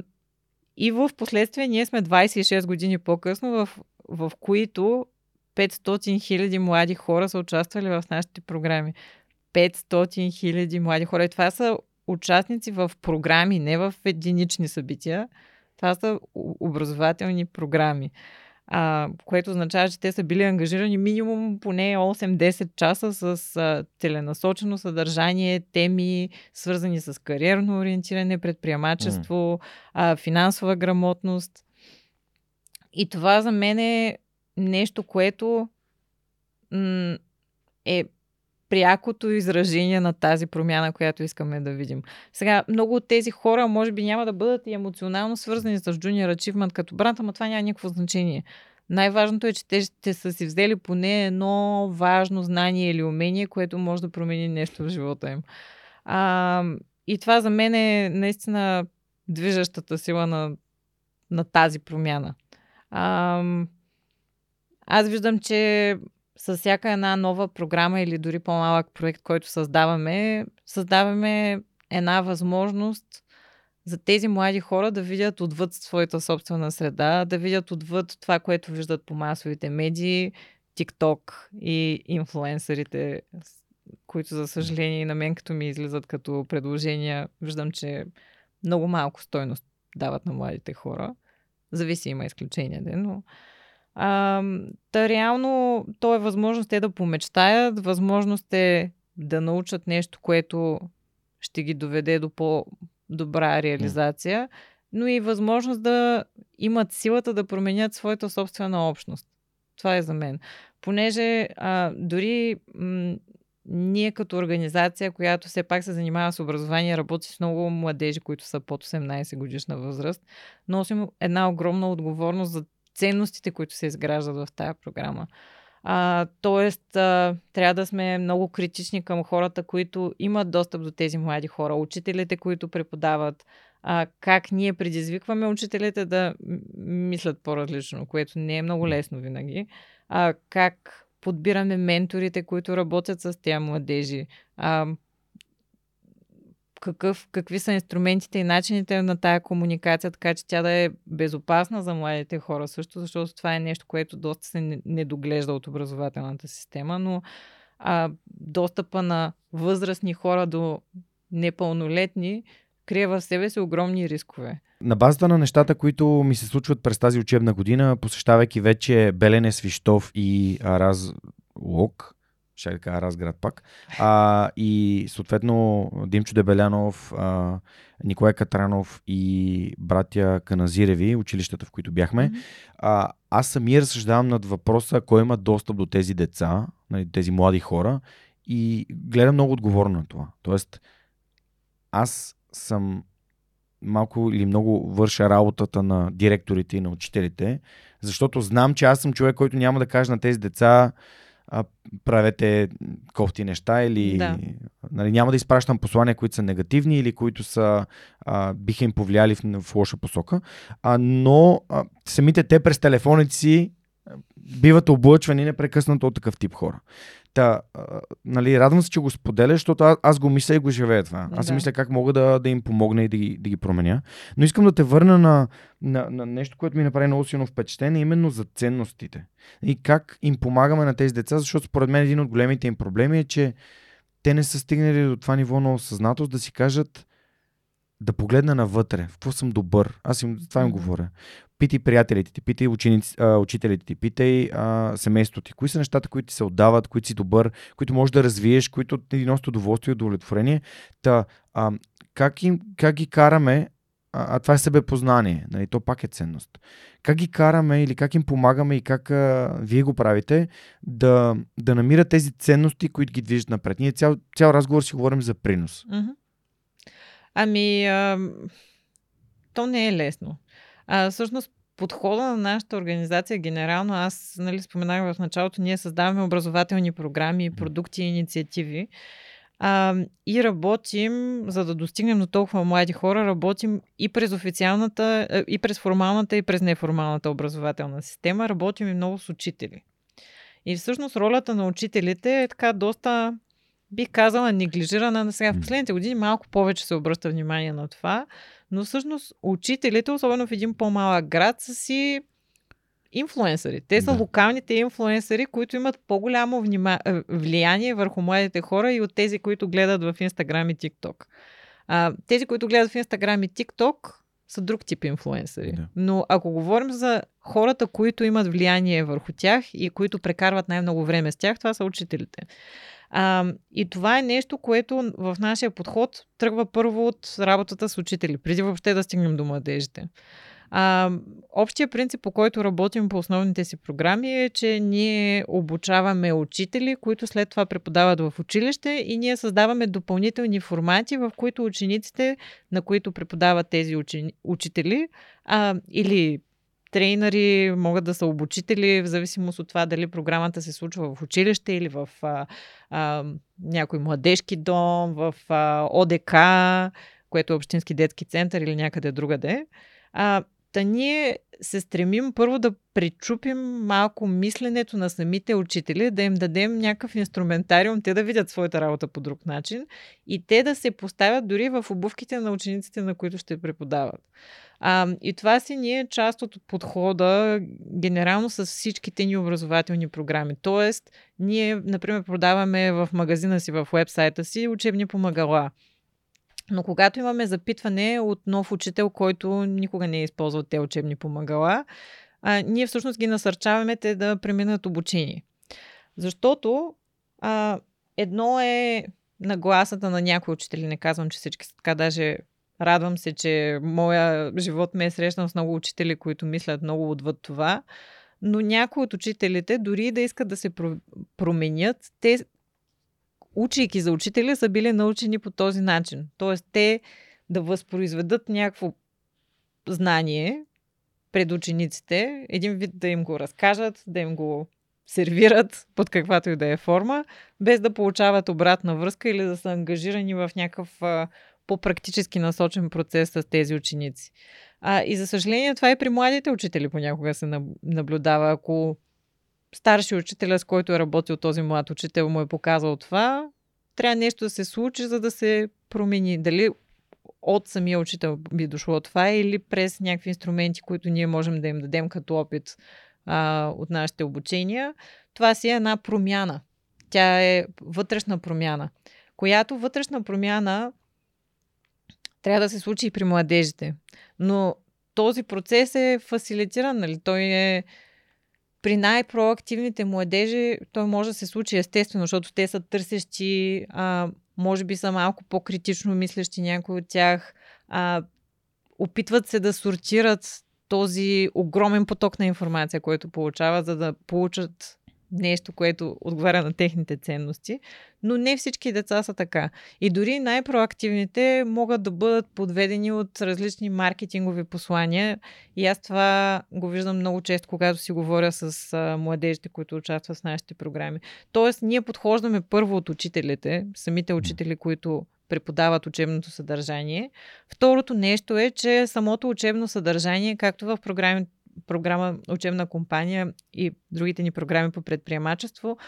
и в последствие ние сме 26 години по-късно, в, в които 500 хиляди млади хора са участвали в нашите програми. 500 хиляди млади хора. И това са участници в програми, не в единични събития. Това са образователни програми а, което означава, че те са били ангажирани минимум поне 8-10 часа с а, целенасочено съдържание, теми, свързани с кариерно ориентиране, предприемачество, mm. а, финансова грамотност. И това за мен е нещо, което м- е прякото изражение на тази промяна, която искаме да видим. Сега, много от тези хора може би няма да бъдат и емоционално свързани с Junior Achievement като брат, ама това няма никакво значение. Най-важното е, че те ще са си взели поне едно важно знание или умение, което може да промени нещо в живота им. А, и това за мен е наистина движещата сила на, на тази промяна. А, аз виждам, че с всяка една нова програма или дори по-малък проект, който създаваме, създаваме една възможност за тези млади хора да видят отвъд своята собствена среда, да видят отвъд това, което виждат по масовите медии, TikTok и инфлуенсърите, които за съжаление на мен като ми излизат като предложения, виждам, че много малко стойност дават на младите хора. Зависи, има изключения, но а, да, реално то е възможност те да помечтаят, възможност е да научат нещо, което ще ги доведе до по-добра реализация, но и възможност да имат силата да променят своята собствена общност. Това е за мен. Понеже а, дори м- ние като организация, която все пак се занимава с образование, работи с много младежи, които са под 18 годишна възраст, носим една огромна отговорност за ценностите, които се изграждат в тая програма. А, тоест, а, трябва да сме много критични към хората, които имат достъп до тези млади хора, учителите, които преподават, а, как ние предизвикваме учителите да мислят по-различно, което не е много лесно винаги, а, как подбираме менторите, които работят с тези младежи, а, какъв, какви са инструментите и начините на тая комуникация, така че тя да е безопасна за младите хора също, защото това е нещо, което доста се не доглежда от образователната система, но а, достъпа на възрастни хора до непълнолетни крие в себе си огромни рискове. На базата на нещата, които ми се случват през тази учебна година, посещавайки вече Белене, Свищов и Араз Лок, ще да кажа Разград пак. А, и съответно Димчо Дебелянов, а, Николай Катранов и братя Каназиреви, училищата, в които бяхме. Mm-hmm. А, аз самия разсъждавам над въпроса кой има достъп до тези деца, нали, тези млади хора и гледам много отговорно на това. Тоест, аз съм малко или много върша работата на директорите и на учителите, защото знам, че аз съм човек, който няма да каже на тези деца а, правете кофти неща или да. нали, няма да изпращам послания, които са негативни или които са, а, биха им повлияли в, в лоша посока, а, но а, самите те през телефоните си биват облъчвани непрекъснато от такъв тип хора. Та, а, нали, радвам се, че го споделя, защото аз, аз го мисля и го живея това. Аз да. мисля как мога да, да им помогна и да ги, да ги променя. Но искам да те върна на, на, на нещо, което ми направи много силно впечатление, именно за ценностите. И как им помагаме на тези деца, защото според мен един от големите им проблеми е, че те не са стигнали до това ниво на осъзнатост да си кажат да погледна навътре, в какво съм добър. Аз им това им говоря питай приятелите ти, питай ученици, а, учителите ти, питай а, семейството ти. Кои са нещата, които ти се отдават, които си добър, които можеш да развиеш, които ти носят удоволствие и удовлетворение. Та, а, как, им, как ги караме, а, а това е себепознание, нали, то пак е ценност. Как ги караме или как им помагаме и как а, вие го правите да, да намират тези ценности, които ги движат напред. Ние цял, цял разговор си говорим за принос. Ами, а, то не е лесно. А, всъщност, подхода на нашата организация генерално, аз нали, споменах в началото, ние създаваме образователни програми, продукти и инициативи. А, и работим, за да достигнем до толкова млади хора, работим и през официалната, и през формалната, и през неформалната образователна система. Работим и много с учители. И всъщност ролята на учителите е така доста, бих казала, неглижирана. Сега в последните години малко повече се обръща внимание на това, но всъщност учителите, особено в един по-малък град, са си инфлуенсъри. Те са да. локалните инфлуенсъри, които имат по-голямо внима... Е, влияние върху младите хора и от тези, които гледат в Инстаграм и ТикТок. А, тези, които гледат в Инстаграм и ТикТок, са друг тип инфлуенсъри. Да. Но ако говорим за хората, които имат влияние върху тях и които прекарват най-много време с тях, това са учителите. А, и това е нещо, което в нашия подход тръгва първо от работата с учители, преди въобще да стигнем до младежите. А, общия принцип, по който работим по основните си програми е, че ние обучаваме учители, които след това преподават в училище и ние създаваме допълнителни формати, в които учениците, на които преподават тези учени... учители, а, или трейнери, могат да са обучители, в зависимост от това дали програмата се случва в училище или в а, а, някой младежки дом, в а, ОДК, което е Общински детски център или някъде другаде. А, Та ние се стремим първо да пречупим малко мисленето на самите учители, да им дадем някакъв инструментариум, те да видят своята работа по друг начин и те да се поставят дори в обувките на учениците, на които ще преподават. А, и това си ние е част от подхода генерално с всичките ни образователни програми. Тоест, ние, например, продаваме в магазина си, в вебсайта си учебни помагала. Но когато имаме запитване от нов учител, който никога не е използвал те учебни помагала, а, ние всъщност ги насърчаваме те да преминат обучение. Защото а, едно е нагласата на някои учители, не казвам, че всички са така, даже радвам се, че моя живот ме е срещнал с много учители, които мислят много отвъд това, но някои от учителите, дори да искат да се променят, те учейки за учители, са били научени по този начин. Тоест, те да възпроизведат някакво знание пред учениците, един вид да им го разкажат, да им го сервират под каквато и да е форма, без да получават обратна връзка или да са ангажирани в някакъв по-практически насочен процес с тези ученици. А, и за съжаление това и при младите учители понякога се наблюдава. Ако старши учителя, с който е работил този млад учител, му е показал това, трябва нещо да се случи, за да се промени. Дали от самия учител би дошло това или през някакви инструменти, които ние можем да им дадем като опит а, от нашите обучения. Това си е една промяна. Тя е вътрешна промяна, която вътрешна промяна трябва да се случи и при младежите. Но този процес е фасилитиран, нали? Той е при най-проактивните младежи той може да се случи естествено, защото те са търсещи, а, може би са малко по-критично мислещи някои от тях, а, опитват се да сортират този огромен поток на информация, който получават, за да получат нещо, което отговаря на техните ценности, но не всички деца са така. И дори най-проактивните могат да бъдат подведени от различни маркетингови послания. И аз това го виждам много често, когато си говоря с а, младежите, които участват в нашите програми. Тоест, ние подхождаме първо от учителите, самите учители, които преподават учебното съдържание. Второто нещо е, че самото учебно съдържание, както в програми, програма Учебна компания и другите ни програми по предприемачество,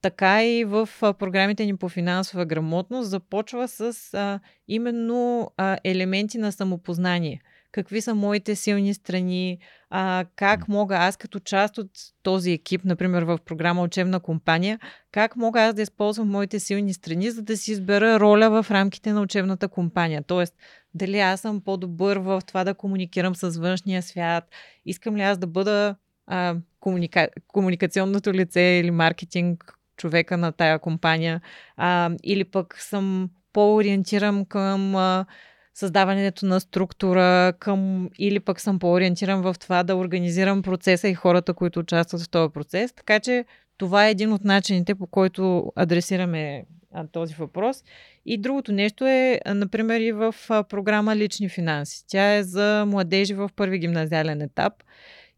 така и в програмите ни по финансова грамотност започва с а, именно а, елементи на самопознание – какви са моите силни страни, а, как мога аз като част от този екип, например в програма Учебна компания, как мога аз да използвам моите силни страни, за да си избера роля в рамките на учебната компания. Тоест, дали аз съм по-добър в това да комуникирам с външния свят, искам ли аз да бъда а, комуника... комуникационното лице или маркетинг човека на тая компания, а, или пък съм по-ориентиран към а, създаването на структура към или пък съм по-ориентиран в това да организирам процеса и хората, които участват в този процес. Така че това е един от начините, по който адресираме този въпрос. И другото нещо е, например, и в програма Лични финанси. Тя е за младежи в първи гимназиален етап.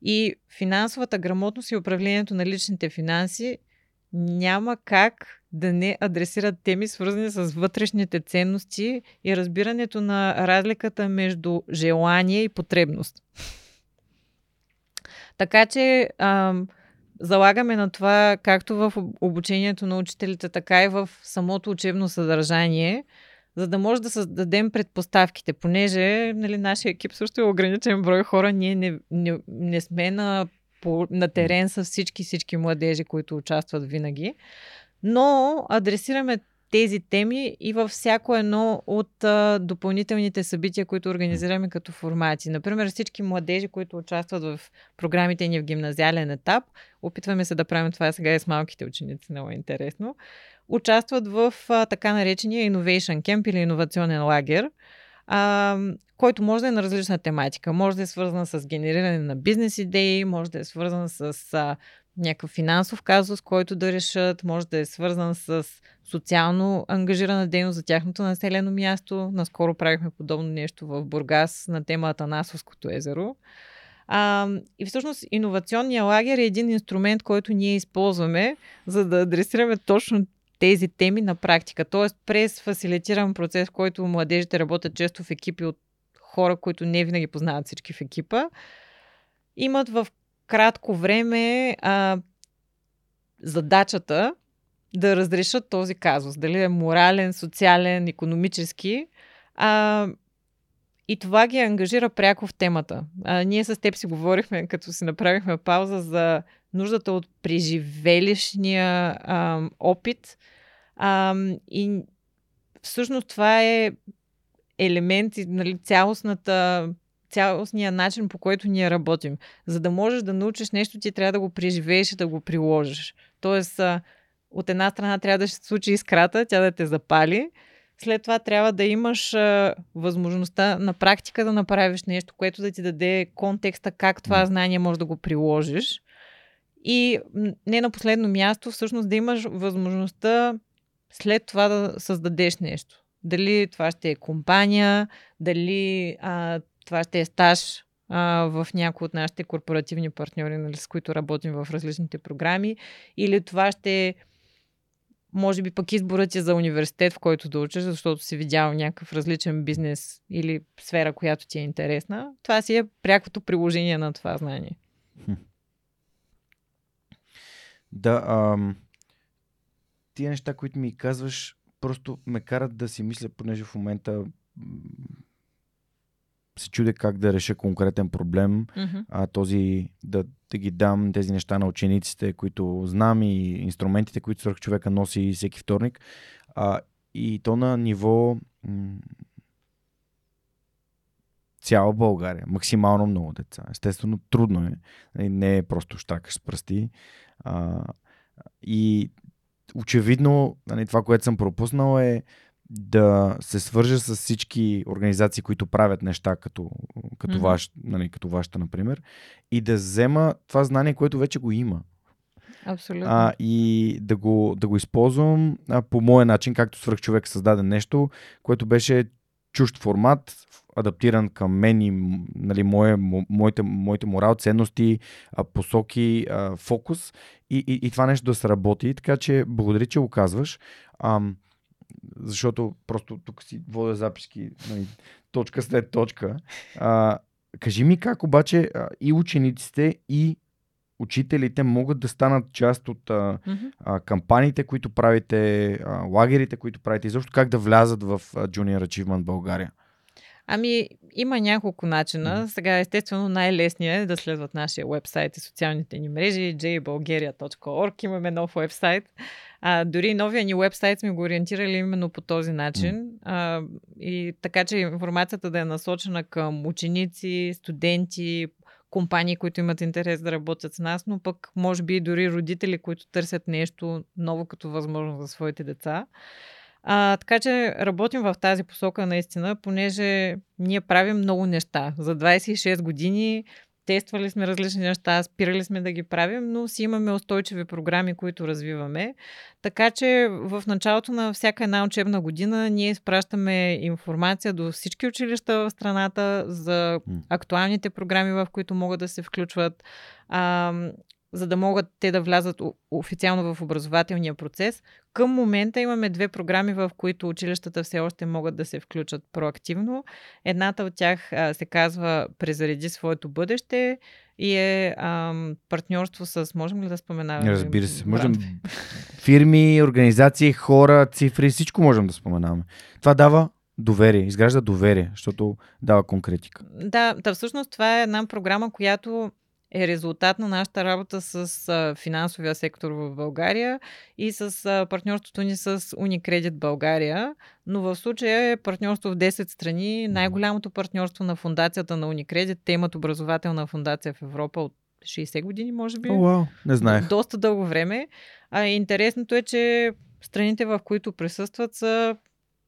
И финансовата грамотност и управлението на личните финанси няма как да не адресират теми, свързани с вътрешните ценности и разбирането на разликата между желание и потребност. Така че ам, залагаме на това както в обучението на учителите, така и в самото учебно съдържание, за да може да създадем предпоставките, понеже нали, нашия екип също е ограничен брой хора, ние не, не, не сме на, по, на терен с всички, всички младежи, които участват винаги но адресираме тези теми и във всяко едно от а, допълнителните събития, които организираме като формати. Например, всички младежи, които участват в програмите ни в гимназиален етап, опитваме се да правим това сега и с малките ученици, много е интересно, участват в а, така наречения Innovation Camp или иновационен лагер, а, който може да е на различна тематика. Може да е свързан с генериране на бизнес идеи, може да е свързан с а, някакъв финансов казус, който да решат, може да е свързан с социално ангажирана дейност за тяхното населено място. Наскоро правихме подобно нещо в Бургас на темата Насовското езеро. А, и всъщност иновационния лагер е един инструмент, който ние използваме, за да адресираме точно тези теми на практика. Тоест през фасилитиран процес, в който младежите работят често в екипи от хора, които не винаги познават всички в екипа, имат в кратко време а, задачата да разрешат този казус. Дали е морален, социален, економически. А, и това ги ангажира пряко в темата. А, ние с теб си говорихме, като си направихме пауза за нуждата от преживелищния а, опит. А, и всъщност това е елемент, нали, цялостната цялостния начин, по който ние работим. За да можеш да научиш нещо, ти трябва да го преживееш и да го приложиш. Тоест, от една страна трябва да се случи искрата, тя да те запали. След това трябва да имаш а, възможността на практика да направиш нещо, което да ти даде контекста как това знание може да го приложиш. И не на последно място, всъщност да имаш възможността след това да създадеш нещо. Дали това ще е компания, дали а, това ще е стаж в някои от нашите корпоративни партньори, нали, с които работим в различните програми, или това ще е може би пък изборът ти за университет, в който да учиш, защото си видял някакъв различен бизнес или сфера, която ти е интересна. Това си е прякото приложение на това знание. Да, ам, тия неща, които ми казваш, просто ме карат да си мисля, понеже в момента се чудя как да реша конкретен проблем, mm-hmm. а този да, да ги дам тези неща на учениците, които знам и инструментите, които свърх човека носи всеки вторник. А, и то на ниво м- цяла България. Максимално много деца. Естествено, трудно е. Не е просто щакаш с пръсти. А, и очевидно, нали, това, което съм пропуснал е да се свържа с всички организации, които правят неща като, като, mm-hmm. ваш, нали, като вашата, например, и да взема това знание, което вече го има. Абсолютно. А, и да го, да го използвам а, по моя начин, както свърх човек създаде нещо, което беше чужд формат, адаптиран към мен и нали, мое, моите, моите морал, ценности, посоки, фокус и, и, и това нещо да се работи. Така че благодаря, че го казваш. Ам, защото просто тук си водя записки нали, точка след точка. А, кажи ми как обаче а, и учениците, и учителите могат да станат част от а, mm-hmm. а, кампаниите, които правите, а, лагерите, които правите, и защо как да влязат в а, Junior Achievement България? Ами, има няколко начина. Сега, естествено, най-лесният е да следват нашия вебсайт и социалните ни мрежи jbulgaria.org. Имаме нов вебсайт. А, дори новия ни вебсайт сме го ориентирали именно по този начин. А, и така, че информацията да е насочена към ученици, студенти, компании, които имат интерес да работят с нас, но пък може би и дори родители, които търсят нещо ново като възможност за своите деца. А, така че работим в тази посока наистина, понеже ние правим много неща. За 26 години тествали сме различни неща, спирали сме да ги правим, но си имаме устойчиви програми, които развиваме. Така че в началото на всяка една учебна година ние изпращаме информация до всички училища в страната за актуалните програми, в които могат да се включват за да могат те да влязат официално в образователния процес. Към момента имаме две програми, в които училищата все още могат да се включат проактивно. Едната от тях се казва Презареди своето бъдеще и е ам, партньорство с... Можем ли да споменаваме? Разбира се. Можем... Фирми, организации, хора, цифри, всичко можем да споменаваме. Това дава доверие, изгражда доверие, защото дава конкретика. Да, да, всъщност това е една програма, която е резултат на нашата работа с финансовия сектор в България и с партньорството ни с Unicredit България. Но в случая е партньорство в 10 страни. Най-голямото партньорство на фундацията на Unicredit. Те имат образователна фундация в Европа от 60 години, може би. О, wow, не знаех. Доста дълго време. А интересното е, че страните, в които присъстват, са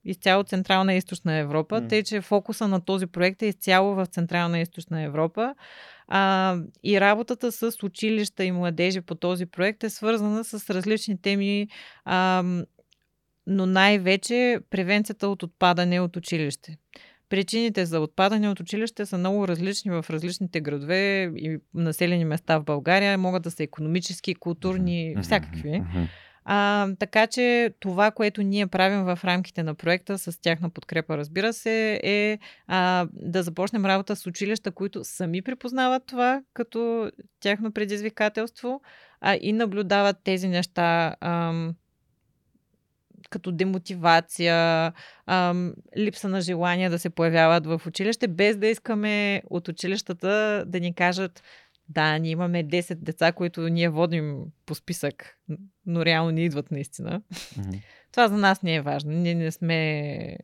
изцяло Централна и Източна Европа, mm. тъй че фокуса на този проект е изцяло в Централна и Източна Европа. А, и работата с училища и младежи по този проект е свързана с различни теми, а, но най-вече превенцията от отпадане от училище. Причините за отпадане от училище са много различни в различните градове и населени места в България. Могат да са економически, културни, всякакви. А, така че това, което ние правим в рамките на проекта с тяхна подкрепа, разбира се, е а, да започнем работа с училища, които сами припознават това като тяхно предизвикателство а, и наблюдават тези неща. А, като демотивация, ам, липса на желание да се появяват в училище, без да искаме от училищата да ни кажат да, ние имаме 10 деца, които ние водим по списък, но реално не идват наистина. Mm-hmm. Това за нас не е важно. Ние не сме.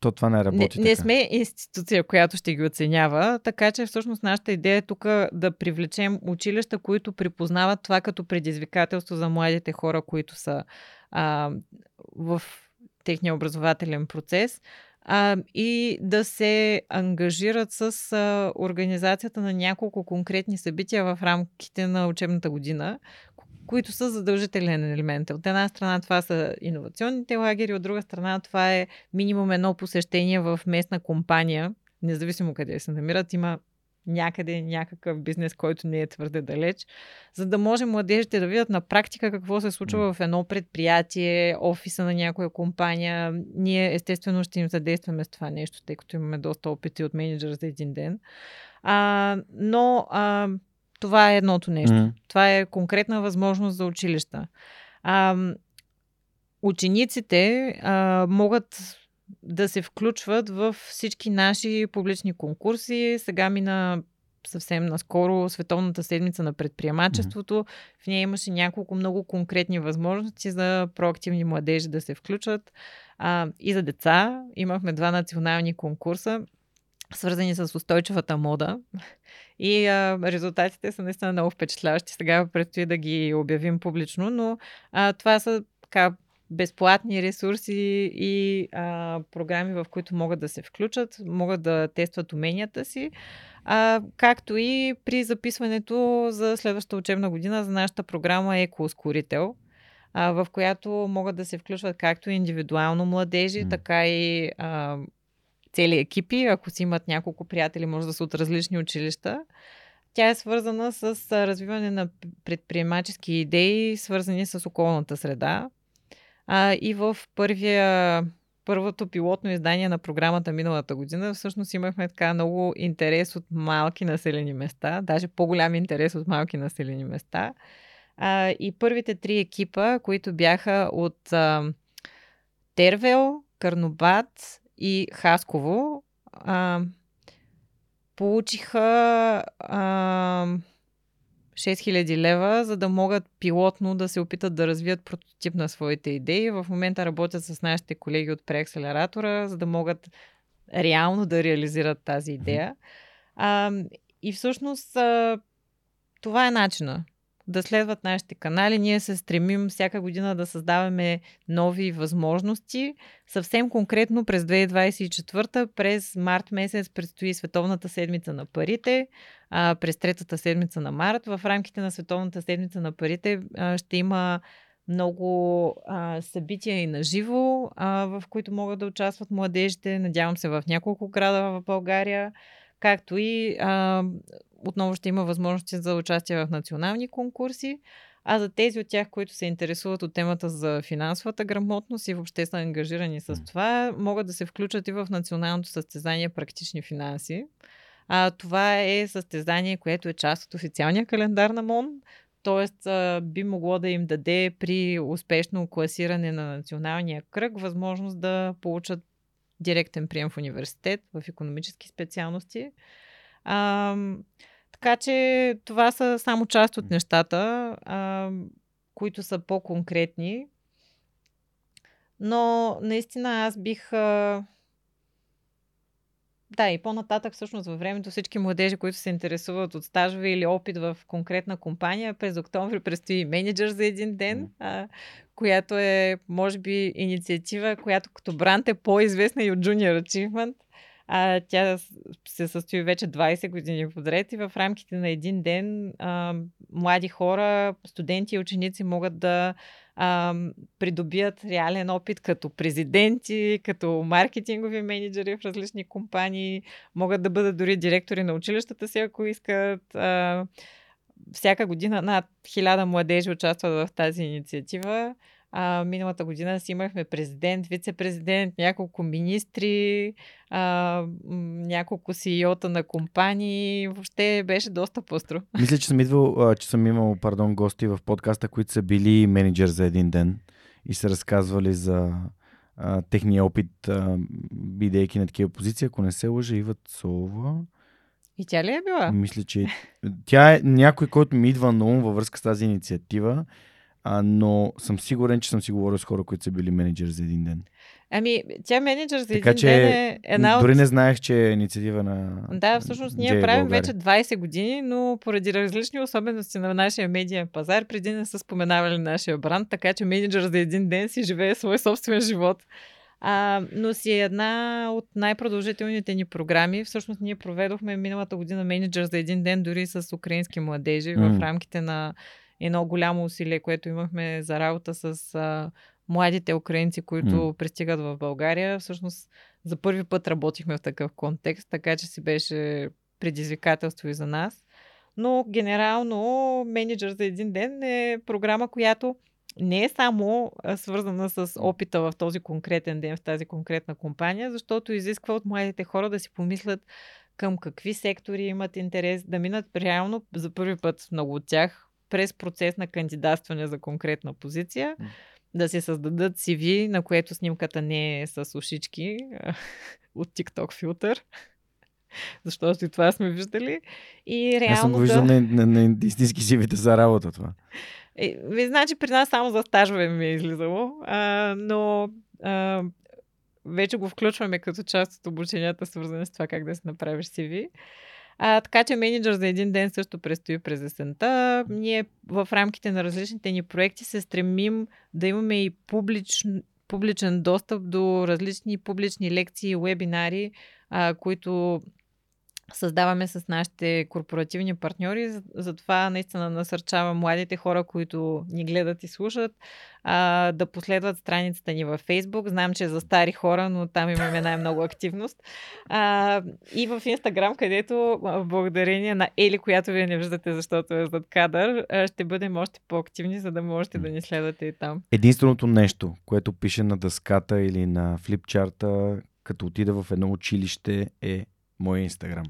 То това не работи. Не, не сме институция, която ще ги оценява, така че всъщност нашата идея е тук да привлечем училища, които припознават това като предизвикателство за младите хора, които са а, в техния образователен процес а, и да се ангажират с а, организацията на няколко конкретни събития в рамките на учебната година, които са задължителен елемент. От една страна това са иновационните лагери, от друга страна това е минимум едно посещение в местна компания, независимо къде се намират. Има някъде някакъв бизнес, който не е твърде далеч, за да може младежите да видят на практика какво се случва в едно предприятие, офиса на някоя компания. Ние естествено ще им задействаме с това нещо, тъй като имаме доста опити от менеджер за един ден. А, но а, това е едното нещо. Mm. Това е конкретна възможност за училища. А, учениците а, могат да се включват в всички наши публични конкурси. Сега мина съвсем наскоро Световната седмица на предприемачеството. В нея имаше няколко много конкретни възможности за проактивни младежи да се включат. А, и за деца имахме два национални конкурса, свързани с устойчивата мода. И а, резултатите са наистина много впечатляващи. Сега предстои да ги обявим публично, но а, това са така безплатни ресурси и а, програми, в които могат да се включат, могат да тестват уменията си, а, както и при записването за следващата учебна година за нашата програма Екоускорител, а, в която могат да се включват както индивидуално младежи, mm. така и а, цели екипи. Ако си имат няколко приятели, може да са от различни училища. Тя е свързана с развиване на предприемачески идеи, свързани с околната среда. А, и в първия, първото пилотно издание на програмата миналата година всъщност имахме така много интерес от малки населени места, даже по-голям интерес от малки населени места. А, и първите три екипа, които бяха от а, Тервел, Карнобат и Хасково, а, получиха а, 6000 лева, за да могат пилотно да се опитат да развият прототип на своите идеи. В момента работят с нашите колеги от преакселератора, за да могат реално да реализират тази идея. А, и всъщност а, това е начина да следват нашите канали. Ние се стремим всяка година да създаваме нови възможности. Съвсем конкретно през 2024, през март месец предстои Световната седмица на парите. А, през третата седмица на март. В рамките на Световната седмица на парите а, ще има много а, събития и на живо, в които могат да участват младежите. Надявам се в няколко града в България, както и а, отново ще има възможности за участие в национални конкурси. А за тези от тях, които се интересуват от темата за финансовата грамотност и въобще са ангажирани с това, могат да се включат и в националното състезание практични финанси. А, това е състезание, което е част от официалния календар на МОН, т.е. би могло да им даде при успешно класиране на националния кръг възможност да получат директен прием в университет, в економически специалности. А, така че това са само част от нещата, а, които са по-конкретни. Но наистина аз бих. А... Да, и по-нататък всъщност във времето всички младежи, които се интересуват от стажове или опит в конкретна компания, през октомври предстои менеджер за един ден, а, която е, може би, инициатива, която като брант е по-известна и от Junior Achievement. А, тя се състои вече 20 години подред и в рамките на един ден а, млади хора, студенти и ученици могат да а, придобият реален опит като президенти, като маркетингови менеджери в различни компании, могат да бъдат дори директори на училищата си, ако искат. А, всяка година над хиляда младежи участват в тази инициатива. А, миналата година си имахме президент, вице-президент, няколко министри, а, няколко CEO-та на компании. Въобще беше доста пъстро. Мисля, че съм идвал, че съм имал, пардон, гости в подкаста, които са били менеджер за един ден и са разказвали за а, техния опит, а, бидейки на такива позиции. Ако не се лъжа, Ива Цова. И тя ли е била? Мисля, че тя е някой, който ми идва на ум във връзка с тази инициатива а, но съм сигурен, че съм си говорил с хора, които са били менеджери за един ден.Ами, тя менеджер за така, един че, ден е една Дори от... не знаех, че е инициатива на Да, всъщност ние Джей правим България. вече 20 години, но поради различни особености на нашия медиен пазар, преди не са споменавали нашия бранд, така че менеджер за един ден си живее свой собствен живот. А, но си е една от най-продължителните ни програми. Всъщност ние проведохме миналата година менеджер за един ден дори с украински младежи mm. в рамките на едно голямо усилие, което имахме за работа с а, младите украинци, които mm. пристигат в България. Всъщност за първи път работихме в такъв контекст, така че си беше предизвикателство и за нас. Но генерално менеджер за един ден е програма, която не е само свързана с опита в този конкретен ден, в тази конкретна компания, защото изисква от младите хора да си помислят към какви сектори имат интерес, да минат реално за първи път много от тях през процес на кандидатстване за конкретна позиция, да си създадат CV, на което снимката не е с ушички от TikTok филтър. Защото и това сме виждали. И реално Аз съм го виждал да... на, на, на истински сивите за работа това. Е, ви, значи при нас само за стажове ми е излизало, а, но а, вече го включваме като част от обученията, свързани с това как да си направиш CV. А, така че менеджер за един ден също предстои през есента. Ние в рамките на различните ни проекти се стремим да имаме и публичен, публичен достъп до различни публични лекции, вебинари, а, които създаваме с нашите корпоративни партньори. Затова наистина насърчавам младите хора, които ни гледат и слушат, да последват страницата ни във Facebook. Знам, че е за стари хора, но там имаме най-много активност. И в Instagram, където благодарение на Ели, която вие не виждате, защото е зад кадър, ще бъдем още по-активни, за да можете да ни следвате и там. Единственото нещо, което пише на дъската или на флипчарта, като отида в едно училище е моя Инстаграм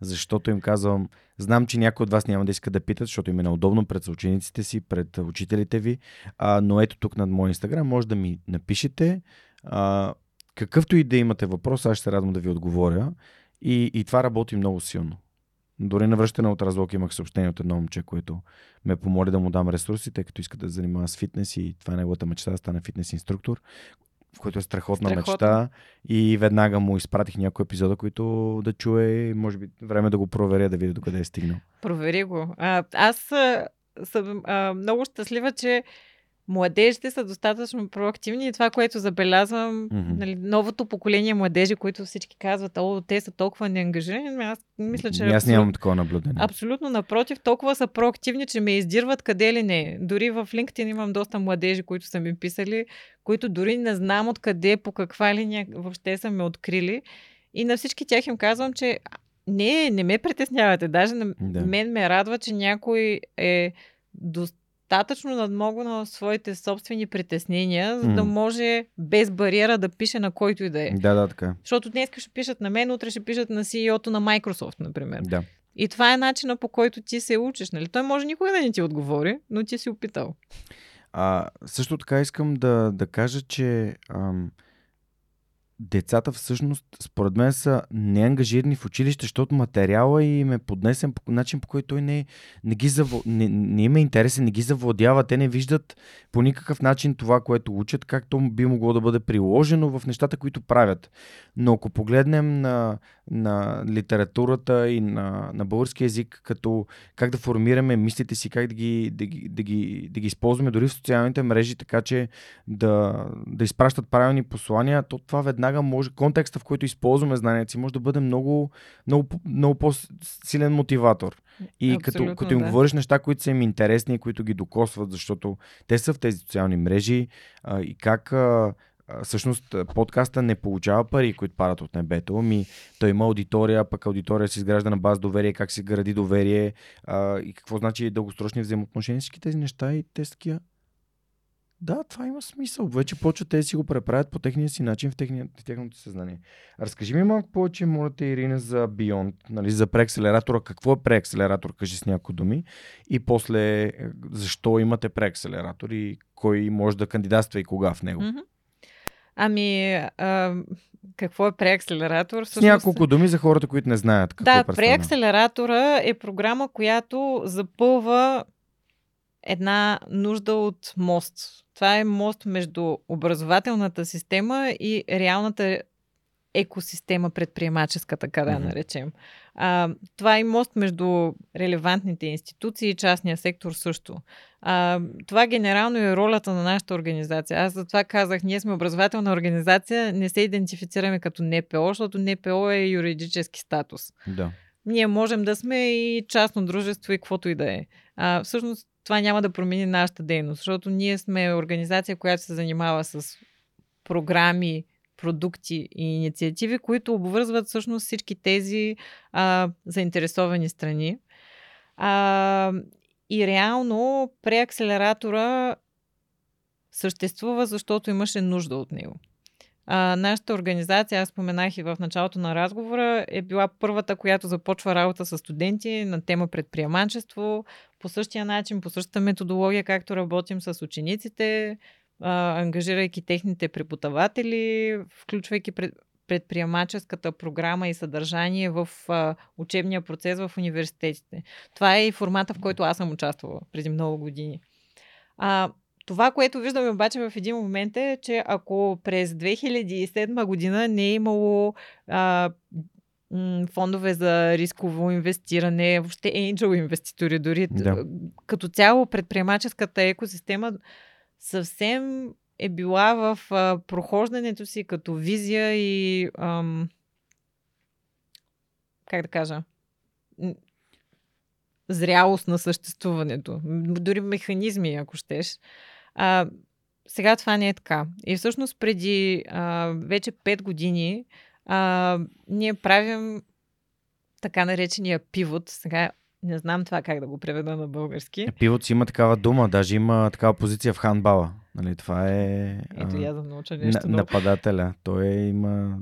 защото им казвам, знам, че някой от вас няма да иска да питат, защото им е неудобно пред учениците си, пред учителите ви, а, но ето тук над моя инстаграм може да ми напишете а, какъвто и да имате въпрос, аз ще се радвам да ви отговоря и, и това работи много силно. Дори на връщане от разлог имах съобщение от едно момче, което ме помоли да му дам ресурси, тъй като иска да занимава с фитнес и това е неговата мечта да стане фитнес инструктор в който е страхотна, страхотна мечта. И веднага му изпратих някои епизода, които да чуе. Може би време да го проверя, да видя докъде е стигнал. Провери го. А, аз съм а, много щастлива, че младежите са достатъчно проактивни и това, което забелязвам, mm-hmm. нали, новото поколение младежи, които всички казват, о, те са толкова неангажирани, ами аз мисля, че... Аз нямам такова наблюдение. Абсолютно напротив, толкова са проактивни, че ме издирват къде ли не. Дори в LinkedIn имам доста младежи, които са ми писали, които дори не знам откъде, по каква линия въобще са ме открили. И на всички тях им казвам, че не, не ме притеснявате. Даже на да. мен ме радва, че някой е достатъчно достатъчно надмого на своите собствени притеснения, за да може без бариера да пише на който и да е. Да, да, така. Защото днес ще пишат на мен, утре ще пишат на CEO-то на Microsoft, например. Да. И това е начина по който ти се учиш. Нали? Той може никога да не ти отговори, но ти си опитал. А, също така искам да, да кажа, че ам, децата всъщност, според мен, са неангажирани в училище, защото материала им е поднесен по начин, по който той не, не, ги заво... не, не има интересен, не ги завладява. Те не виждат по никакъв начин това, което учат, както би могло да бъде приложено в нещата, които правят. Но ако погледнем на, на литературата и на, на български язик, като как да формираме мислите си, как да ги, да ги, да ги, да ги използваме дори в социалните мрежи, така че да, да изпращат правилни послания, то това веднага може, контекста в който използваме знанието си, може да бъде много, много, много по-силен мотиватор. И като, като им да. говориш неща, които са им интересни и които ги докосват, защото те са в тези социални мрежи а, и как а, всъщност подкаста не получава пари, които падат от небето. Ми, той има аудитория, пък аудитория се изгражда на база доверие, как се гради доверие а, и какво значи дългосрочни взаимоотношения, всички тези неща и те такива. Да, това има смисъл. Вече почват те си го преправят по техния си начин в, техния, в техното съзнание. Разкажи ми малко повече, моля те, Ирина, за Beyond, нали, за преакселератора. Какво е преакселератор, кажи с някои думи. И после, е, защо имате преакселератор и кой може да кандидатства и кога в него. Mm-hmm. Ами, а, какво е преакселератор? С няколко думи за хората, които не знаят. Какво да, преакселератора е програма, която запълва една нужда от мост. Това е мост между образователната система и реалната екосистема предприемаческа, така да я наречем. А, това е мост между релевантните институции и частния сектор също. А, това генерално е ролята на нашата организация. Аз затова казах, ние сме образователна организация, не се идентифицираме като НПО, защото НПО е юридически статус. Да. Ние можем да сме и частно дружество и каквото и да е. А, всъщност това няма да промени нашата дейност, защото ние сме организация, която се занимава с програми, продукти и инициативи, които обвързват всъщност всички тези а, заинтересовани страни. А, и реално преакселератора съществува, защото имаше нужда от него. А, нашата организация, аз споменах и в началото на разговора, е била първата, която започва работа с студенти на тема предприемачество. По същия начин, по същата методология, както работим с учениците, а, ангажирайки техните преподаватели, включвайки пред, предприемаческата програма и съдържание в а, учебния процес в университетите. Това е и формата, в който аз съм участвала преди много години. А, това, което виждаме обаче в един момент е, че ако през 2007 година не е имало а, фондове за рисково инвестиране, въобще angel инвеститори, дори да. като цяло предприемаческата екосистема съвсем е била в а, прохождането си като визия и ам, как да кажа зрялост на съществуването. Дори механизми, ако щеш. А, сега това не е така. И всъщност преди а, вече 5 години а, ние правим така наречения пивот. Сега не знам това как да го преведа на български. Пивот си има такава дума, даже има такава позиция в ханбала. Нали, това е... Ето я да науча нещо. На, нападателя. Той е, има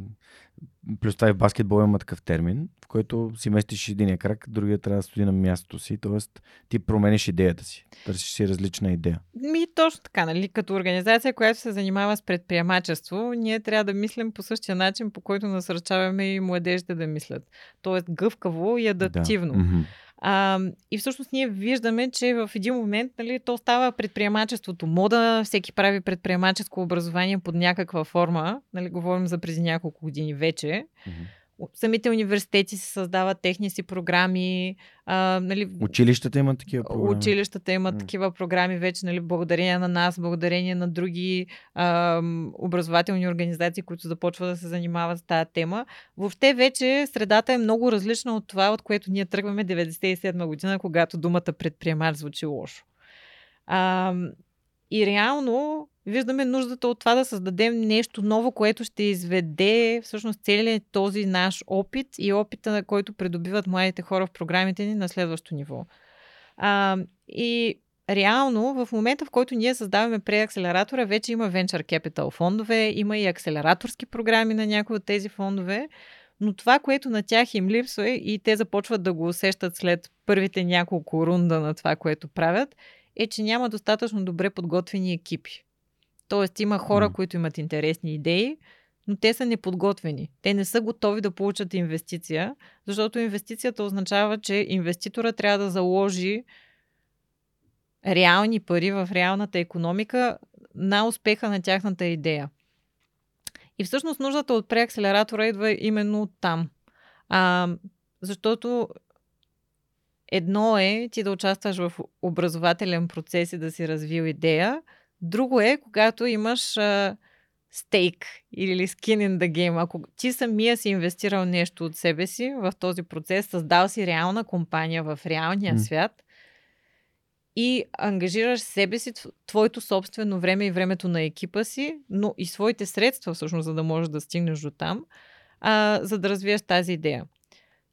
Плюс това и в баскетбол има такъв термин, в който си местиш единия крак, другия трябва да стои на мястото си, т.е. ти промениш идеята си, търсиш си различна идея. Ми точно така, нали? Като организация, която се занимава с предприемачество, ние трябва да мислим по същия начин, по който насърчаваме и младежите да мислят. Тоест гъвкаво и адаптивно. Да. А, и всъщност ние виждаме, че в един момент нали, то става предприемачеството мода, всеки прави предприемаческо образование под някаква форма. Нали, говорим за преди няколко години вече. Mm-hmm самите университети се създават техни си програми. А, нали, училищата имат такива програми. Училищата имат mm. такива програми вече, нали, благодарение на нас, благодарение на други а, образователни организации, които започват да се занимават с тази тема. Въобще вече средата е много различна от това, от което ние тръгваме 97 година, когато думата предприемач звучи лошо. А, и реално виждаме нуждата от това да създадем нещо ново, което ще изведе всъщност целият този наш опит и опита, на който придобиват младите хора в програмите ни на следващо ниво. А, и реално в момента, в който ние създаваме преакселератора, вече има Venture Capital фондове, има и акселераторски програми на някои от тези фондове, но това, което на тях им липсва и те започват да го усещат след първите няколко рунда на това, което правят, е, че няма достатъчно добре подготвени екипи. Тоест има хора, mm. които имат интересни идеи, но те са неподготвени. Те не са готови да получат инвестиция, защото инвестицията означава, че инвеститора трябва да заложи реални пари в реалната економика на успеха на тяхната идея. И всъщност нуждата от преакселератора идва именно от там. А, защото едно е ти да участваш в образователен процес и да си развил идея, Друго е, когато имаш а, стейк или skin in the game. Ако ти самия си инвестирал нещо от себе си в този процес, създал си реална компания в реалния mm. свят и ангажираш себе си, твоето собствено време и времето на екипа си, но и своите средства, всъщност, за да можеш да стигнеш до там, а, за да развиеш тази идея.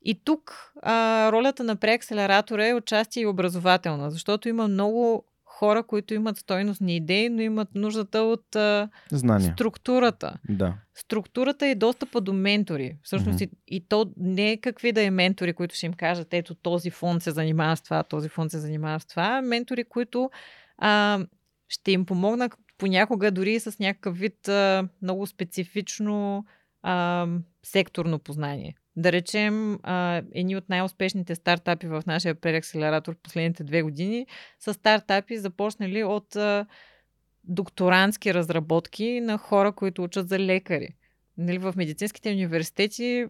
И тук а, ролята на преакселератора е участие и образователна, защото има много хора, които имат стойностни идеи, но имат нуждата от а, Знания. структурата. Да. Структурата и достъпа до ментори. Всъщност mm-hmm. и, и то не е какви да е ментори, които ще им кажат, ето този фонд се занимава с това, този фонд се занимава с това. Ментори, които а, ще им помогнат понякога дори с някакъв вид а, много специфично а, секторно познание. Да речем, а, едни от най-успешните стартапи в нашия преакселератор в последните две години са стартапи, започнали от а, докторантски разработки на хора, които учат за лекари. Нали, в медицинските университети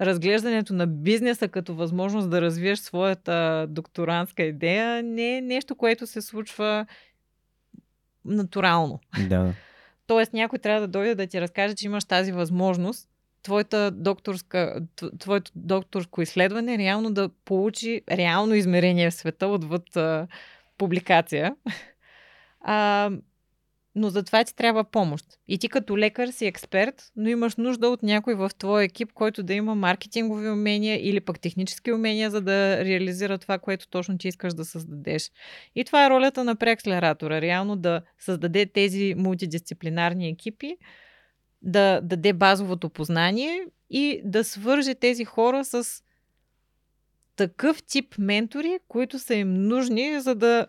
разглеждането на бизнеса като възможност да развиеш своята докторантска идея не е нещо, което се случва натурално. Да. Тоест някой трябва да дойде да ти разкаже, че имаш тази възможност твоята докторска, твоето докторско изследване реално да получи реално измерение в света отвъд а, публикация. А, но за това ти трябва помощ. И ти като лекар си експерт, но имаш нужда от някой в твоя екип, който да има маркетингови умения или пък технически умения, за да реализира това, което точно ти искаш да създадеш. И това е ролята на преакселератора. Реално да създаде тези мултидисциплинарни екипи, да даде базовото познание и да свърже тези хора с такъв тип ментори, които са им нужни, за да,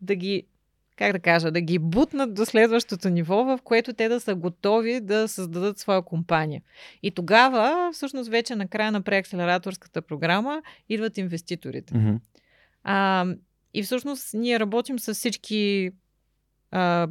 да ги как да кажа, да ги бутнат до следващото ниво, в което те да са готови да създадат своя компания. И тогава, всъщност, вече на края на преакселераторската програма идват инвеститорите. Mm-hmm. А, и всъщност ние работим с всички а,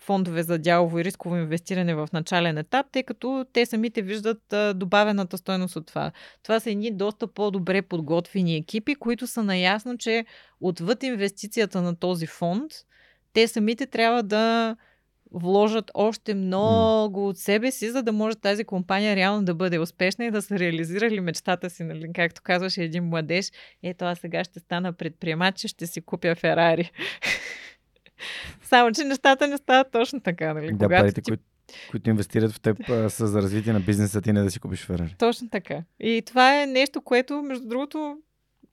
фондове за дялово и рисково инвестиране в начален етап, тъй като те самите виждат добавената стойност от това. Това са едни доста по-добре подготвени екипи, които са наясно, че отвъд инвестицията на този фонд, те самите трябва да вложат още много от себе си, за да може тази компания реално да бъде успешна и да са реализирали мечтата си, нали? както казваше един младеж, ето аз сега ще стана предприемач ще си купя Ферари. Само, че нещата не стават точно така, нали? Да, Когато парите, ти... които, които инвестират в теб са за развитие на бизнеса ти, не да си купиш Ферари. Точно така. И това е нещо, което, между другото,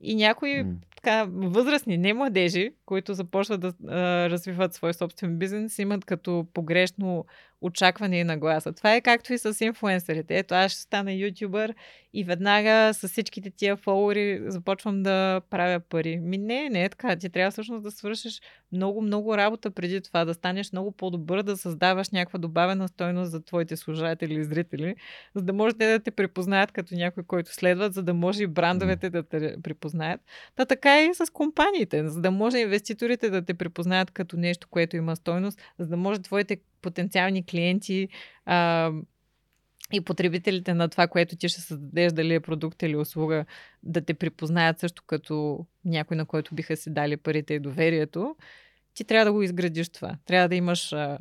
и някои mm. така, възрастни, не младежи, които започват да а, развиват свой собствен бизнес, имат като погрешно очакване и нагласа. Това е както и с инфуенсерите. Ето, аз ще стана ютубър и веднага с всичките тия фолуари започвам да правя пари. Ми не, не е така. Ти трябва всъщност да свършиш много, много работа преди това, да станеш много по-добър, да създаваш някаква добавена стойност за твоите служатели и зрители, за да може те да те припознаят като някой, който следват, за да може и брандовете да те припознаят. Та така и с компаниите, за да може инвеститорите да те припознаят като нещо, което има стойност, за да може твоите потенциални клиенти а, и потребителите на това, което ти ще създадеш, дали е продукт или услуга, да те припознаят също като някой, на който биха си дали парите и доверието, ти трябва да го изградиш това. Трябва да имаш а,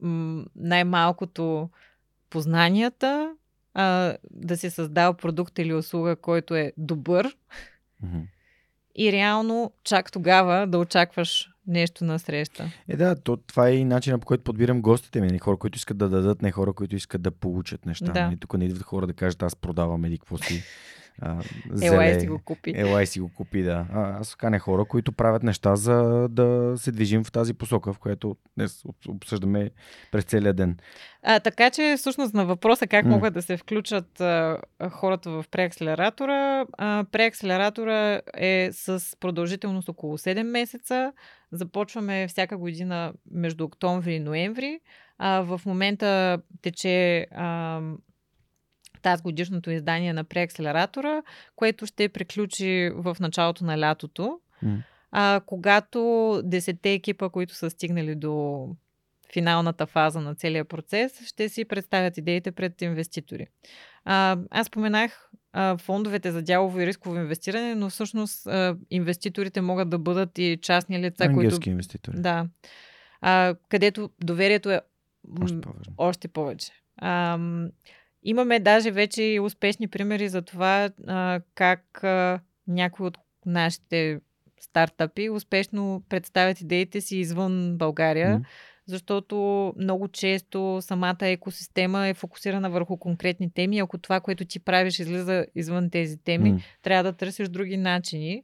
м- най-малкото познанията, а, да си създал продукт или услуга, който е добър. Mm-hmm. И реално чак тогава да очакваш нещо на среща. Е, да, то, това е и начинът по който подбирам гостите ми. Не хора, които искат да дадат, не хора, които искат да получат неща. Да. Нали, тук не идват хора да кажат, аз продавам еди какво си. А, Елай си го купи. Елай си го купи, да. А, аз каня хора, които правят неща за да се движим в тази посока, в която днес обсъждаме през целия ден. А, така че, всъщност, на въпроса как mm. могат да се включат а, хората в преакселератора, а, преакселератора е с продължителност около 7 месеца. Започваме всяка година между октомври и ноември. А, в момента тече а, тази годишното издание на преакселератора, което ще приключи в началото на лятото. Mm. А, когато 10 екипа, които са стигнали до финалната фаза на целия процес, ще си представят идеите пред инвеститори. А, аз споменах а, фондовете за дялово и рисково инвестиране, но всъщност а, инвеститорите могат да бъдат и частни лица, Ангелски които... инвеститори. Да. А, където доверието е още, повече. още повече. А, имаме даже вече и успешни примери за това а, как а, някои от нашите стартъпи успешно представят идеите си извън България. Mm защото много често самата екосистема е фокусирана върху конкретни теми. Ако това, което ти правиш, излиза извън тези теми, mm. трябва да търсиш други начини.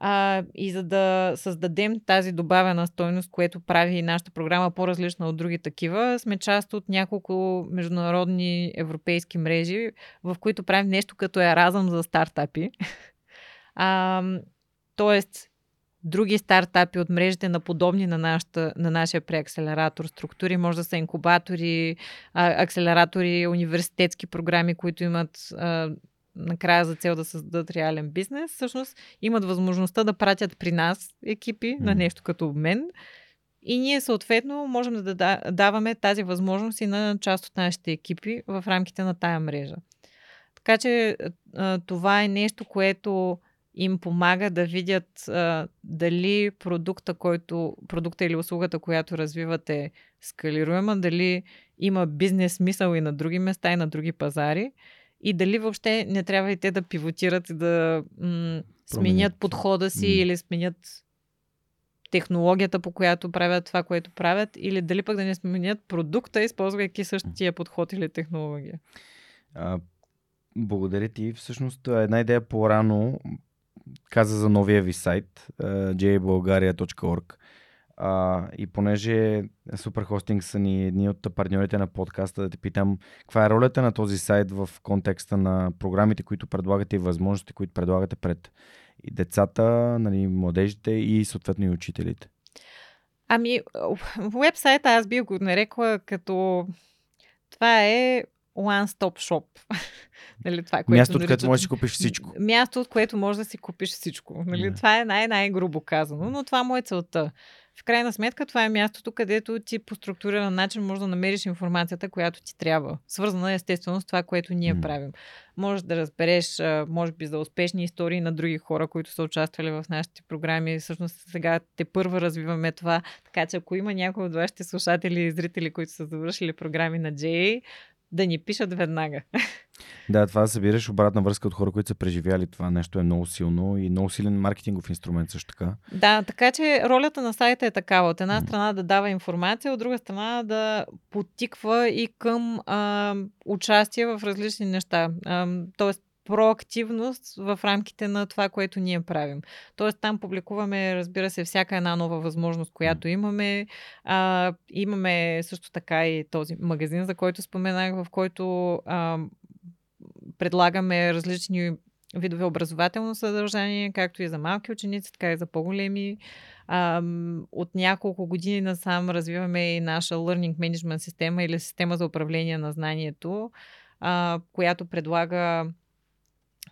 А, и за да създадем тази добавена стойност, което прави нашата програма по-различна от други такива, сме част от няколко международни европейски мрежи, в които правим нещо като еразъм за стартапи. А, тоест, други стартапи от мрежите на подобни на, нашата, на нашия преакселератор структури. Може да са инкубатори, акселератори, университетски програми, които имат а, накрая за цел да създадат реален бизнес. Всъщност имат възможността да пратят при нас екипи mm. на нещо като обмен. И ние съответно можем да даваме тази възможност и на част от нашите екипи в рамките на тая мрежа. Така че това е нещо, което им помага да видят а, дали продукта, който, продукта или услугата, която развивате, скалируема, дали има бизнес смисъл и на други места, и на други пазари. И дали въобще не трябва и те да пивотират и да м- сменят подхода си mm. или сменят технологията, по която правят това, което правят, или дали пък да не сменят продукта, използвайки същия подход или технология. А, благодаря ти. Всъщност една идея по-рано каза за новия ви сайт jbulgaria.org а, и понеже Superhosting са ни едни от партньорите на подкаста, да те питам, каква е ролята на този сайт в контекста на програмите, които предлагате и възможности, които предлагате пред и децата, нали, младежите и съответно и учителите? Ами, вебсайта аз би го нарекла като това е one-stop shop. нали, това, което място, от което можеш да си купиш всичко. Място, от което можеш да си купиш всичко. Нали, yeah. Това е най-най-грубо казано, но това му е целта в крайна сметка това е мястото, където ти по структуриран начин можеш да намериш информацията, която ти трябва. Свързана естествено с това, което ние mm. правим. Може да разбереш, може би, за успешни истории на други хора, които са участвали в нашите програми. Всъщност сега те първа развиваме това. Така че ако има някой от вашите слушатели и зрители, които са завършили програми на JA, да ни пишат веднага. Да, това да събираш обратна връзка от хора, които са преживяли това нещо е много силно и много силен маркетингов инструмент също така. Да, така че ролята на сайта е такава. От една страна да дава информация, от друга страна да потиква и към а, участие в различни неща. А, тоест проактивност в рамките на това, което ние правим. Тоест там публикуваме, разбира се, всяка една нова възможност, която имаме. А, имаме също така и този магазин, за който споменах, в който а, предлагаме различни видове образователно съдържание, както и за малки ученици, така и за по-големи. От няколко години насам развиваме и наша Learning Management система или система за управление на знанието, която предлага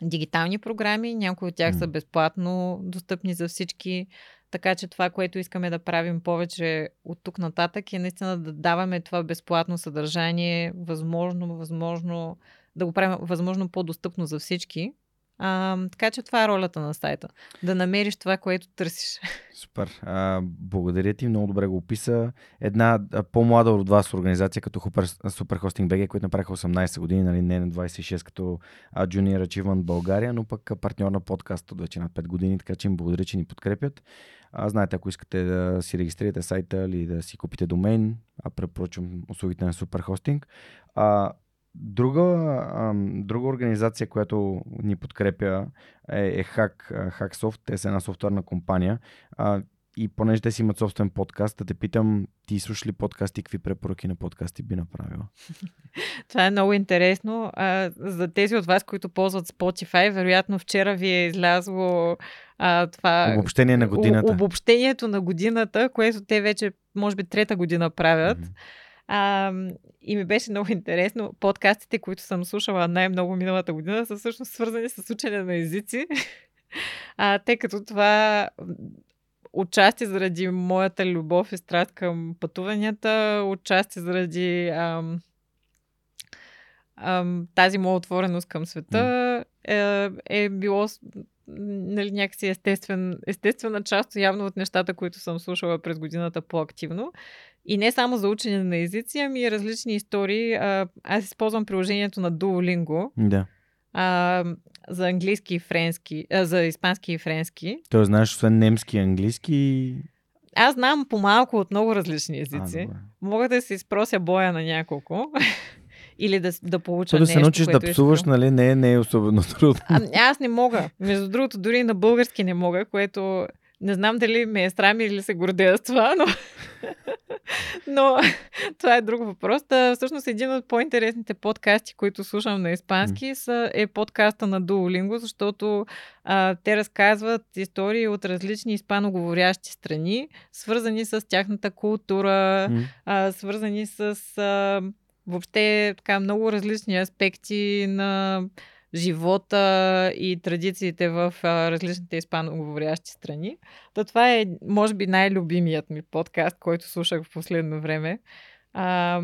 дигитални програми. Някои от тях са безплатно достъпни за всички. Така че това, което искаме да правим повече от тук нататък е наистина да даваме това безплатно съдържание, възможно, възможно да го правим възможно по-достъпно за всички. А, така че това е ролята на сайта. Да намериш това, което търсиш. Супер. А, благодаря ти, много добре го описа. Една по-млада от вас организация като Superhosting BG, които направиха 18 години, нали, не на 26 като Junior Achievement България, но пък партньор на подкаст от вече на 5 години, така че им благодаря, че ни подкрепят. А, знаете, ако искате да си регистрирате сайта или да си купите домейн, а препоръчвам услугите на Superhosting. А, Друга, друга организация, която ни подкрепя е, е Hack, Hacksoft. Те са една софтуерна компания. И понеже те си имат собствен подкаст, да те питам, ти слушаш ли подкасти, какви препоръки на подкасти би направила? Това е много интересно. А, за тези от вас, които ползват Spotify, вероятно вчера ви е излязло а, това... Обобщение на годината. Обобщението на годината, което те вече, може би, трета година правят. Mm-hmm. А, и ми беше много интересно. Подкастите, които съм слушала най-много миналата година, са всъщност свързани с учене на езици. А, тъй като това отчасти заради моята любов и страст към пътуванията, отчасти заради ам, ам, тази моя отвореност към света е, е било нали, някакси естествен, естествена част явно от нещата, които съм слушала през годината по-активно. И не само за учене на езици, ами и различни истории. А, аз използвам приложението на Duolingo. Да. А, за английски и френски, а, за испански и френски. То знаеш, освен немски и английски. Аз знам по-малко от много различни езици. А, Мога да се изпрося боя на няколко. Или да, да получа То да се научиш да псуваш, искам. нали, не, не е особено трудно. А, аз не мога. Между другото, дори на български не мога, което не знам дали ме е срам или се гордея с това, но, но това е друг въпрос. Да, всъщност един от по-интересните подкасти, които слушам на испански, са, е подкаста на Duolingo, защото а, те разказват истории от различни испаноговорящи страни, свързани с тяхната култура, а, свързани с а, въобще така много различни аспекти на живота и традициите в различните испаноговорящи страни. То това е, може би, най-любимият ми подкаст, който слушах в последно време. А,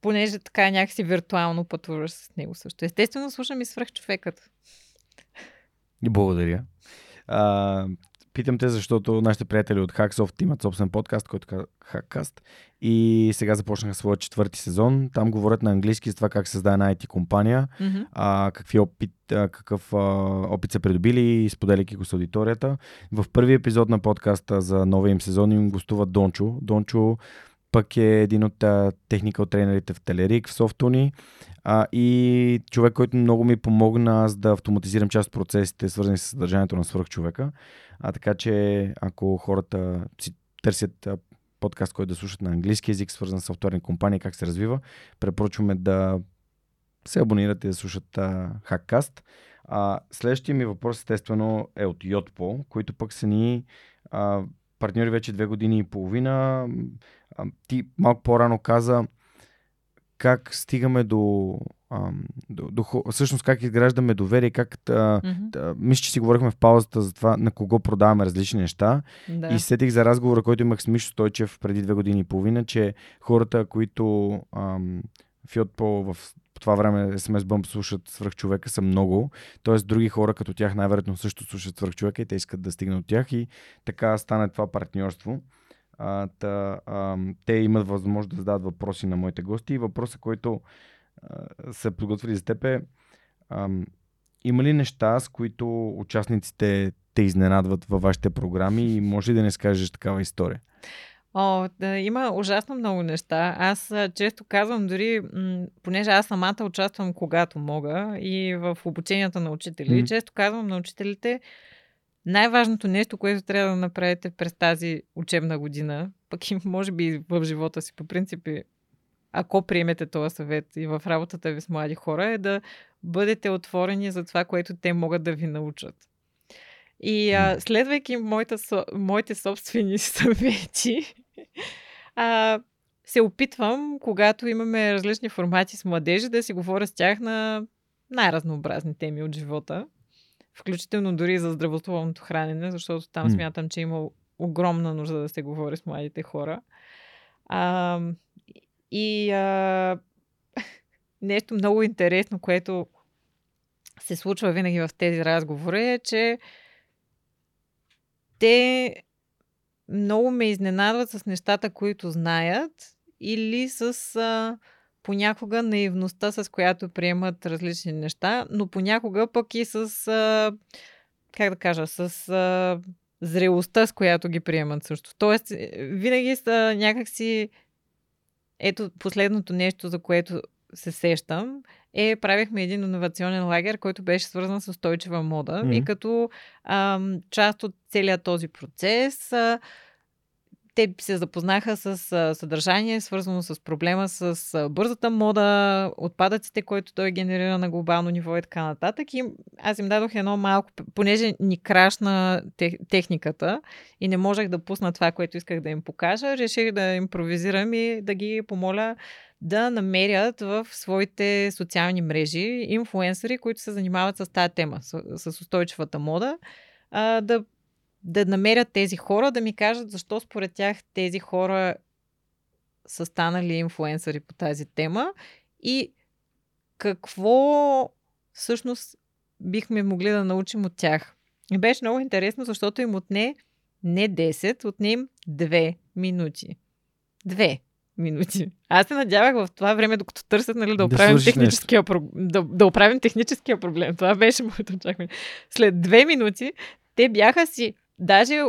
понеже така някакси виртуално пътуваш с него също. Естествено, слушам и свръхчовекът. И благодаря. А, Питам те, защото нашите приятели от Hacksoft имат собствен подкаст, който е Hackcast. И сега започнаха своя четвърти сезон. Там говорят на английски за това как създаде една IT компания, Мгм. а, какви опит, а, какъв а, опит са придобили, споделяйки го с аудиторията. В първи епизод на подкаста за новия им сезон им гостува Дончо. Дончо пък е един от а, техникал тренерите в Телерик, в Софтуни а, и човек, който много ми помогна аз да автоматизирам част от процесите, свързани с съдържанието на свръхчовека. А така че, ако хората си търсят подкаст, който да слушат на английски язик, свързан с софтуерни компании, как се развива, препоръчваме да се абонират и да слушат а, Hackcast. А, следващия ми въпрос, естествено, е от Yotpo, които пък са ни а, партньори вече две години и половина. Ти малко по-рано каза как стигаме до, до, до всъщност как изграждаме доверие, как да, мисля, че си говорихме в паузата за това на кого продаваме различни неща. Да. И сетих за разговора, който имах с Мишо Стойчев преди две години и половина, че хората, които ам, Йотпо в по това време SMS Bump слушат свръхчовека са много. Тоест други хора като тях най-вероятно също слушат свръхчовека и те искат да стигнат от тях и така стане това партньорство. А, та, ам, те имат възможност да зададат въпроси на моите гости и въпросът, който а, са подготвили за теб е ам, има ли неща, с които участниците те изненадват във вашите програми и може ли да не скажеш такава история? О, да, има ужасно много неща. Аз често казвам дори, м- понеже аз самата участвам когато мога и в обученията на учители, Мгм. mm. често казвам на учителите, най-важното нещо, което трябва да направите през тази учебна година, пък и може би в живота си по принцип, е, ако приемете този съвет и в работата ви с млади хора, е да бъдете отворени за това, което те могат да ви научат. И а, следвайки моите, со- моите собствени съвети, а, се опитвам, когато имаме различни формати с младежи, да си говоря с тях на най-разнообразни теми от живота. Включително дори за здравословното хранене, защото там смятам, че има огромна нужда да се говори с младите хора. А, и а, нещо много интересно, което се случва винаги в тези разговори е, че те много ме изненадват с нещата, които знаят или с а, понякога наивността, с която приемат различни неща, но понякога пък и с, а, как да кажа, с а, зрелостта, с която ги приемат също. Тоест, е, винаги са някакси ето последното нещо, за което се сещам, е правихме един иновационен лагер, който беше свързан с устойчива мода. Мгм. И като ам, част от целият този процес, а, те се запознаха с съдържание, свързано с проблема с бързата мода, отпадъците, които той генерира на глобално ниво и така нататък. И аз им дадох едно малко, понеже ни крашна тех, техниката и не можех да пусна това, което исках да им покажа, реших да импровизирам и да ги помоля да намерят в своите социални мрежи инфуенсъри, които се занимават с тази тема, с, с устойчивата мода, а, да, да намерят тези хора, да ми кажат защо според тях тези хора са станали инфуенсъри по тази тема и какво всъщност бихме могли да научим от тях. И беше много интересно, защото им отне не 10, отне им 2 минути. Две минути. Аз се надявах в това време, докато търсят нали, да Да оправим свършиш техническия, про... да, да оправим техническия проблем. Това беше моето очакване. След две минути те бяха си даже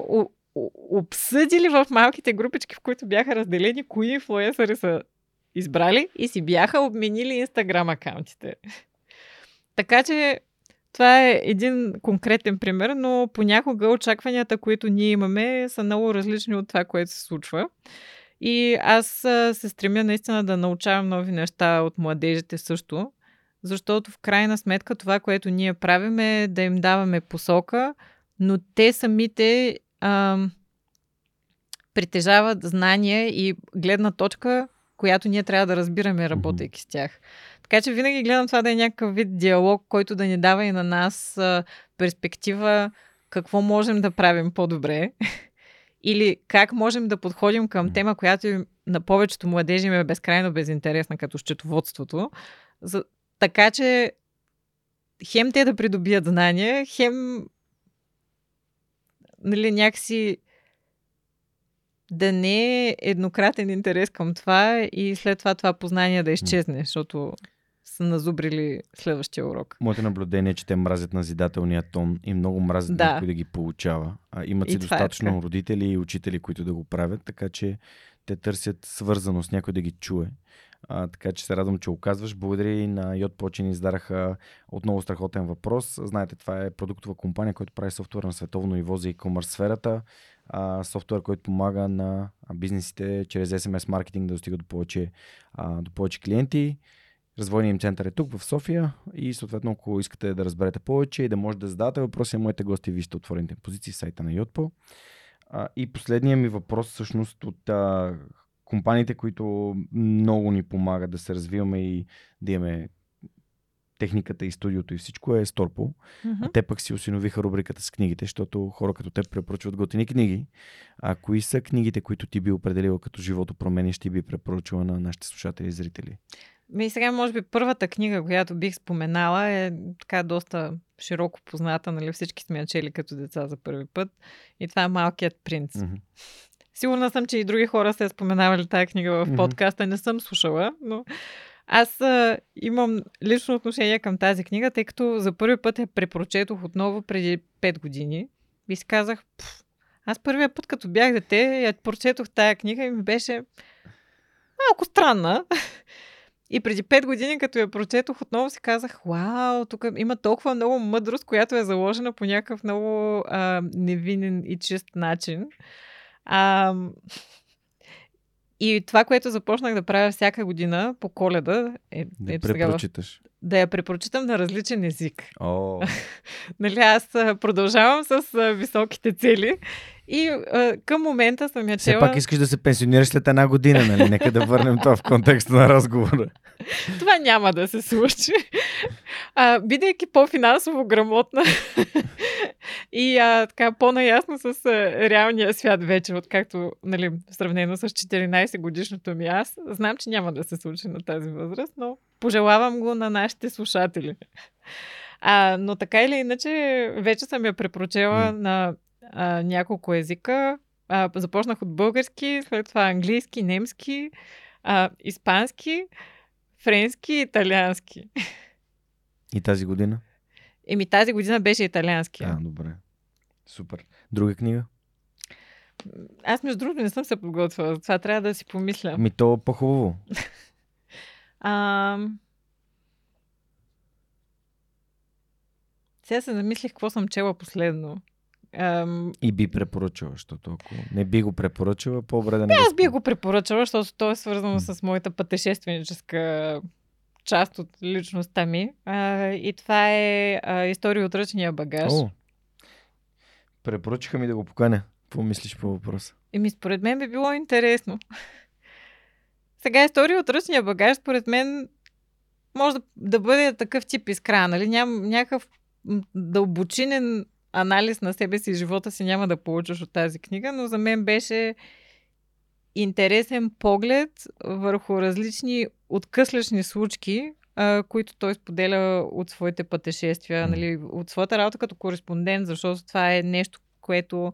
обсъдили в малките групички, в които бяха разделени, кои инфлуенсъри са избрали и си бяха обменили инстаграм акаунтите. Така че това е един конкретен пример, но понякога очакванията, които ние имаме, са много различни от това, което се случва. И аз се стремя наистина да научавам нови неща от младежите също, защото в крайна сметка това, което ние правим е да им даваме посока, но те самите а, притежават знания и гледна точка, която ние трябва да разбираме, работейки с тях. Така че винаги гледам това да е някакъв вид диалог, който да ни дава и на нас а, перспектива какво можем да правим по-добре или как можем да подходим към тема, която на повечето младежи им е безкрайно безинтересна, като счетоводството. За, така че хем те да придобият знания, хем нали, някакси да не е еднократен интерес към това и след това това познание да изчезне, защото са назубрили следващия урок. Моето наблюдение е, че те мразят назидателния тон и много мразят Да. някой да ги получава. А, имат И си е достатъчно така. родители и учители, които да го правят, така че те търсят свързаност, някой да ги чуе. А, така че се радвам, че оказваш. Благодаря и на Йод ни издараха отново страхотен въпрос. Знаете, това е продуктова компания, която прави софтуер на световно ниво за e-commerce сферата. А, софтуер, който помага на бизнесите чрез SMS маркетинг да достигат до повече, а, до повече клиенти. Развойният им център е тук в София и съответно, ако искате да разберете повече и да можете да зададете въпроси на моите гости, вижте отворените позиции в сайта на Yotpo. А, и последният ми въпрос всъщност от а, компаниите, които много ни помагат да се развиваме и да имаме техниката и студиото и всичко е Сторпо. А те пък си осиновиха рубриката с книгите, защото хора като те препоръчват готини книги. А кои са книгите, които ти би определила като живото променящи и би препоръчала на нашите слушатели и зрители? Ми сега, може би, първата книга, която бих споменала е така доста широко позната, нали? Всички сме я чели като деца за първи път. И това е Малкият принц. Мгм. Сигурна съм, че и други хора са споменавали тази книга в подкаста. Не съм слушала, но аз а, имам лично отношение към тази книга, тъй като за първи път я препрочетох отново преди 5 години. И си казах, «Пф, аз първия път, като бях дете, я прочетох тая книга и ми беше малко странна. И преди 5 години, като я прочетох, отново си казах, вау, тук има толкова много мъдрост, която е заложена по някакъв много а, невинен и чист начин. А, и това, което започнах да правя всяка година по коледа, е, Да ето сега, да я препрочитам на различен език. О, Нали, аз продължавам с високите цели и а, към момента съм я все чела... пак искаш да се пенсионираш след една година, нали? Нека да върнем това в контекста на разговора. Това няма да се случи. А, бидейки по-финансово грамотна и а, така по-наясно с а, реалния свят вече, откакто, нали, сравнено с 14 годишното ми аз, знам, че няма да се случи на тази възраст, но пожелавам го на нашите слушатели. А, но така или иначе, вече съм я препрочела М. на а, няколко езика. А, започнах от български, след това английски, немски, а, испански, френски и италиански. И тази година? Еми тази година беше италиански. А, добре. Супер. Друга книга? Аз между другото не съм се подготвила, за това трябва да си помисля. Ми то е по-хубаво. А... Сега се замислих какво съм чела последно. Ам, И би препоръчала, защото ако не би го препоръчала, по-добре да не аз би го препоръчала, защото то е свързано М. с моята пътешественическа част от личността ми. А, и това е а, история от ръчния багаж. О, препоръчаха ми да го поканя. Какво мислиш по въпроса? Еми, според мен би било интересно. Сега история от ръчния багаж, според мен, може да, да бъде такъв тип искра, нали? Ням, някакъв дълбочинен анализ на себе си и живота си няма да получиш от тази книга, но за мен беше интересен поглед върху различни откъслечни случки, а, които той споделя от своите пътешествия, нали, от своята работа като кореспондент, защото това е нещо, което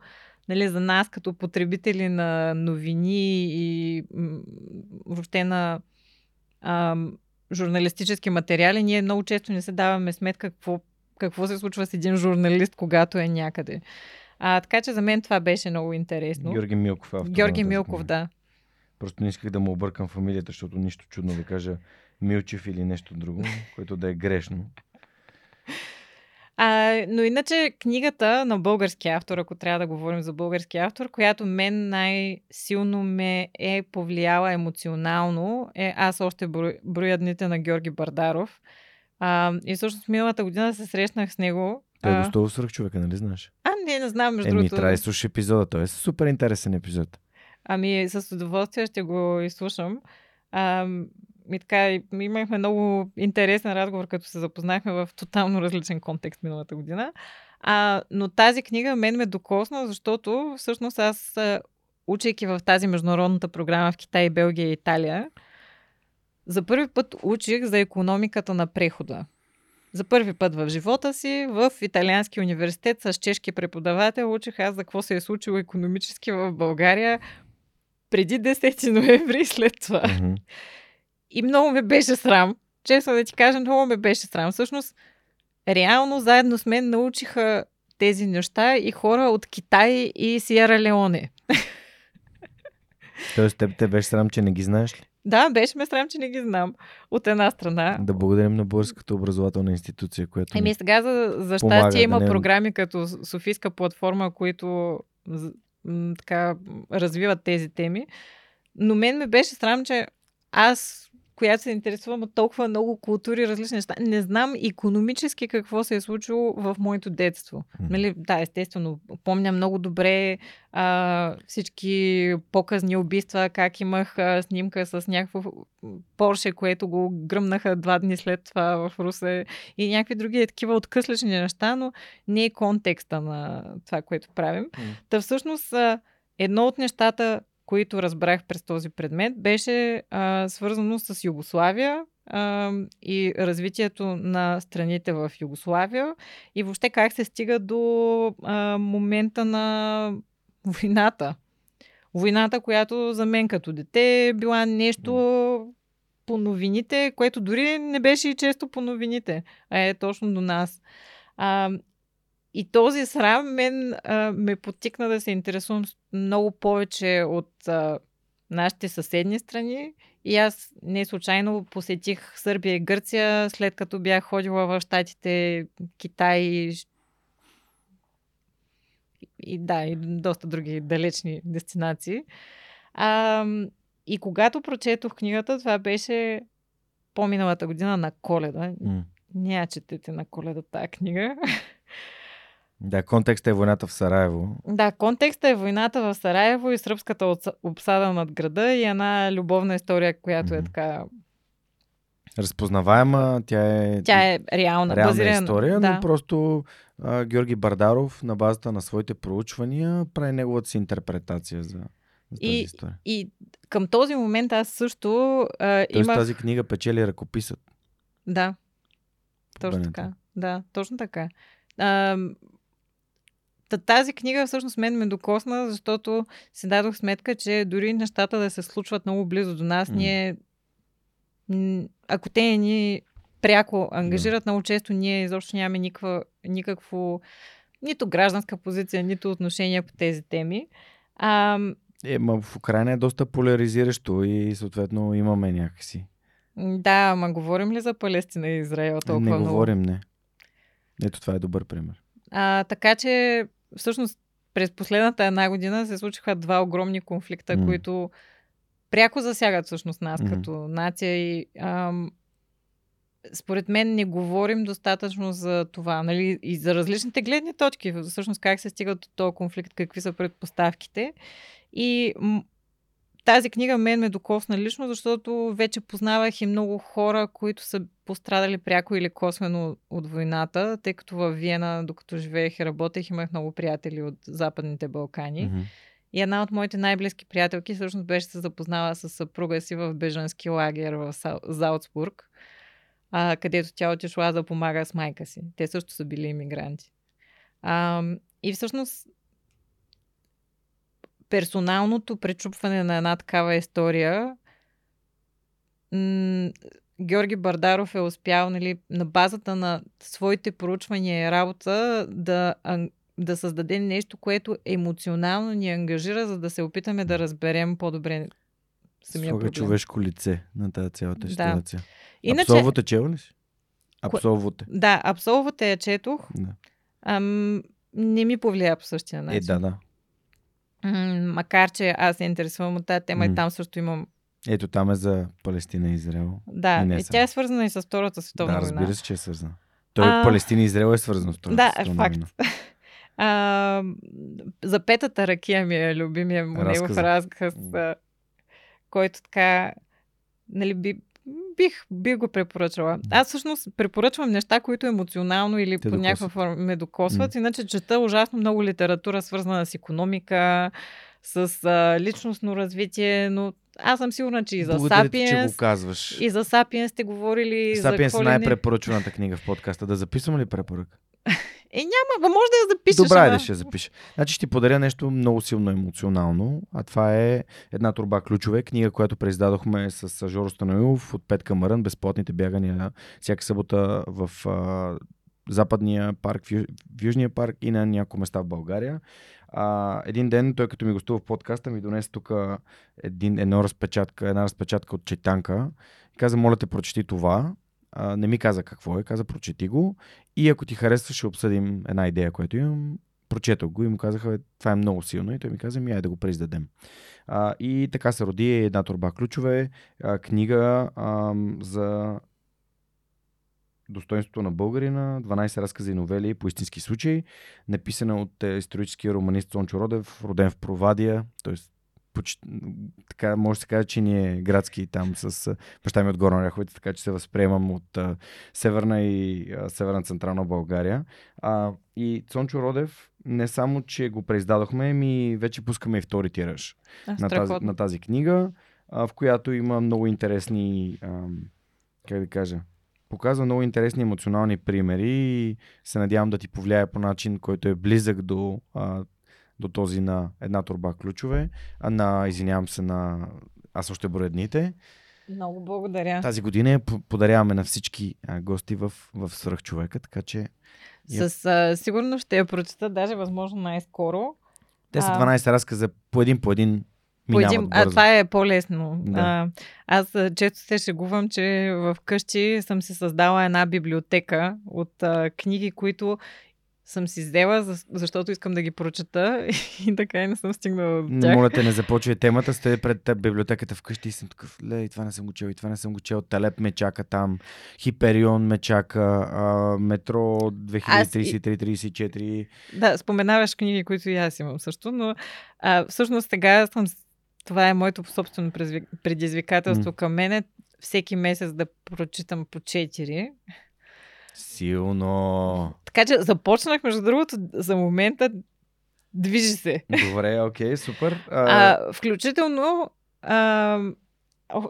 нали, за нас като потребители на новини и м, въобще на ам, журналистически материали, ние много често не се даваме сметка какво, какво се случва с един журналист, когато е някъде. А, така че за мен това беше много интересно. Георги Милков е Георги Милков, да. Просто не исках да му объркам фамилията, защото нищо чудно да кажа Милчев или нещо друго, което да е грешно. А, но иначе книгата на български автор, ако трябва да говорим за български автор, която мен най-силно ме е повлияла емоционално, е Аз още броя дните на Георги Бардаров. А, и всъщност миналата година се срещнах с него. Той е а, гостувал свръх човека, нали знаеш? а, не, не знам, между Еми, другото. трябва да слушаш епизода. Той е супер интересен епизод. Ами, с удоволствие ще го изслушам. А, и така, имахме много интересен разговор, като се запознахме в тотално различен контекст миналата година. А, но тази книга мен ме докосна, защото всъщност аз, учейки в тази международната програма в Китай, Белгия и Италия, за първи път учих за економиката на прехода. за първи път в живота си в италиански университет с чешки преподавател учих аз за какво се е случило економически в България преди 10 ноември и след това. Мгм. И много ме беше срам. Честно да ти кажа, много ме беше срам. Всъщност, реално заедно с мен научиха тези неща и хора от Китай и Сиера Леоне. Тоест, теб те беше срам, че не ги знаеш ли? Да, беше ме срам, че не ги знам. От една страна. Да благодарим на Българската образователна институция, която Еми сега за, за щастие да има не- програми като Софийска платформа, които м, така развиват тези теми. Но мен ме беше срам, че аз, която се интересувам от толкова много култури, различни неща, не знам економически какво се е случило в моето детство. Нали, да, естествено, помня много добре а, всички показни убийства, как имах а, снимка с някакво Порше, което го гръмнаха два дни след това в Русе и някакви други такива откъслични неща, но не е контекста на това, което правим. Та всъщност едно от нещата, които разбрах през този предмет, беше а, свързано с Югославия а, и развитието на страните в Югославия и въобще как се стига до а, момента на войната. Войната, която за мен като дете е била нещо по новините, което дори не беше и често по новините, а е точно до нас. А, и този срам мен а, ме потикна да се интересувам много повече от а, нашите съседни страни. И аз не случайно посетих Сърбия и Гърция, след като бях ходила в Штатите, Китай и, да, и доста други далечни дестинации. А, и когато прочетох книгата, това беше по-миналата година на коледа. Не я четете на коледа тази книга. Да, контекстът е войната в Сараево. Да, контекста е войната в Сараево и сръбската обсада над града и една любовна история, която е така... Разпознаваема, тя е, Тя е реална, реална базирана. история, да. но просто а, Георги Бардаров на базата на своите проучвания прави неговата си интерпретация за, за тази И- история. И към този момент аз също а, Тоест имах... тази книга печели ръкописът. Да, точно така. Да, точно така. А, та- тази книга всъщност мен ме докосна, защото си дадох сметка, че дори нещата да се случват много близо до нас, М. ние, ако те ни пряко ангажират, много често ние изобщо нямаме никаква, никакво нито гражданска позиция, нито отношение по тези теми. А, Е, ма в Украина е доста поляризиращо и съответно имаме някакси. да, ама говорим ли за Палестина и Израел толкова не много? говорим, не. Ето това е добър пример. А, така че, всъщност, през последната една година се случиха два огромни конфликта, М. които пряко засягат всъщност нас Мгм. като нация и ам, според мен не говорим достатъчно за това, нали, и за различните гледни точки, всъщност как се стига до този конфликт, какви са предпоставките. И тази книга мен ме докосна лично, защото вече познавах и много хора, които са пострадали пряко или косвено от войната, тъй като във Виена, докато живеех и работех, имах много приятели от Западните Балкани. Мгм. И една от моите най-близки приятелки всъщност беше се запознала с съпруга си в бежански лагер в Залцбург, а, където тя отишла да помага с майка си. Те също са били иммигранти. А, и всъщност персоналното пречупване на една такава история Георги Бардаров е успял нали, на базата на своите проучвания и работа да, да създаде нещо, което емоционално ни ангажира, за да се опитаме да разберем по-добре самия Слага проблем. човешко лице на тази цялата Да. ситуация. Иначе, Абсолвоте чела ли си? Абсолвоте. да, абсолвата я четох. Да. Ам, не ми повлия по същия Е, начин. да, да. М, макар, че аз се интересувам от тази тема М. и там също имам. Ето там е за Палестина и Израел. Да, И не е, тя е свързана и с Втората световна да, война. разбира се, че е свързана. Той А, Палестина и Израел е свързан с това. Да, е факт. А, за петата ракия ми е любимия му негов Разказа. разказ, който така, нали, би, бих, бих го препоръчала. Аз всъщност препоръчвам неща, които емоционално или Те по някаква докосват. форма ме докосват. Иначе чета ужасно много литература, свързана с економика, с а, личностно развитие, но аз съм сигурна, че и за Благодаря ти, че Сапиенс, го казваш. и за Сапиенс сте говорили Сапиенс е най-препоръчваната книга в подкаста. Да записвам ли препоръка? Е, няма, може да я запишеш. Добре, да ще я запиша. Значи ще ти подаря нещо много силно емоционално, а това е една турба ключове, книга, която преиздадохме с Жоро Станоилов от Петка Мърън, безплатните бягания всяка събота в Западния парк, в, Южния парк и на няколко места в България. А, един ден той като ми гостува в подкаста ми донесе тук един, едно разпечатка, една разпечатка от четанка и каза, моля те, прочети това. А, не ми каза какво е, каза, прочети го и ако ти харесва, ще обсъдим една идея, която имам. Прочетох го и му казаха, «Бе, това е много силно. И той ми каза, ми айде да го преиздадем. А, и така се роди една турба ключове, а, книга а, за достоинството на българина, 12 разкази и новели по истински случаи, написана от е, историческия романист Цончо Родев, роден в Провадия, т.е. Почти, така може да се каже, че ни е градски там с а, баща ми от Горна Ряховица, така че се възприемам от а, северна и а, северна централна България. А, и Цончо Родев не само, че го преиздадохме, ми вече пускаме и втори тираж А, на тази, на тази книга, а, в която има много интересни, ам, как да кажа, показва много интересни емоционални примери и се надявам да ти повлияе по начин, който е близък до, а, до този на една турба ключове, а на, извинявам се, на аз още броя дните. Много благодаря. Тази година я по- подаряваме на всички а, гости в, в Свръхчовека, така че С а, сигурност ще я прочета, даже възможно най-скоро. те са А. 12 разказа по един по един По един, а това е по-лесно. Да. А, аз често се шегувам, че в къщи съм си създала една библиотека от а, книги, които съм си взела, за- защото искам да ги прочета и така и не съм стигнала до Не тях. моля те, не започвай темата. Стоя пред библиотеката вкъщи и съм такъв, ле, и това не съм го чел, и това не съм го чел. Талеп ме чака там, Хиперион ме чака, а, Метро 2033-34. Да, споменаваш книги, които и аз имам също, но а, всъщност сега съм... Това е моето собствено предизвикателство М. към мене. Всеки месец да прочитам по 4. Силно. Така че започнах, между другото, за момента движи се. Добре, окей, супер. А, А, включително, а,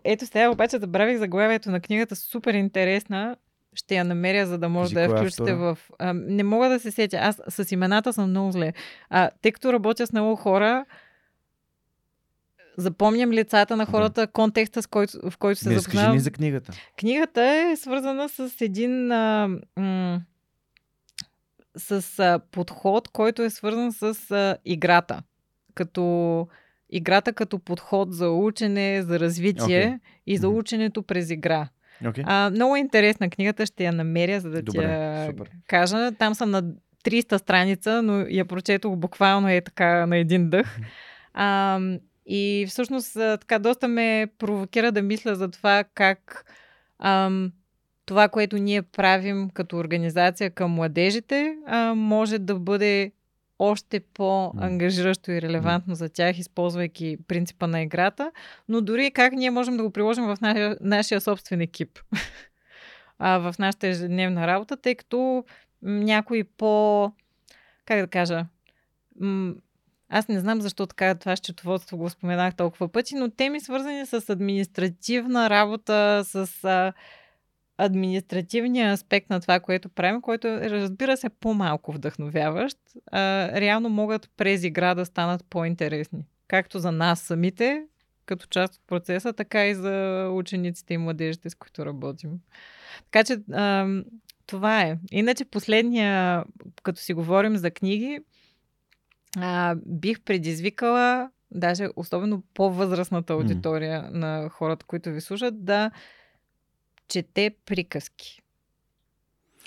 ето сега обаче забравих заглавието на книгата, супер интересна. Ще я намеря, за да може Кажи, да я е включите автора? в... А, не мога да се сетя. Аз с имената съм много зле. А, тъй като работя с много хора, запомням лицата на Да. хората, контекста, с който, в който се разкажи запознавам. ни за книгата. Книгата е свързана с един а, м- с а, подход, който е свързан с а, играта. Като играта като подход за учене, за развитие Окей. и за ученето през игра. Окей. А, много интересна книгата, ще я намеря, за да ти я супер. кажа. Там съм на 300 страница, но я прочетох буквално е така на един дъх. А, и всъщност така доста ме провокира да мисля за това как ам, това, което ние правим като организация към младежите, а, може да бъде още по-ангажиращо и релевантно за тях, използвайки принципа на играта, но дори как ние можем да го приложим в нашия, нашия собствен екип. а, в нашата ежедневна работа, тъй като някои по... Как да кажа? Аз не знам защо така това счетоводство го споменах толкова пъти, но теми свързани с административна работа, с а, административния аспект на това, което правим, който е, разбира се, по-малко вдъхновяващ, а, реално могат през игра да станат по-интересни. Както за нас самите, като част от процеса, така и за учениците и младежите, с които работим. Така че а, това е. Иначе последния, като си говорим за книги, а, бих предизвикала, даже особено по-възрастната аудитория mm. на хората, които ви слушат, да чете приказки.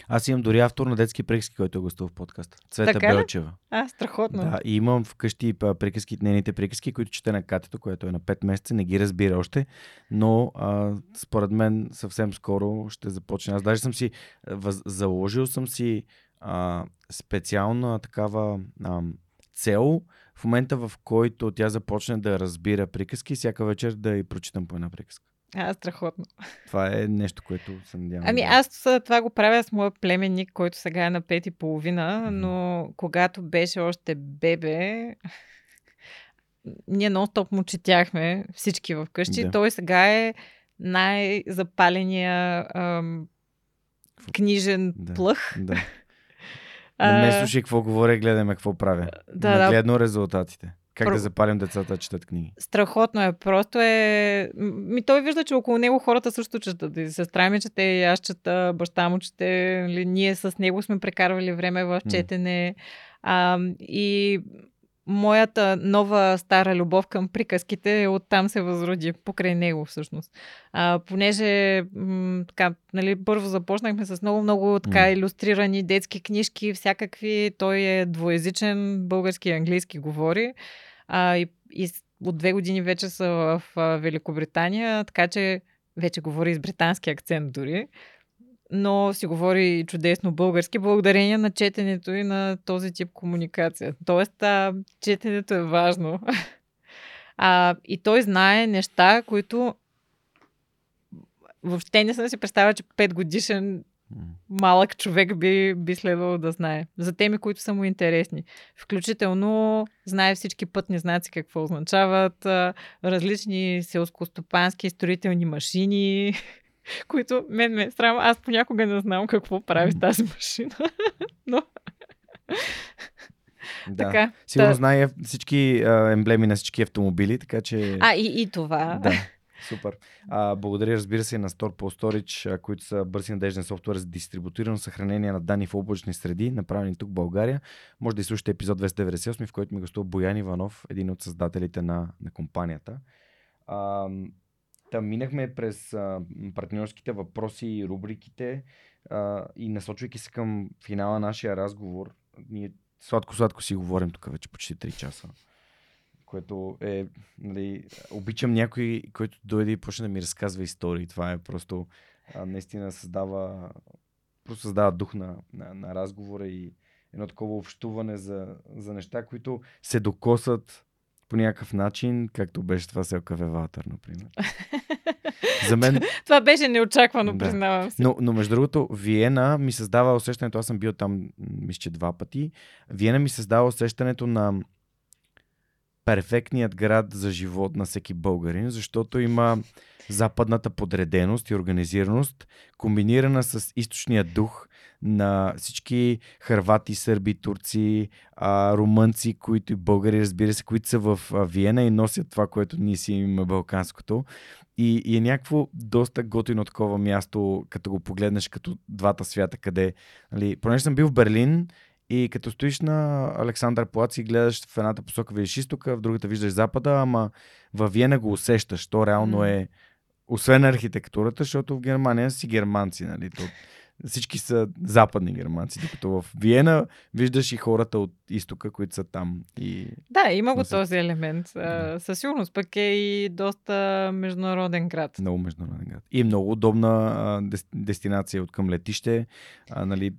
Аз имам дори автор на детски приказки, който е гостувал в подкаста. Цвета Така? Белчева. А, страхотно. Да, и имам вкъщи приказки, нейните приказки, които чете на катето, което е на 5 месеца, не ги разбира още, но а, според мен съвсем скоро ще започне. Аз даже съм си въз, заложил съм си а, специална такава а, цел в момента, в който тя започне да разбира приказки, всяка вечер да й прочитам по една приказка. А, страхотно. Това е нещо, което се надявам. Ами аз това го правя с моя племенник, който сега е на пет и половина, но когато беше още бебе, ние нон-стоп му четяхме всички в къщи. Да. Той сега е най-запаления ам, книжен Да. плъх. Да. Не ме слушай какво говоря, гледаме какво правя. Да, да. Нагледно резултатите. Как Пр- да запалим децата да четат книги. Страхотно е. Просто е... Ми той вижда, че около него хората също четат. И сестра ми чете, и аз чета, баща му чете. Нали, ние с него сме прекарвали време в четене. А, и моята нова стара любов към приказките оттам се възроди, покрай него всъщност. А, понеже м- така, нали, първо започнахме с много-много така иллюстрирани детски книжки, всякакви. Той е двоязичен, български и английски говори. А, и, и от две години вече са в а, Великобритания, така че вече говори с британски акцент дори. Но си говори чудесно български, благодарение на четенето и на този тип комуникация. Тоест, а, четенето е важно. А, и той знае неща, които въобще не съм си представила, че 5 годишен малък човек би, би следвало да знае. За теми, които са му интересни. Включително знае всички пътни знаци какво означават, различни селскостопански строителни машини, които мен ме е срам. Аз понякога не знам какво прави тази машина. Но Да. така. Сигурно Та- знае всички а, емблеми на всички автомобили, така че... А, и, и това. Да, супер. А, благодаря, разбира се, на Store по Storage, които са бърз и надежден софтуер за дистрибутирано съхранение на данни в облачни среди, направени тук в България. Може да изслушате епизод 298, в който ми гостува Боян Иванов, един от създателите на, на компанията. А, там минахме през а, партньорските въпроси и рубриките а, и насочвайки се към финала на нашия разговор, ние сладко-сладко си говорим тук вече почти 3 часа което е, нали, обичам някой, който дойде и почне да ми разказва истории. Това е просто, а, наистина създава, просто създава дух на, на, на разговора и едно такова общуване за, за неща, които се докосат по някакъв начин, както беше това с кафе Ватър, например. За мен, Това беше неочаквано, Да. признавам се. но, но между другото, Виена ми създава усещането, аз съм бил там, мисля, че два пъти. Виена ми създава усещането на перфектният град за живот на всеки българин, защото има западната подреденост и организираност, комбинирана с източния дух на всички хървати, сърби, турци, а, румънци, които и българи, разбира се, които са в Виена и носят това, което ние си имаме балканското. И, и е някакво доста готино такова място, като го погледнеш като двата свята, къде... Нали, понеже съм бил в Берлин и като стоиш на Александър Плац и гледаш в едната посока видиш изтока, в другата виждаш запада, ама във Виена го усещаш. То реално е, освен архитектурата, защото в Германия си германци, нали? То, всички са западни германци, докато в Виена виждаш и хората от изтока, които са там. И Да, има го този елемент. А, със сигурност пък е и доста международен град. много международен град. И много удобна а, дестинация от към летище. А, нали,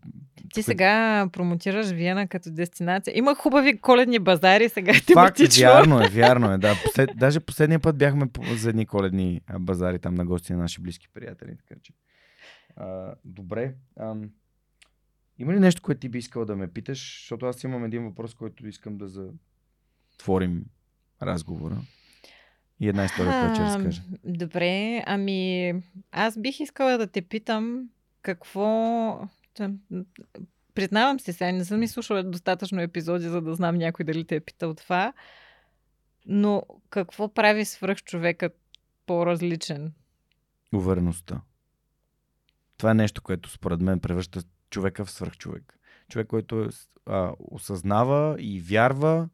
Ти сега промотираш Виена като дестинация. Има хубави коледни базари сега Факт, тематично. вярно е, вярно е. Да. Послед, даже последния път бяхме за едни коледни базари там на гости на наши близки приятели. Така че. А, добре. Ам, има ли нещо, което ти би искал да ме питаш? Защото аз имам един въпрос, който искам да затворим разговора. И една история, която ще А, разкажа. Добре, ами аз бих искала да те питам какво... Признавам се, сега не съм ми слушала достатъчно епизоди, за да знам някой дали те е питал това. Но какво прави свръх човекът по-различен? Увереността. Това е нещо, което според мен превръща човека в свръхчовек. Човек, който е, а, осъзнава и вярва,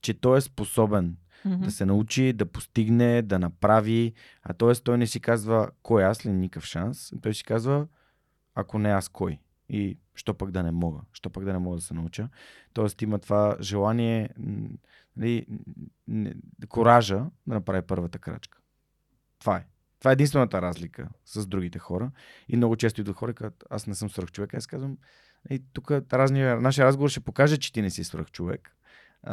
че той е способен Мгм. да се научи, да постигне, да направи. А т.е. той не си казва кой аз ли никакъв шанс. Той си казва ако не аз кой. И що пък да не мога? Що пък да не мога да се науча? Тоест има това желание, нали, коража да направи първата крачка. Това е. Това е единствената разлика с другите хора. И много често идват хора, казват, аз не съм свръхчовек. Аз казвам, и тук разния, нашия разговор ще покаже, че ти не си свръхчовек,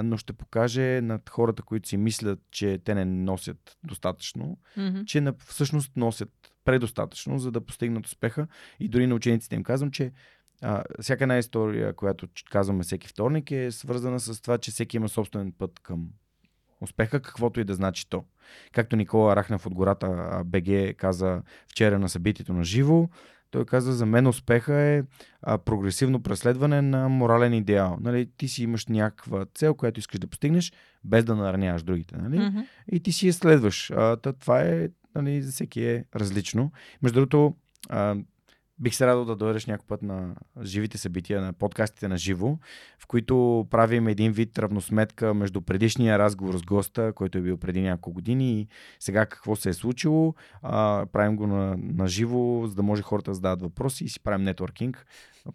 но ще покаже над хората, които си мислят, че те не носят достатъчно, Мгм. че на, всъщност носят предостатъчно, за да постигнат успеха. И дори на учениците им казвам, че а, всяка една история, която казваме всеки вторник, е свързана с това, че всеки има собствен път към Успеха, каквото и да значи то. Както Никола Рахнев от гората БГ каза вчера на събитието на живо, той каза, за мен успеха е а, прогресивно преследване на морален идеал. Нали, ти си имаш някаква цел, която искаш да постигнеш, без да нараняваш другите. Нали? Мгм. И ти си я следваш. А, това е, нали, за всеки е различно. Между другото, а, бих се радвал да дойдеш някой път на живите събития, на подкастите на живо, в които правим един вид равносметка между предишния разговор с госта, който е бил преди няколко години и сега какво се е случило. А, правим го на, на живо, за да може хората да задават въпроси и си правим нетворкинг.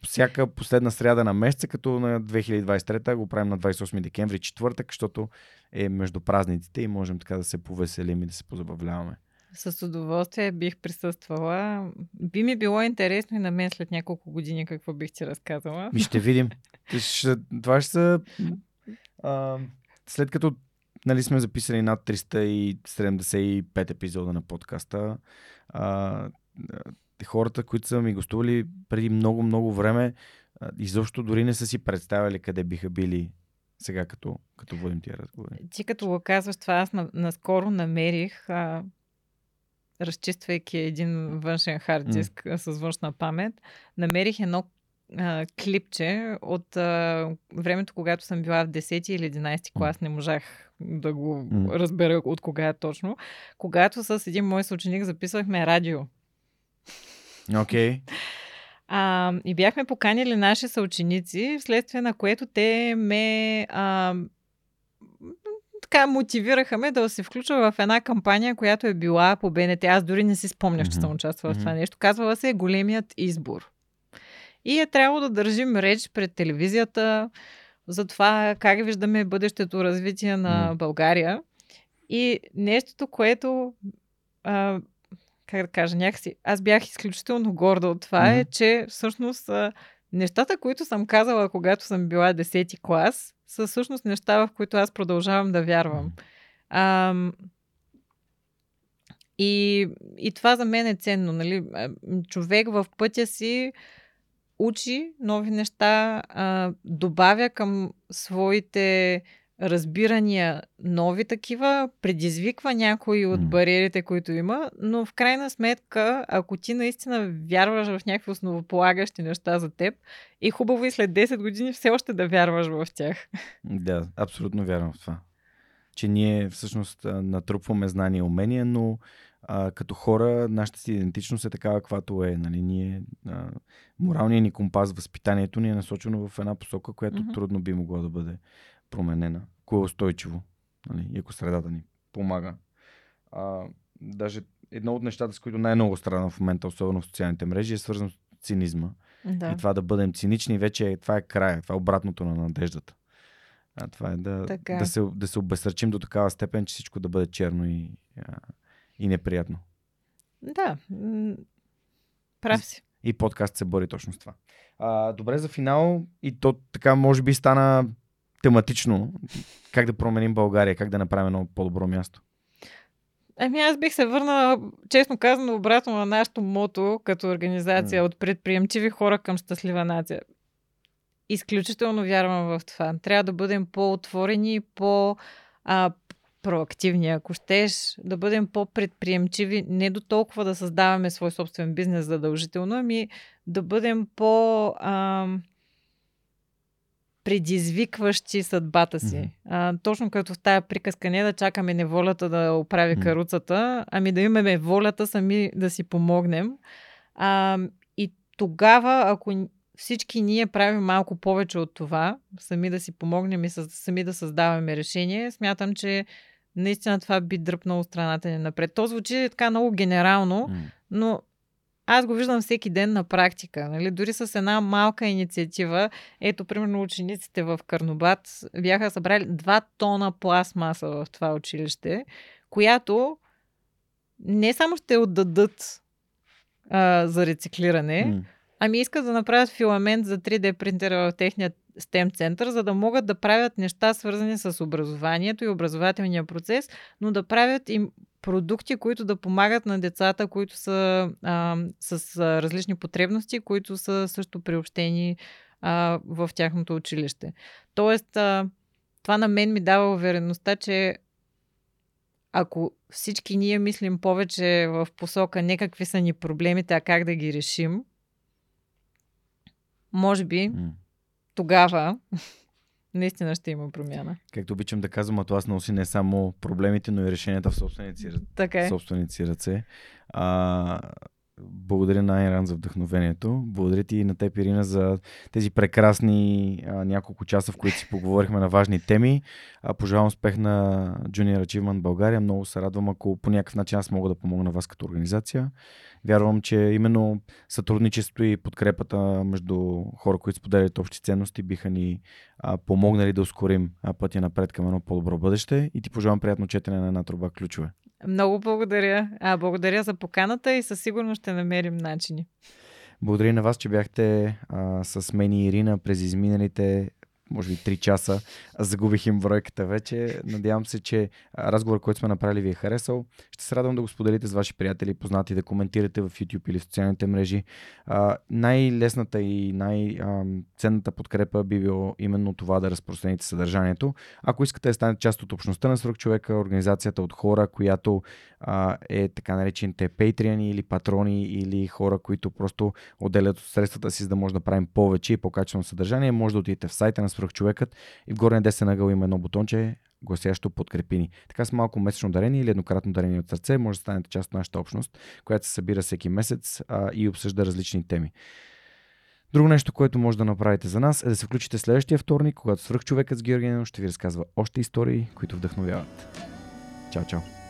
Всяка последна сряда на месеца, като на 2023 го правим на 28 декември, четвъртък, защото е между празниците и можем така да се повеселим и да се позабавляваме. С удоволствие бих присъствала. Би ми било интересно и на мен след няколко години какво бих ти разказала. Ми ще видим. Това ще са... А, след като нали, сме записали над 375 епизода на подкаста, а, хората, които са ми гостували преди много-много време, изобщо дори не са си представили къде биха били сега, като, като водим тия разговори. Ти като го казваш това, аз на, наскоро намерих, а, разчиствайки един външен хард диск а, с външна памет, намерих едно а, клипче от а, времето, когато съм била в 10 или 11 клас, не можах да го М. разбера от кога е точно, когато с един мой съученик записвахме радио. Окей. А, и бяхме поканили наши съученици, вследствие на което те ме а, така мотивираха ме да се включа в една кампания, която е била по БНТ. Аз дори не си спомнях, че съм участвала в това нещо. Казвала се Големият избор. И е трябвало да държим реч пред телевизията за това как виждаме бъдещето развитие на М. България. И нещото, което а, как да кажа, някакси, аз бях изключително горда от това, Мгм. е, че всъщност а, нещата, които съм казала, когато съм била 10 клас, са всъщност неща, в които аз продължавам да вярвам. Ам, и, и това за мен е ценно. Нали? А, Човек в пътя си учи нови неща, а, добавя към своите разбирания нови такива, предизвиква някои от бариерите, които има, но в крайна сметка, ако ти наистина вярваш в някакви основополагащи неща за теб, е хубаво и след 10 години все още да вярваш в тях. Да, абсолютно вярвам в това. Че ние всъщност натрупваме знания и умения, но а, като хора нашата си идентичност е такава, каквато е. Нали? Ние, а, моралният ни компас, възпитанието ни е насочено в една посока, която Мгм. трудно би могло да бъде променена. Кое е устойчиво. Нали? И ако средата ни помага. А, даже едно от нещата, с които най-много страдам в момента, особено в социалните мрежи, е свързано с цинизма. Да. И това да бъдем цинични, вече е, това е края, това е обратното на надеждата. А това е да, Така да, се, да се обесърчим до такава степен, че всичко да бъде черно и, и неприятно. Да. Прав си. И подкаст се бори точно с това. А, добре, за финал, и то така може би стана тематично, как да променим България, как да направим едно по-добро място. Ами аз бих се върнала, честно казано, обратно на нашото мото като организация М. от предприемчиви хора към щастлива нация. Изключително вярвам в това. Трябва да бъдем по-отворени, по- а, проактивни, ако щеш, да бъдем по-предприемчиви, не до толкова да създаваме свой собствен бизнес задължително, ами да бъдем по- ам, предизвикващи съдбата си. Мгм. А, точно като в тая приказка, не да чакаме неволята да оправи М. каруцата, ами да имаме волята сами да си помогнем. А, и тогава, ако всички ние правим малко повече от това, сами да си помогнем и сами да създаваме решение, смятам, че наистина това би дръпнало страната ни напред. То звучи така много генерално, М. но аз го виждам всеки ден на практика. Нали? Дори с една малка инициатива, ето, примерно, учениците в Карнобат бяха събрали 2 тона пластмаса в това училище, която не само ще отдадат а, за рециклиране, М. ами искат да направят филамент за 3D принтера в техния STEM център, за да могат да правят неща свързани с образованието и образователния процес, но да правят им продукти, които да помагат на децата, които са а, с а, различни потребности, които са също приобщени а, в тяхното училище. Тоест, а, това на мен ми дава увереността, че ако всички ние мислим повече в посока не какви са ни проблемите, а как да ги решим, може би М. тогава наистина ще има промяна. Както обичам да казвам, а това с носи не само проблемите, но и решенията в собствените си, Така е. собствените си ръце. А, благодаря на Айран за вдъхновението. Благодаря ти и на теб, Ирина, за тези прекрасни а, няколко часа, в които си поговорихме на важни теми. А, пожелавам успех на Junior Achievement България. Много се радвам, ако по някакъв начин аз мога да помогна на вас като организация. Вярвам, че именно сътрудничеството и подкрепата между хора, които споделят общи ценности, биха ни а, помогнали да ускорим а, пътя напред към едно по-добро бъдеще. И ти пожелавам приятно четене на една труба ключове. Много благодаря. А, благодаря за поканата и със сигурност ще намерим начини. Благодаря на вас, че бяхте а, с мен и Ирина през изминалите може би 3 часа. Загубих им бройката вече. Надявам се, че разговор, който сме направили, ви е харесал. Ще се радвам да го споделите с ваши приятели познати, да коментирате в YouTube или в социалните мрежи. А, най-лесната и най-ценната подкрепа би било именно това да разпространите съдържанието. Ако искате да станете част от общността на свръхчовека, организацията от хора, която а, е така наречените патреони или патрони или хора, които просто отделят от средствата си, за да може да правим повече и по-качествено съдържание, може да отидете в сайта на свръхчовекът и в горния десен ъгъл има едно бутонче, гласящо подкрепи ни. Така с малко месечно дарение или еднократно дарение от сърце може да станете част от нашата общност, която се събира всеки месец а, и обсъжда различни теми. Друго нещо, което може да направите за нас е да се включите следващия вторник, когато свръхчовекът с Георгиен ще ви разказва още истории, които вдъхновяват. Чао, чао!